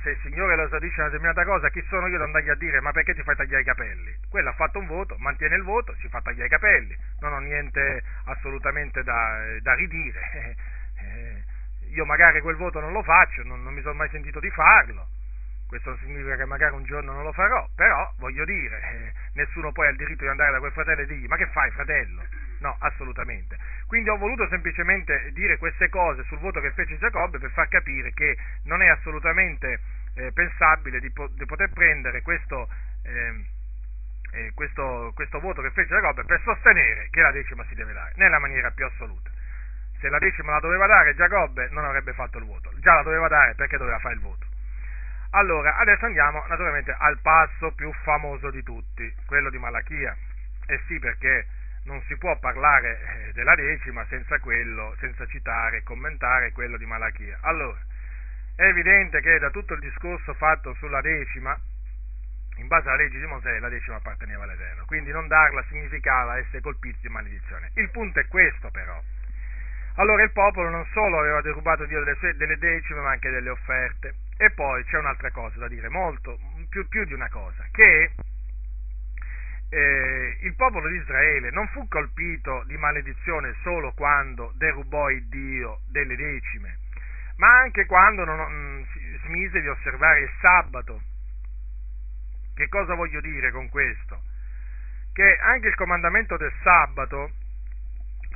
se il Signore lo esaudisce una determinata cosa, chi sono io ad andargli a dire ma perché ti fai tagliare i capelli? Quello ha fatto un voto, mantiene il voto, si fa tagliare i capelli, non ho niente assolutamente da, da ridire. Eh, io magari quel voto non lo faccio, non, non mi sono mai sentito di farlo, questo non significa che magari un giorno non lo farò, però voglio dire, eh, nessuno poi ha il diritto di andare da quel fratello e dirgli ma che fai fratello? No, assolutamente. Quindi ho voluto semplicemente dire queste cose sul voto che fece Giacobbe per far capire che non è assolutamente eh, pensabile di, po- di, poter prendere questo, eh, eh, questo, questo voto che fece Giacobbe per sostenere che la decima si deve dare, nella maniera più assoluta. Se la decima la doveva dare Giacobbe non avrebbe fatto il voto, già la doveva dare perché doveva fare il voto. Allora, adesso andiamo naturalmente al passo più famoso di tutti, quello di Malachia. Eh sì, perché non si può parlare eh, della decima senza, quello, senza citare e commentare quello di Malachia. Allora, è evidente che da tutto il discorso fatto sulla decima, in base alla legge di Mosè, la decima apparteneva all'Eterno, quindi non darla significava essere colpiti di maledizione. Il punto è questo però. Allora il popolo non solo aveva derubato Dio delle, sue, delle decime, ma anche delle offerte. E poi c'è un'altra cosa da dire, molto, più, più di una cosa, che eh, il popolo di Israele non fu colpito di maledizione solo quando derubò il Dio delle decime, ma anche quando non, non, smise di osservare il sabato. Che cosa voglio dire con questo? Che anche il comandamento del sabato,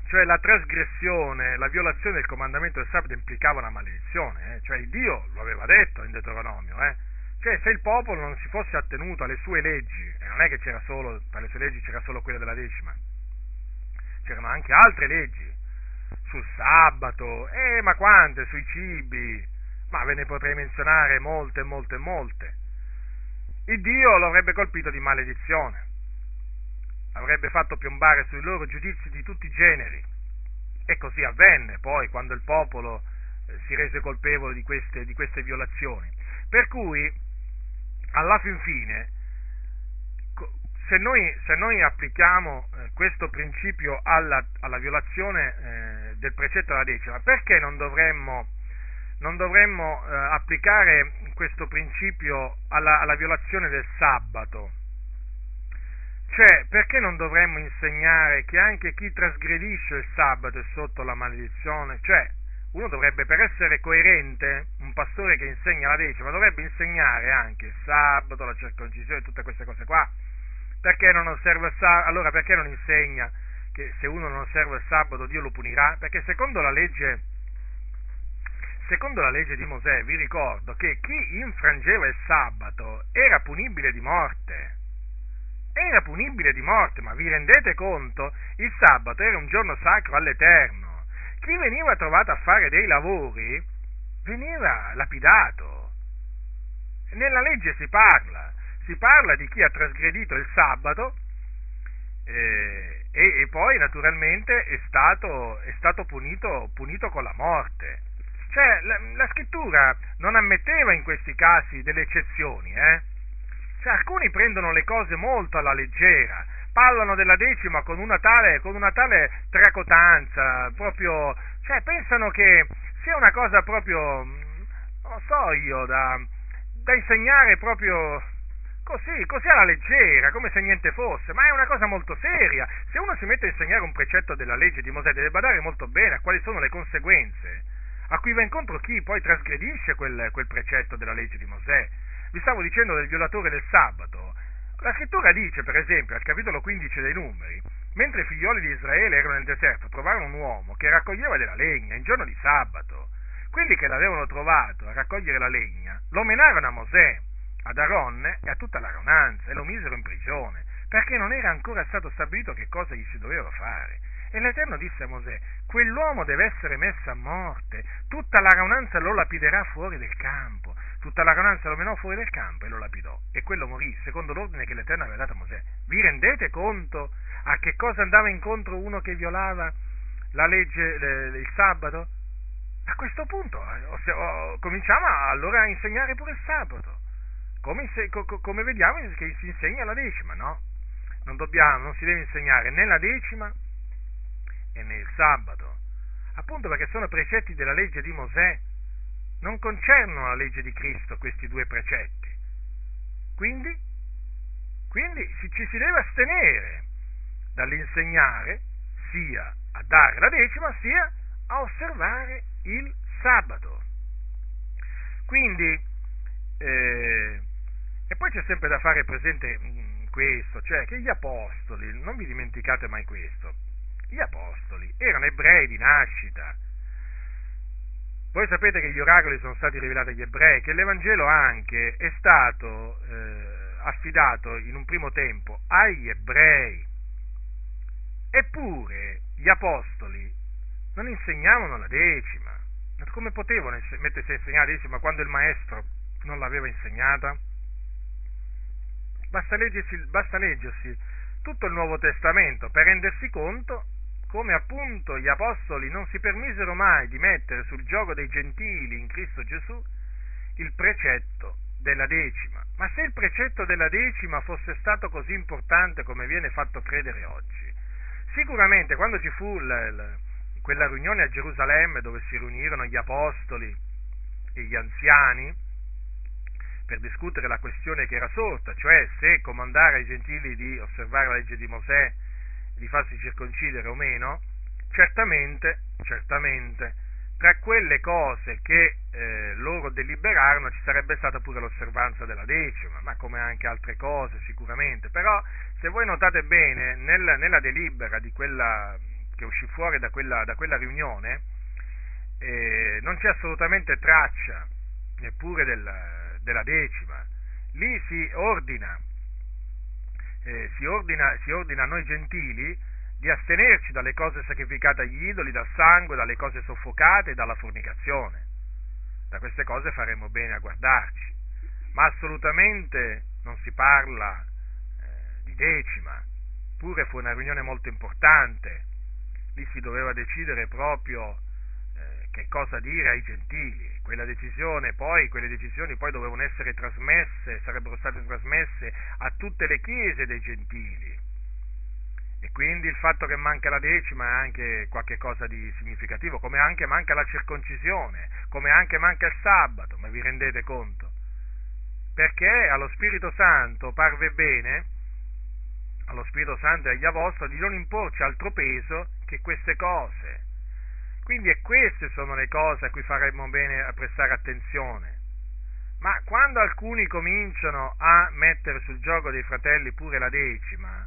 cioè la trasgressione, la violazione del comandamento del sabato implicava una maledizione, eh? cioè Dio lo aveva detto in Deuteronomio, eh? Cioè, se il popolo non si fosse attenuto alle sue leggi, e non è che c'era solo, tra le sue leggi c'era solo quella della decima, c'erano anche altre leggi, sul sabato, eh, ma quante, sui cibi, ma ve ne potrei menzionare molte, molte, molte. Il Dio lo avrebbe colpito di maledizione, avrebbe fatto piombare sui loro giudizi di tutti i generi, e così avvenne poi quando il popolo eh, si rese colpevole di queste, di queste violazioni. Per cui alla fin fine, se noi, se noi applichiamo eh, questo principio alla, alla violazione eh, del precetto della decima, perché non dovremmo, non dovremmo eh, applicare questo principio alla, alla violazione del sabato? Cioè, perché non dovremmo insegnare che anche chi trasgredisce il sabato è sotto la maledizione? Cioè, uno dovrebbe, per essere coerente, un pastore che insegna la decima, dovrebbe insegnare anche il sabato, la circoncisione, tutte queste cose qua. Perché non osserva il sabato? Allora perché non insegna che se uno non osserva il sabato Dio lo punirà, perché secondo la legge, secondo la legge di Mosè vi ricordo che chi infrangeva il sabato era punibile di morte. Era punibile di morte, ma vi rendete conto? Il sabato era un giorno sacro all'Eterno. Chi veniva trovato a fare dei lavori veniva lapidato. Nella legge si parla, si parla di chi ha trasgredito il sabato eh, e, e, poi naturalmente è stato, è stato punito, punito, con la morte. Cioè la, la, scrittura non ammetteva in questi casi delle eccezioni, eh? cioè, alcuni prendono le cose molto alla leggera, parlano della decima con una tale, con una tale tracotanza, proprio, cioè pensano che sia una cosa proprio, non so io, da, da insegnare proprio così, così alla leggera, come se niente fosse, ma è una cosa molto seria. Se uno si mette a insegnare un precetto della legge di Mosè, deve badare molto bene a quali sono le conseguenze, a cui va incontro chi poi trasgredisce quel, quel precetto della legge di Mosè. Vi stavo dicendo del violatore del sabato. La scrittura dice, per esempio, al capitolo 15 dei numeri, mentre i figlioli di Israele erano nel deserto, trovarono un uomo che raccoglieva della legna in giorno di sabato. Quelli che l'avevano trovato a raccogliere la legna lo menarono a Mosè ad Aaron e a tutta la raunanza e lo misero in prigione, perché non era ancora stato stabilito che cosa gli si doveva fare. E l'Eterno disse a Mosè, quell'uomo deve essere messo a morte, tutta la raunanza lo lapiderà fuori del campo. Tutta la raunanza lo menò fuori del campo e lo lapidò. E quello morì, secondo l'ordine che l'Eterno aveva dato a Mosè. Vi rendete conto a che cosa andava incontro uno che violava la legge, il sabato? A questo punto eh, cominciamo allora a insegnare pure il sabato come, come vediamo che si insegna la decima, no? Non, dobbiamo, non si deve insegnare né la decima e né il sabato, appunto perché sono precetti della legge di Mosè, non concernono la legge di Cristo questi due precetti. Quindi, quindi ci si deve astenere dall'insegnare sia a dare la decima sia a osservare il sabato. Quindi, eh, e poi c'è sempre da fare presente mm, questo, cioè che gli apostoli, non vi dimenticate mai questo, gli apostoli erano ebrei di nascita. Voi sapete che gli oracoli sono stati rivelati agli ebrei, che l'Evangelo anche è stato eh, affidato in un primo tempo agli ebrei. Eppure gli apostoli non insegnavano la decima. Come potevano mettersi a insegnare la decima quando il maestro non l'aveva insegnata? Basta leggersi, basta leggersi tutto il Nuovo Testamento per rendersi conto come appunto gli apostoli non si permisero mai di mettere sul gioco dei gentili in Cristo Gesù il precetto della decima. Ma se il precetto della decima fosse stato così importante come viene fatto credere oggi, sicuramente quando ci fu la, la, quella riunione a Gerusalemme dove si riunirono gli apostoli e gli anziani, per discutere la questione che era sorta, cioè se comandare ai gentili di osservare la legge di Mosè, di farsi circoncidere o meno, certamente, certamente, tra quelle cose che eh, loro deliberarono ci sarebbe stata pure l'osservanza della decima, ma come anche altre cose sicuramente, però se voi notate bene nel, nella delibera quella, che uscì fuori da quella, da quella riunione, eh, non c'è assolutamente traccia neppure del, della decima. Lì si ordina, eh, si ordina, si ordina a noi gentili di astenerci dalle cose sacrificate agli idoli, dal sangue, dalle cose soffocate e dalla fornicazione. Da queste cose faremo bene a guardarci. Ma assolutamente non si parla eh, di decima, pure fu una riunione molto importante. Lì si doveva decidere proprio che cosa dire ai gentili quella decisione poi, quelle decisioni poi dovevano essere trasmesse, sarebbero state trasmesse a tutte le chiese dei gentili. E quindi il fatto che manca la decima è anche qualcosa di significativo, come anche manca la circoncisione, come anche manca il sabato, ma vi rendete conto? Perché allo Spirito Santo parve bene, allo Spirito Santo e agli Apostoli, di non imporci altro peso che queste cose quindi e queste sono le cose a cui faremmo bene a prestare attenzione. Ma quando alcuni cominciano a mettere sul gioco dei fratelli pure la decima,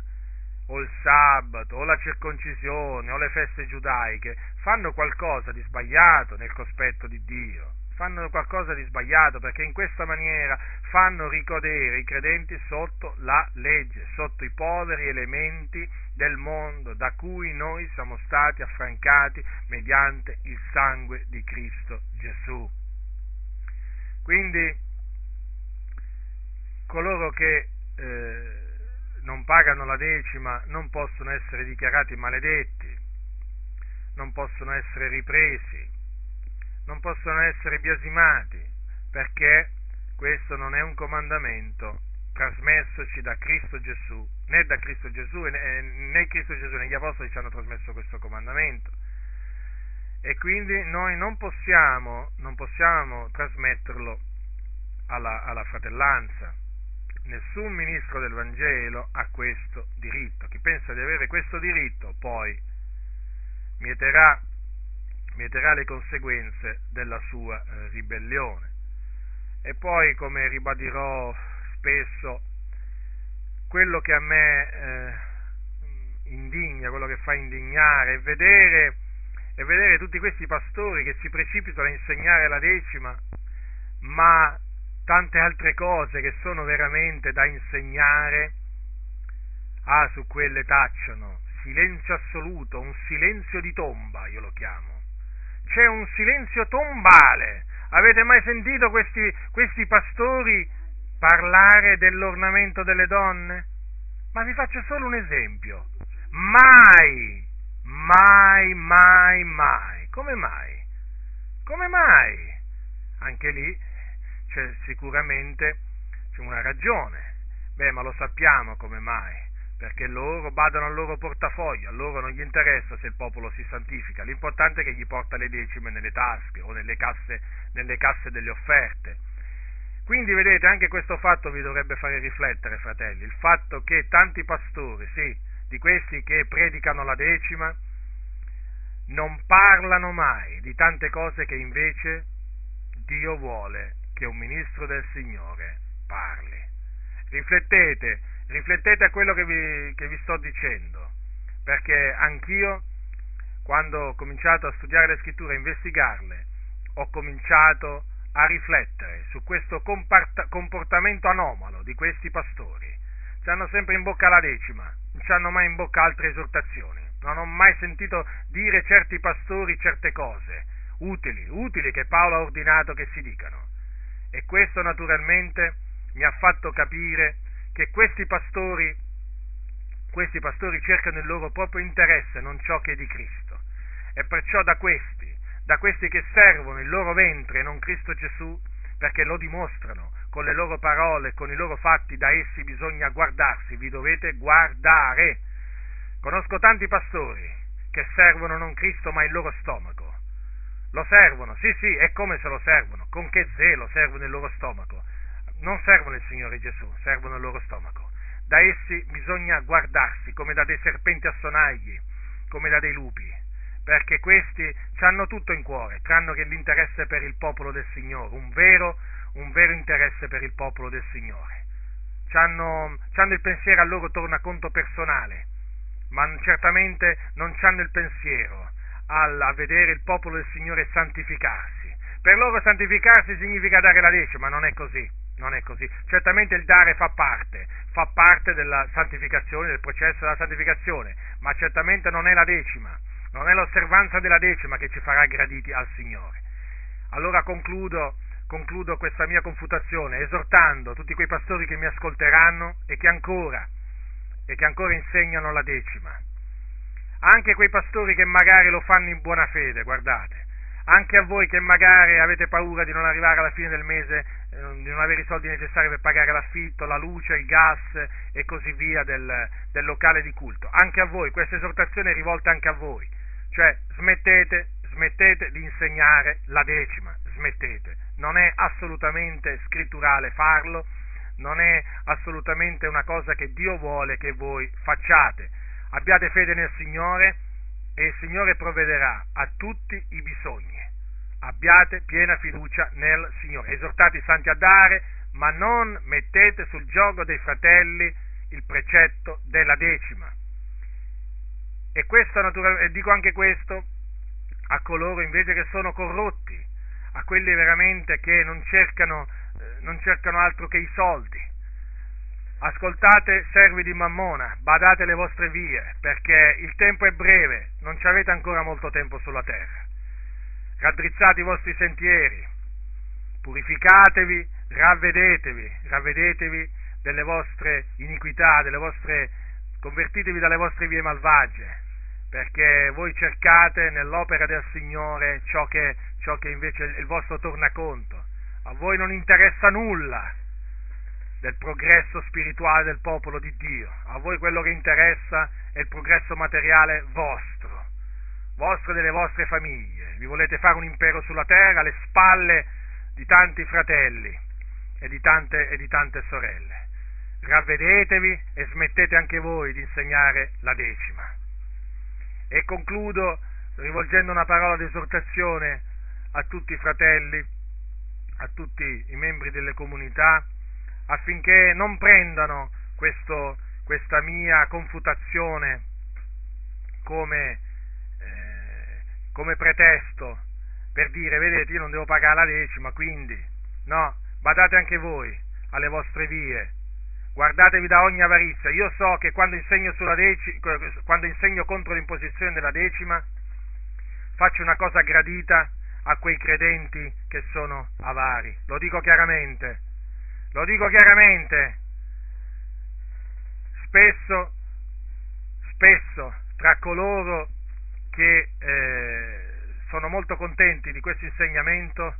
o il sabato, o la circoncisione, o le feste giudaiche, fanno qualcosa di sbagliato nel cospetto di Dio. Fanno qualcosa di sbagliato perché in questa maniera fanno ricadere i credenti sotto la legge, sotto i poveri elementi del mondo da cui noi siamo stati affrancati mediante il sangue di Cristo Gesù. Quindi coloro che eh, non pagano la decima non possono essere dichiarati maledetti, non possono essere ripresi, non possono essere biasimati, perché questo non è un comandamento trasmessoci da Cristo Gesù, né da Cristo Gesù né Cristo Gesù né gli Apostoli ci hanno trasmesso questo comandamento. E quindi noi non possiamo, non possiamo trasmetterlo alla, alla fratellanza nessun ministro del Vangelo ha questo diritto. Chi pensa di avere questo diritto poi mieterà, mieterà le conseguenze della sua eh, ribellione. E poi, come ribadirò spesso, quello che a me eh, indigna, quello che fa indignare è vedere, è vedere tutti questi pastori che si precipitano a insegnare la decima, ma tante altre cose che sono veramente da insegnare, ah, su quelle tacciano, silenzio assoluto, un silenzio di tomba, io lo chiamo. C'è un silenzio tombale. Avete mai sentito questi, questi pastori parlare dell'ornamento delle donne? Ma vi faccio solo un esempio. Mai, mai, mai, mai. Come mai? Come mai? Anche lì c'è sicuramente c'è una ragione. Beh, ma lo sappiamo come mai. Perché loro badano al loro portafoglio, a loro non gli interessa se il popolo si santifica, l'importante è che gli porta le decime nelle tasche o nelle casse, nelle casse delle offerte. Quindi vedete, anche questo fatto vi dovrebbe fare riflettere, fratelli, il fatto che tanti pastori, sì, di questi che predicano la decima, non parlano mai di tante cose che invece Dio vuole che un ministro del Signore parli. Riflettete, riflettete a quello che vi, che vi sto dicendo, perché anch'io, quando ho cominciato a studiare le scritture e investigarle, ho cominciato a riflettere su questo comportamento anomalo di questi pastori. Ci hanno sempre in bocca la decima, non ci hanno mai in bocca altre esortazioni. Non ho mai sentito dire certi pastori certe cose utili, utili che Paolo ha ordinato che si dicano. E questo naturalmente mi ha fatto capire che questi pastori, questi pastori cercano il loro proprio interesse, non ciò che è di Cristo. E perciò da questi, da questi che servono il loro ventre e non Cristo Gesù, perché lo dimostrano con le loro parole, con i loro fatti, da essi bisogna guardarsi, vi dovete guardare. Conosco tanti pastori che servono non Cristo ma il loro stomaco lo servono, sì, sì, è come se lo servono, con che zelo servono il loro stomaco. Non servono il Signore Gesù, servono il loro stomaco. Da essi bisogna guardarsi come da dei serpenti a sonagli, come da dei lupi, perché questi hanno tutto in cuore, tranne che l'interesse per il popolo del Signore, un vero, un vero interesse per il popolo del Signore. C'hanno, c'hanno il pensiero a loro tornaconto personale, ma certamente non hanno il pensiero a vedere il popolo del Signore santificarsi. Per loro santificarsi significa dare la decima, ma non è così, non è così. Certamente il dare fa parte, fa parte della santificazione, del processo della santificazione, ma certamente non è la decima, non è l'osservanza della decima che ci farà graditi al Signore. Allora concludo, concludo questa mia confutazione esortando tutti quei pastori che mi ascolteranno e che ancora, e che ancora insegnano la decima anche quei pastori che magari lo fanno in buona fede, guardate, anche a voi che magari avete paura di non arrivare alla fine del mese, eh, di non avere i soldi necessari per pagare l'affitto, la luce, il gas e così via del, del locale di culto, anche a voi, questa esortazione è rivolta anche a voi, cioè smettete, smettete di insegnare la decima, smettete, non è assolutamente scritturale farlo, non è assolutamente una cosa che Dio vuole che voi facciate. Abbiate fede nel Signore e il Signore provvederà a tutti i bisogni. Abbiate piena fiducia nel Signore. Esortate i santi a dare, ma non mettete sul gioco dei fratelli il precetto della decima. E, questo, e dico anche questo a coloro invece che sono corrotti, a quelli veramente che non cercano, eh, non cercano altro che i soldi. Ascoltate, servi di Mammona, badate le vostre vie, perché il tempo è breve, non ci avete ancora molto tempo sulla terra. Raddrizzate i vostri sentieri, purificatevi, ravvedetevi, ravvedetevi delle vostre iniquità, delle vostre, convertitevi dalle vostre vie malvagie, perché voi cercate nell'opera del Signore ciò che, ciò che invece è il vostro tornaconto. A voi non interessa nulla del progresso spirituale del popolo di Dio, a voi quello che interessa è il progresso materiale vostro, vostro e delle vostre famiglie. Vi volete fare un impero sulla terra alle spalle di tanti fratelli e di tante, e di tante sorelle ravvedetevi e smettete anche voi di insegnare la decima. E concludo rivolgendo una parola di esortazione a tutti i fratelli, a tutti i membri delle comunità, affinché non prendano questo, questa mia confutazione come, come pretesto per dire, vedete, io non devo pagare la decima, quindi no, badate anche voi alle vostre vie, guardatevi da ogni avarizia. Io so che quando insegno, deci, quando insegno contro l'imposizione della decima, faccio una cosa gradita a quei credenti che sono avari. Lo dico chiaramente. Lo dico chiaramente. Spesso, spesso, tra coloro che eh, sono molto contenti di questo insegnamento,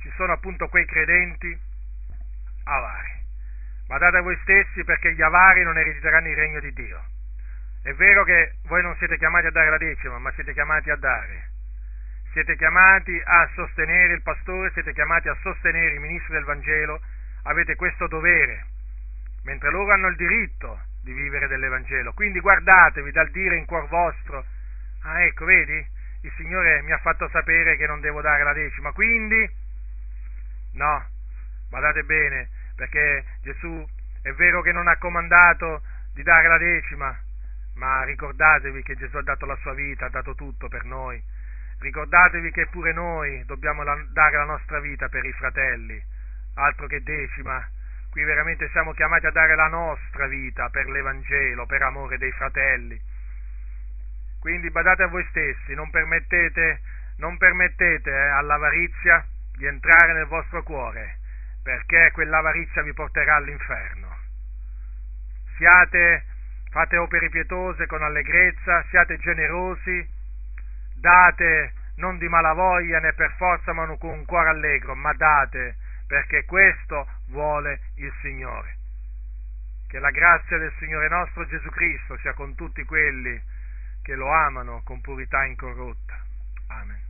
ci sono appunto quei credenti avari Badate a voi stessi perché gli avari non erediteranno il regno di Dio. È vero che voi non siete chiamati a dare la decima, ma siete chiamati a dare. Siete chiamati a sostenere il pastore, siete chiamati a sostenere i ministri del Vangelo, avete questo dovere, mentre loro hanno il diritto di vivere dell'Evangelo. Quindi guardatevi dal dire in cuor vostro, ah ecco, vedi, il Signore mi ha fatto sapere che non devo dare la decima, quindi no, badate bene, perché Gesù è vero che non ha comandato di dare la decima, ma ricordatevi che Gesù ha dato la sua vita, ha dato tutto per noi. Ricordatevi che pure noi dobbiamo dare la nostra vita per i fratelli, altro che decima. Qui veramente siamo chiamati a dare la nostra vita per l'Evangelo, per amore dei fratelli. Quindi badate a voi stessi, non permettete, non permettete eh, all'avarizia di entrare nel vostro cuore perché quell'avarizia vi porterà all'inferno. Siate, fate opere pietose con allegrezza, siate generosi, date non di malavoglia né per forza ma con un cuore allegro, ma date perché questo vuole il Signore. Che la grazia del Signore nostro Gesù Cristo sia con tutti quelli che lo amano con purità incorrotta. Amen.